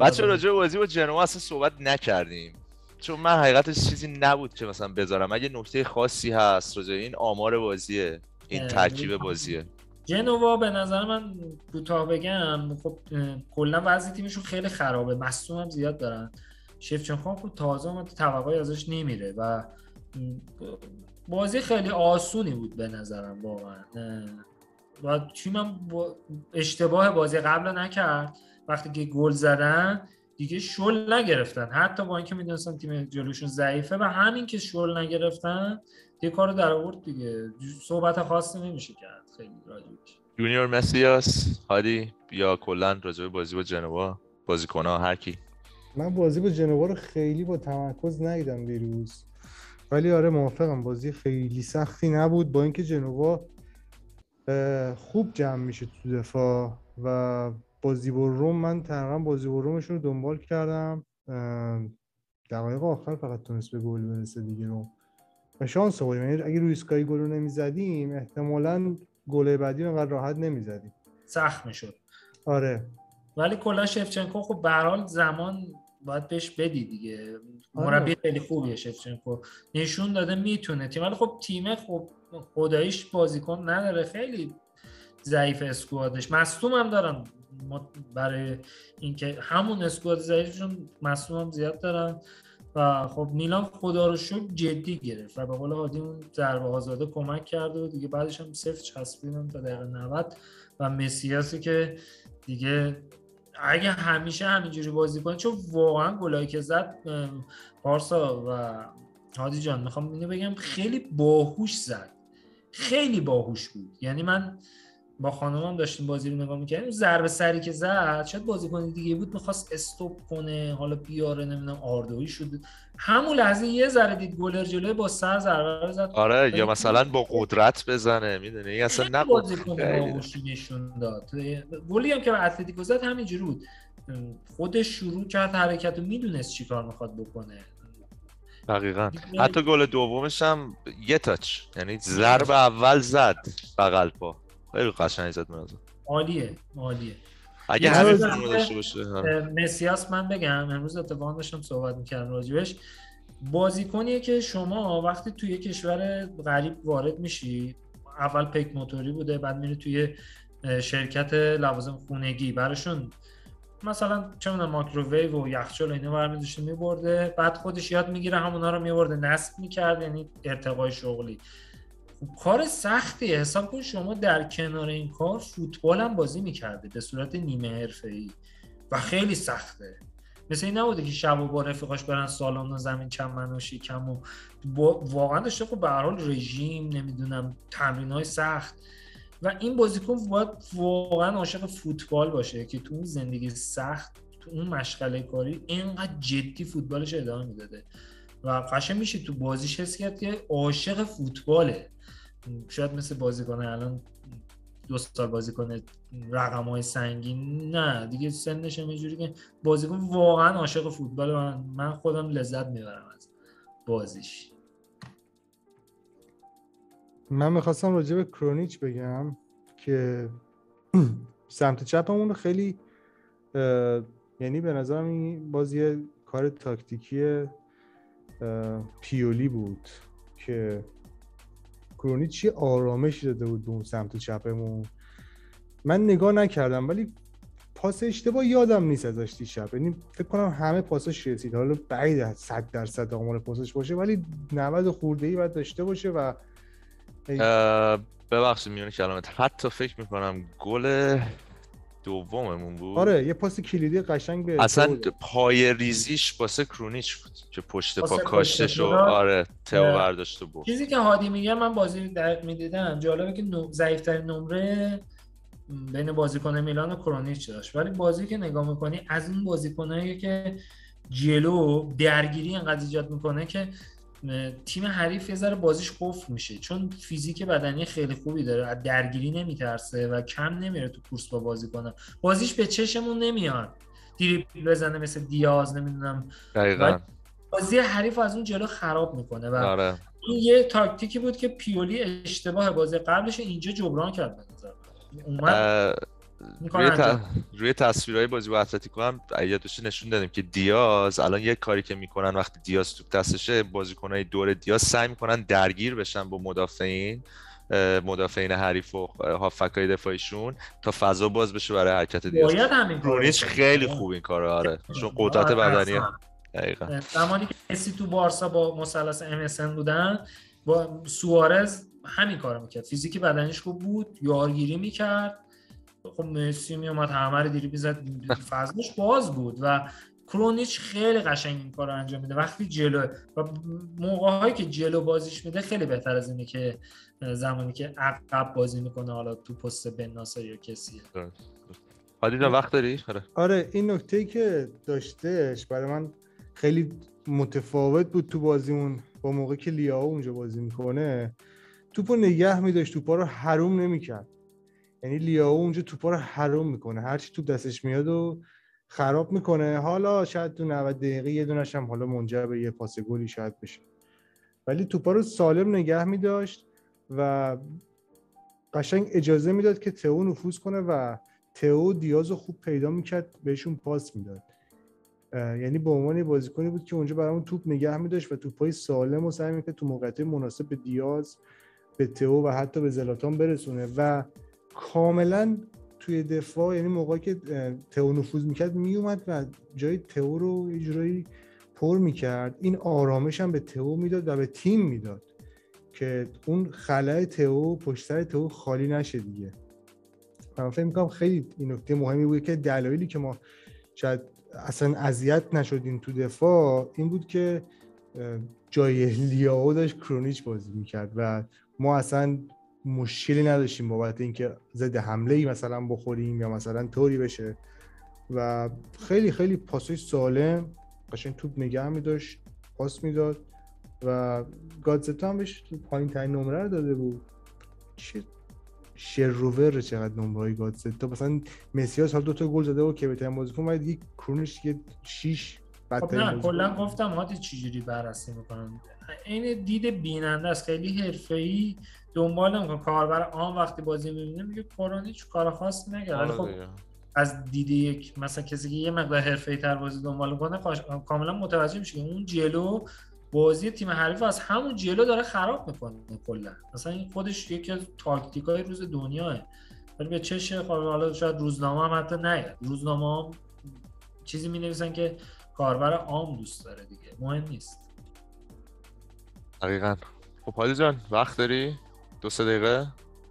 بچه راجع بازی با جنوا اصلا صحبت نکردیم. چون من حقیقتش چیزی نبود که مثلا بذارم. اگه نکته خاصی هست راجع این آمار بازیه. این ترکیب بازیه. جنوا به نظر من کوتاه بگم خب کلا وضع تیمشون خیلی خرابه. مصدوم هم زیاد دارن. شفچنکو خب تازه اومد توقعی ازش نمیره و بازی خیلی آسونی بود به نظرم واقعا. و تیمم اشتباه بازی قبل نکرد؟ وقتی که گل زدن دیگه شل نگرفتن. حتی با اینکه می‌دونستن تیم جلوشون ضعیفه و همین که شل نگرفتن یه کارو در آورد دیگه. صحبت خاصی نمیشه کرد خیلی راجبش جونیور مسیاس هادی یا کلا راجب بازی با جنوا بازیکن‌ها هر کی. من بازی با جنوا رو خیلی با تمرکز ندیدم دیروز. ولی آره موافقم. بازی خیلی سختی نبود. با اینکه جنوا خوب جمع میشه تو دفاع و بازی با روم من تقریبا بازی با رومشون رو دنبال کردم. دقایق آخر فقط تونست به گل برسه دیگه رو. و شانس آوردیم. یعنی اگه روی اسکای گل رو نمی‌زدیم احتمالا گل بعدی رو راحت نمی‌زدیم. سخت می‌شد. آره. ولی کلا شفچنکو خب به زمان باید بهش بدی دیگه. آره. مربی خیلی خوبیه شفچنکو. نشون داده می‌تونه تیم. ولی خب تیم خب خداییش بازیکن نداره خیلی ضعیف اسکوادش. مصدوم هم دارن. برای اینکه همون اسکواد ضعیفشون مصدوم هم زیاد دارن. و خب میلان خدا رو شکر جدی گرفت و به قول هادی اون ضربه آزاده کمک کرده و دیگه بعدش هم صفر چسبیدن تا دقیقه 90 و مسیاسی که دیگه اگه همیشه همینجوری بازی کنه چون واقعا گلایی که زد پارسا و هادی جان می‌خوام اینو بگم خیلی باهوش زد. خیلی باهوش بود. یعنی من با خانمم داشتیم بازی رو نگاه می‌کردیم. ضربه سری که زد شاید بازیکن دیگه بود می‌خواست استوب کنه حالا بیاره نمی‌دونم آردویی شد همون لحظه یه ذره دید گلر جلوی با سر ضربه زد. آره یا مثلا با قدرت بزنه می‌دونی؟ اصلا نه بازیکن نشون داد. گلی هم که به اتلتیکو زد همینجوری بود. خودش شروع کرد حرکت و می‌دونست چیکار می‌خواد بکنه. دقیقا. حتی گل دومش هم یه تاچ. یعنی ضرب اول زد بغل پا. خیلی قشنگ زد من عالیه عالیه. اگه همین داشته باشه مسیاس من بگم. امروز اتفاقا داشتم صحبت می‌کردم راجبش. بازیکنیه که شما وقتی توی کشور غریب وارد میشی اول پیک موتوری بوده بعد میره توی شرکت لوازم خونگی. براشون مثلا چه می‌دونم ماکروویو و یخچال اینا برمی میبرده. بعد خودش یاد می‌گیره همونا رو میبرده نصب می‌کرد یعنی ارتقای شغلی. کار سختی حساب کن شما در کنار این کار فوتبال هم بازی می‌کرده به صورت نیمه ای و خیلی سخته. مثل این نبوده که شب و با رفیقاش برن سالن و زمین چمن و شیکم و واقعا داشته خب به هر حال رژیم نمی‌دونم تمرین های سخت. و این بازیکن باید واقعا عاشق فوتبال باشه که تو اون زندگی سخت تو اون مشغله کاری اینقدر جدی فوتبالش ادامه می‌داده. و قشنگ میشه تو بازیش حس کرد که عاشق فوتباله. شاید مثل بازیکن الان دو سال بازی کنه رقم های سنگین. نه دیگه سنش اینجوری که بازیکن واقعا عاشق فوتبال من, من خودم لذت می‌برم از بازیش. من می‌خواستم راجع به کرونیچ بگم که سمت چپمون خیلی یعنی به نظرم این بازی کار تاکتیکی پیولی بود که کرونیچ چی آرامش داده بود به اون سمت چپمون. من نگاه نکردم ولی پاس اشتباه یادم نیست ازش دیشب یعنی فکر کنم همه پاسش رسید. حالا بعید 100 درصد آمار پاسش باشه ولی 90 خورده ای باید داشته باشه و ببخشید میونه کلامت. حتی فکر می‌کنم گل دوممون بود. آره یه پاس کلیدی قشنگ به اصلا پای ریزیش واسه کرونیچ بود که پشت پا کاشتش و آره تو برداشت بود چیزی که هادی میگه من بازی در می‌دیدم جالبه که ضعیفترین نمره بین بازیکن میلان و کرونیچ داشت. ولی بازی که نگاه می‌کنی از این بازیکنایی که جلو درگیری انقدر ایجاد می‌کنه که تیم حریف یه ذره بازیش قفل میشه. چون فیزیک بدنی خیلی خوبی داره از درگیری نمیترسه و کم نمیره تو کورس با بازی کنه. بازیش به چشمون نمیاد. دیری بزنه مثل دیاز نمی‌دونم. بازی حریف از اون جلو خراب می‌کنه و آره. این یه تاکتیکی بود که پیولی اشتباه بازی قبلش اینجا جبران کرد به نظر روی, ت... روی تصویرهای بازی با اتلتیکو هم یادش نشون دادیم که دیاز الان یه کاری که می‌کنن وقتی دیاز تو دستشه بازیکنهای دور دیاز سعی می‌کنن درگیر بشن با مدافعین مدافعین حریف و هافکای دفاعیشون تا فضا باز بشه برای حرکت دیاز. رونیچ خیلی خوب این کارو آره. چون قدرت بدنی زمانی که مسی تو بارسا با مثلث ام بودن با سوارز همین کارو می‌کرد. فیزیک بدنیش خوب بود یارگیری می‌کرد. خب مسی میومد همه رو دیری بیزد. فضلش باز بود و کرونیچ خیلی قشنگ این کار رو انجام میده. وقتی جلو و موقع هایی که جلو بازیش میده خیلی بهتر از اینه که زمانی که عقب بازی می‌کنه حالا تو پست بن یا کسیه حالی وقت داری؟ آره. آره این نکته ای که داشتهش برای من خیلی متفاوت بود تو بازیمون با موقع که لیاو اونجا بازی می‌کنه. توپو نگه میداشت توپا رو حروم نمی‌کرد. یعنی لیاو اونجا توپا رو حروم می‌کنه. هرچی توپ دستش میاد و خراب می‌کنه. حالا شاید تو 90 دقیقه یه دونش هم حالا منجر به یه پاس گلی شاید بشه. ولی توپا رو سالم نگه میداشت و قشنگ اجازه می‌داد که تئو نفوذ کنه و تئو دیاز رو خوب پیدا می‌کرد بهشون پاس می‌داد. یعنی به عنوان بازیکنی بود که اونجا برامون توپ نگه میداشت و توپای سالم و سعی می‌کرد تو موقعیت مناسب به دیاز به تئو و حتی به زلاتان برسونه و کاملا توی دفاع یعنی موقعی که تئو نفوذ می‌کرد میومد و جای تئو رو اجرایی پر می‌کرد. این آرامش هم به تئو می‌داد و به تیم می‌داد که اون خلای تئو پشت سر تئو خالی نشه دیگه. من فکر می‌کنم خیلی این نکته مهمی بود که دلایلی که ما شاید اصلا اذیت نشدیم تو دفاع این بود که جای لیاو داشت کرونیچ بازی می‌کرد و ما اصلا مشکلی نداشتیم بابت اینکه ضد حمله ای مثلا بخوریم یا مثلا طوری بشه. و خیلی خیلی پاسای سالم قشنگ توپ نگه می داشت پاس می‌داد و گادزتا هم بهش پایین ترین نمره رو داده بود. چه شروور چقدر نمره های گادزتا. مثلا مسی ها دو تا گل زده بود که بهترین بازیکن ولی دیگه کرونش یه 6 خب نه کلا گفتم هاتی چجوری بررسی می‌کنن؟ این دید بیننده است. خیلی حرفه‌ای دنبال نمی‌کنه. کاربر عام وقتی بازی می‌بینه میگه کورونی چه کار خاصی نگه ولی خب از دید یک مثلا کسی که یه مقدار حرفه‌ای تر بازی دنبال کنه کاملا متوجه میشه که اون جلو بازی تیم حریف از همون جلو داره خراب می‌کنه کلا. مثلا این خودش یکی از تاکتیکای روز دنیاه. ولی به چش خب حالا شاید روزنامه هم حتی نیاد روزنامه هم چیزی می نویسن که کاربر عام دوست داره دیگه. مهم نیست. دقیقا. خب جان وقت داری؟ دو سه دقیقه؟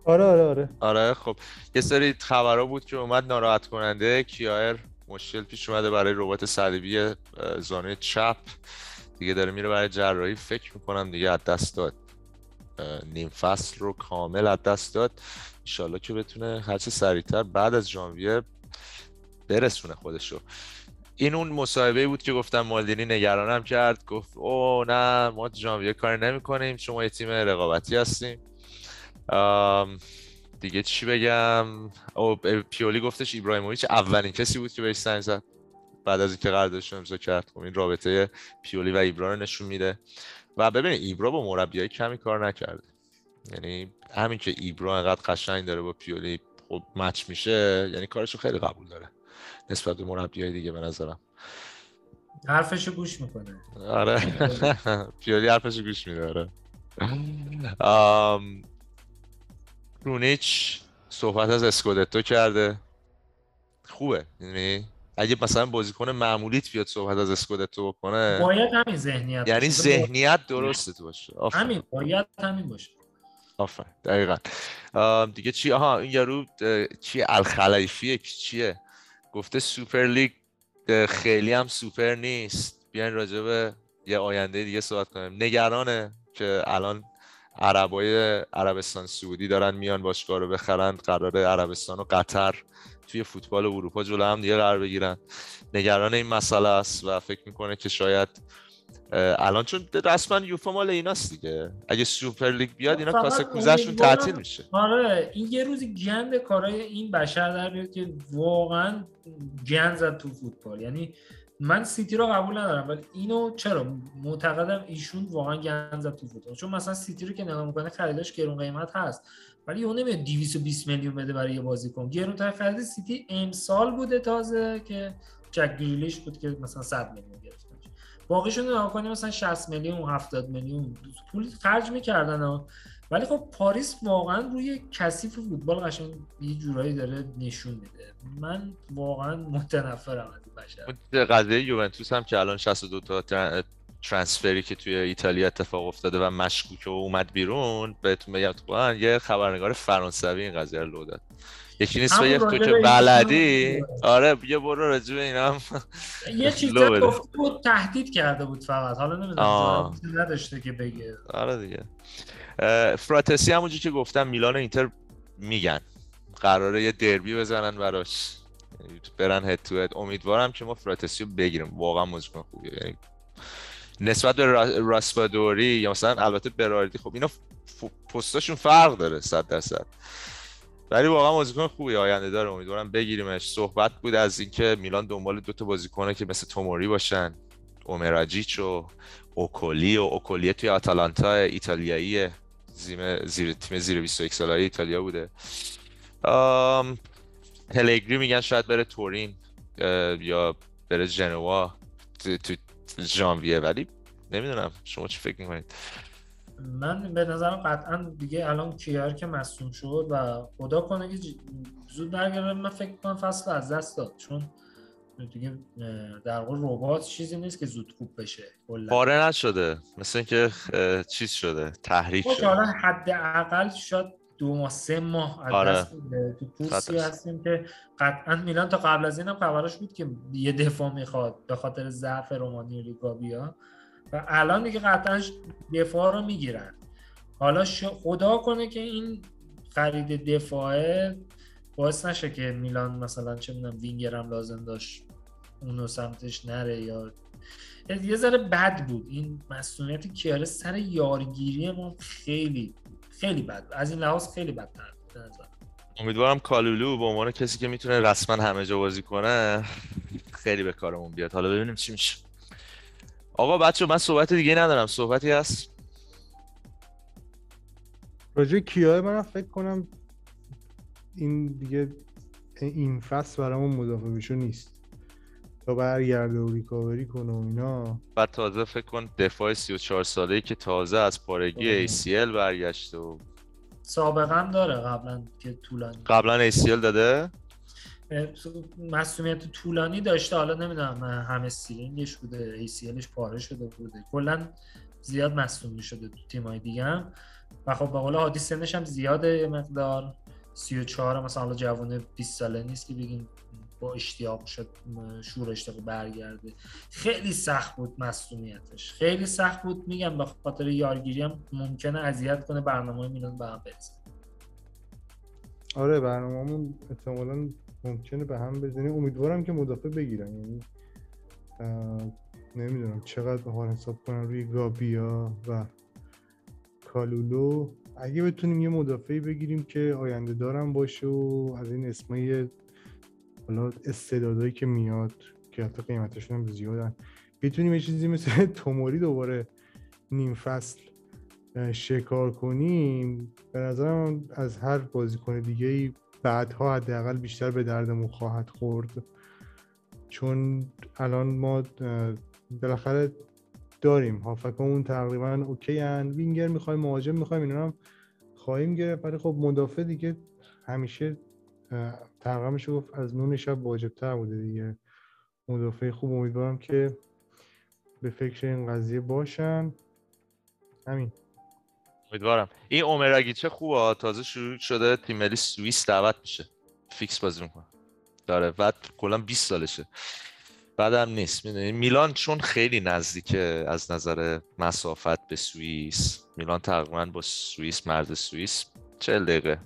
آره آره آره. آره خب. یه سری خبرها بود که اومد ناراحت کننده کیایر مشکل پیش اومده برای ربات صلیبی زانوی چپ. دیگه داره میره برای جراحی. فکر می‌کنم دیگه از دست داد. نیم فصل رو کامل از دست داد. انشالله که بتونه هرچه سریعتر بعد از ژانویه برسونه خودشو. این اون مصاحبه بود که گفتم مالدینی نگرانم کرد گفت او نه ما ژانویه کار نمی کنیم شما یه تیم رقابتی هستیم. دیگه چی بگم؟ او پیولی گفتش ابراهیموویچ اولین کسی بود که بهش سنگ زد. بعد از اینکه قراردادش امضا کرد خب این رابطه پیولی و ایبرا رو نشون میده. و ببینید ایبرا با مربیای کمی کار نکرده. یعنی همین که ایبرا انقدر قشنگ داره با پیولی خب مچ میشه یعنی کارشو خیلی قبول داره. نسبت به مربیای دیگه به نظرم. حرفشو گوش می‌کنه. آره. پیولی حرفشو گوش میده آره. رونیچ صحبت از اسکودتو کرده. خوبه یعنی اگه مثلا بازیکن معمولیت بیاد صحبت از اسکودتو بکنه. باید همین ذهنیت یعنی ذهنیت درسته تو باشه. همین باید همین باشه. آفرین. دقیقا. دیگه چی؟ آها این یارو چی؟ الخلیفیه چیه؟ گفته سوپر لیگ خیلی هم سوپر نیست. بیاین راجع به یه آینده دیگه صحبت کنیم. نگرانه که الان عربای عربستان سعودی دارن میان باشگاه رو بخرن قرار عربستان و قطر توی فوتبال اروپا جلو هم دیگه قرار بگیرن. نگران این مسئله است و فکر می‌کنه که شاید الان چون رسما یوفا مال ایناست دیگه. اگه سوپر لیگ بیاد اینا کاسه کوزشون تعطیل میشه. آره این یه روزی گند کارای این بشر در بیاد که واقعا گند زد تو فوتبال. یعنی من سیتی رو قبول ندارم ولی اینو چرا؟ معتقدم ایشون واقعا گند زد تو فوتبال. چون مثلا سیتی رو که نگاه می‌کنه خریدش گرون قیمت هست. ولی اون نمیاد 220 میلیون بده برای یه بازیکن. گرون تر خرید سیتی امسال بوده تازه که جک گریلیش بود که مثلا 100 میلیون گرفت باقیشون نگاه کنیم مثلا 60 میلیون 70 میلیون پول خرج می‌کردن ولی خب پاریس واقعا روی کثیف فوتبال قشنگ یه جورایی داره نشون میده. من واقعا متنفرم از این بشر. قضیه یوونتوس هم که الان 62 تا ترانسفری که توی ایتالیا اتفاق افتاده و مشکوک و اومد بیرون بهتون بگم یه خبرنگار فرانسوی این قضیه رو لو داد. یکی نیست تو که بلدی؟ آره یه برو راجع به اینا. یه چیز گفته بود تهدید کرده بود فقط. حالا نمی‌دونم نداشته که بگه. آره دیگه. فراتسی همونجوری که گفتم میلان و اینتر میگن. قراره یه دربی بزنن براش. برن هد تو هد امیدوارم که ما فراتسی رو بگیریم. واقعا موزیکن خوبیه. یعنی نسبت به راسپادوری یا مثلا البته براردی خب اینا پستاشون فرق داره 100 درصد. ولی واقعا بازیکن خوبی آینده داره. امیدوارم بگیریمش. صحبت بود از اینکه میلان دنبال دو تا بازیکنه که مثل توموری باشن. اومراجیچ و اوکولی و اوکولی توی آتالانتا ایتالیایی. زیر, تیم زیر 21 ساله ایتالیا بوده. هلگری میگن شاید بره تورین یا بره جنوا تو ژانویه. ولی نمی‌دونم. شما چی فکر می‌کنید؟ من به نظرم قطعا دیگه الان کیار که مصوم شد و خدا کنه که زود برگرده. من فکر کنم فصل از دست داد. چون دیگه در واقع ربات چیزی نیست که زود خوب بشه. پاره نشده. مثل اینکه چیز شده. تحریک خب، شده. حالا حداقل شاید دو ماه سه ماه از آره. دست تو پوستی هستیم که قطعا میلان تا قبل از اینم خبرش بود که یه دفاع می‌خواد به خاطر ضعف رومانی ریگابیا و الان دیگه قطعا دفاع رو می‌گیرن. حالا خدا کنه که این خرید دفاعه باعث نشه که میلان مثلا چه می‌دونم وینگر هم لازم داشت اونو سمتش نره یا یه ذره بد بود. این مسئولیت کیاره سر یارگیری ما خیلی خیلی بد. از این لحاظ خیلی بدتر امیدوارم کالولو به عنوان کسی که می‌تونه رسما همه جا بازی کنه خیلی به کارمون بیاد. حالا ببینیم چی میشه. آقا بچه من صحبت دیگه ندارم. صحبتی هست؟ راجع کیاه من فکر کنم این دیگه این فصل برامون مدافع نیست. تا برگرده و ریکاوری کنه و اینا. بعد تازه فکر کن دفاع 34 ساله ای که تازه از پارگی ACL برگشته و سابقا داره قبلا که طولانی. قبلا ACL داده؟ مسئولیت طولانی داشته. حالا نمی‌دونم همه سیلینگش بوده ACLش پاره شده بوده. کلا زیاد مصوم می‌شده تو تیمای دیگه هم. و خب به قول حادی سنش هم زیاده مقدار. 34 مثلا جوونه 20 ساله نیست که بگیم با اشتیاق شد شورش برگرده. خیلی سخت بود مسئولیتش خیلی سخت بود میگم به خاطر یارگیری هم ممکنه اذیت کنه برنامه میلان به هم برسه آره برنامه‌مون احتمالاً ممکنه به هم بزنه امیدوارم که مدافع بگیرن. یعنی نمی‌دونم چقدر به حساب کنن روی گابیا و کالولو. اگه بتونیم یه مدافعی بگیریم که آینده دارم باشه و از این اسمای حالا استعدادایی که میاد که حتی قیمتشون هم زیادن. بتونیم یه چیزی مثل توموری دوباره نیم فصل شکار کنیم. به نظرم از هر بازیکن دیگه ای بعدها حداقل بیشتر به دردمون خواهد خورد. چون الان ما بالاخره داریم. هافکامون تقریبا اوکی هن. وینگر می‌خوایم مهاجم می‌خوایم اینا هم خواهیم گرفت. ولی خب مدافع دیگه همیشه میشه گفت از نون شب واجب تر بوده دیگه. مدافع خوب. امیدوارم که به فکر این قضیه باشن. همین. امیدوارم. این اومراگی چه خوبه؟ تازه شروع شده تیم ملی سوئیس دعوت میشه. فیکس بازی می‌کنه. داره. بعد کلا 20 سالشه. بعدم نیست. می‌دونی؟ میلان چون خیلی نزدیکه از نظر مسافت به سوئیس میلان تقریبا با سوئیس مرد سوئیس 40 دقیقه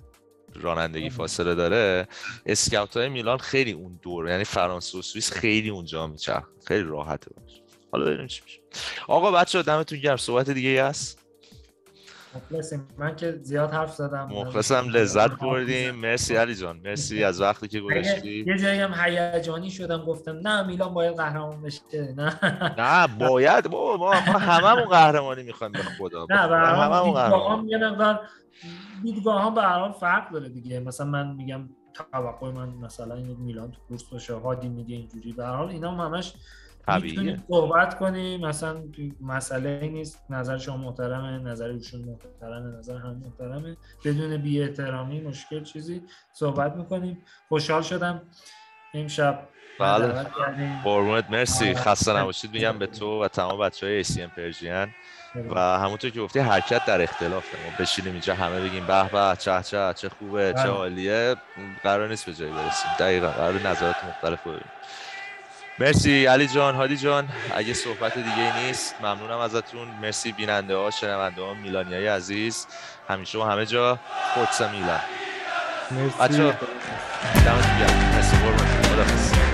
رانندگی فاصله داره. اسکاوت های میلان خیلی اون دور یعنی فرانسه و سوئیس خیلی اونجا میچرخ. خیلی راحته باشه حالا ببینیم چی میشه. آقا بچه دمتون گرم. صحبت دیگه هست؟ مخلصیم من که زیاد حرف زدم. مخلصم لذت بردیم. مرسی علی جان. مرسی از وقتی که گذاشتی. یه جایی هم هیجانی شدم گفتم نه میلان باید قهرمان بشه. نه. نه باید. ما ما هممون قهرمانی می‌خوایم به خدا. نه هممون قهرمان یه مقدار دیدگاه ها به هر حال فرق داره دیگه. مثلا من میگم توقع من مثلا این میلان تو کورس باشه هادی میگه اینجوری. به هر حال اینا هم همش می‌تونیم صحبت کنیم. مثلا مسئله نیست. نظر شما محترمه نظر ایشون محترمه نظر هم محترمه. بدون بی احترامی مشکل چیزی صحبت می‌کنیم. خوشحال شدم. امشب بله. قربونت. مرسی. خسته نباشید. میگم به تو و تمام بچه های ام پرژین. و همونطور که گفتی حرکت در اختلاف. ما بشینیم اینجا همه بگیم به به چه چه چه خوبه چه بله. عالیه. قرار نیست به جایی برسیم. دقیقا. قرار نظرات مختلف ببینیم. مرسی علی جان هادی جان. اگه صحبت دیگه نیست ممنونم ازتون. مرسی بیننده ها شنونده ها میلانی های عزیز. همیشه و همه جا خودسا میلان. مرسی. بچه دمتون گرم. مرسی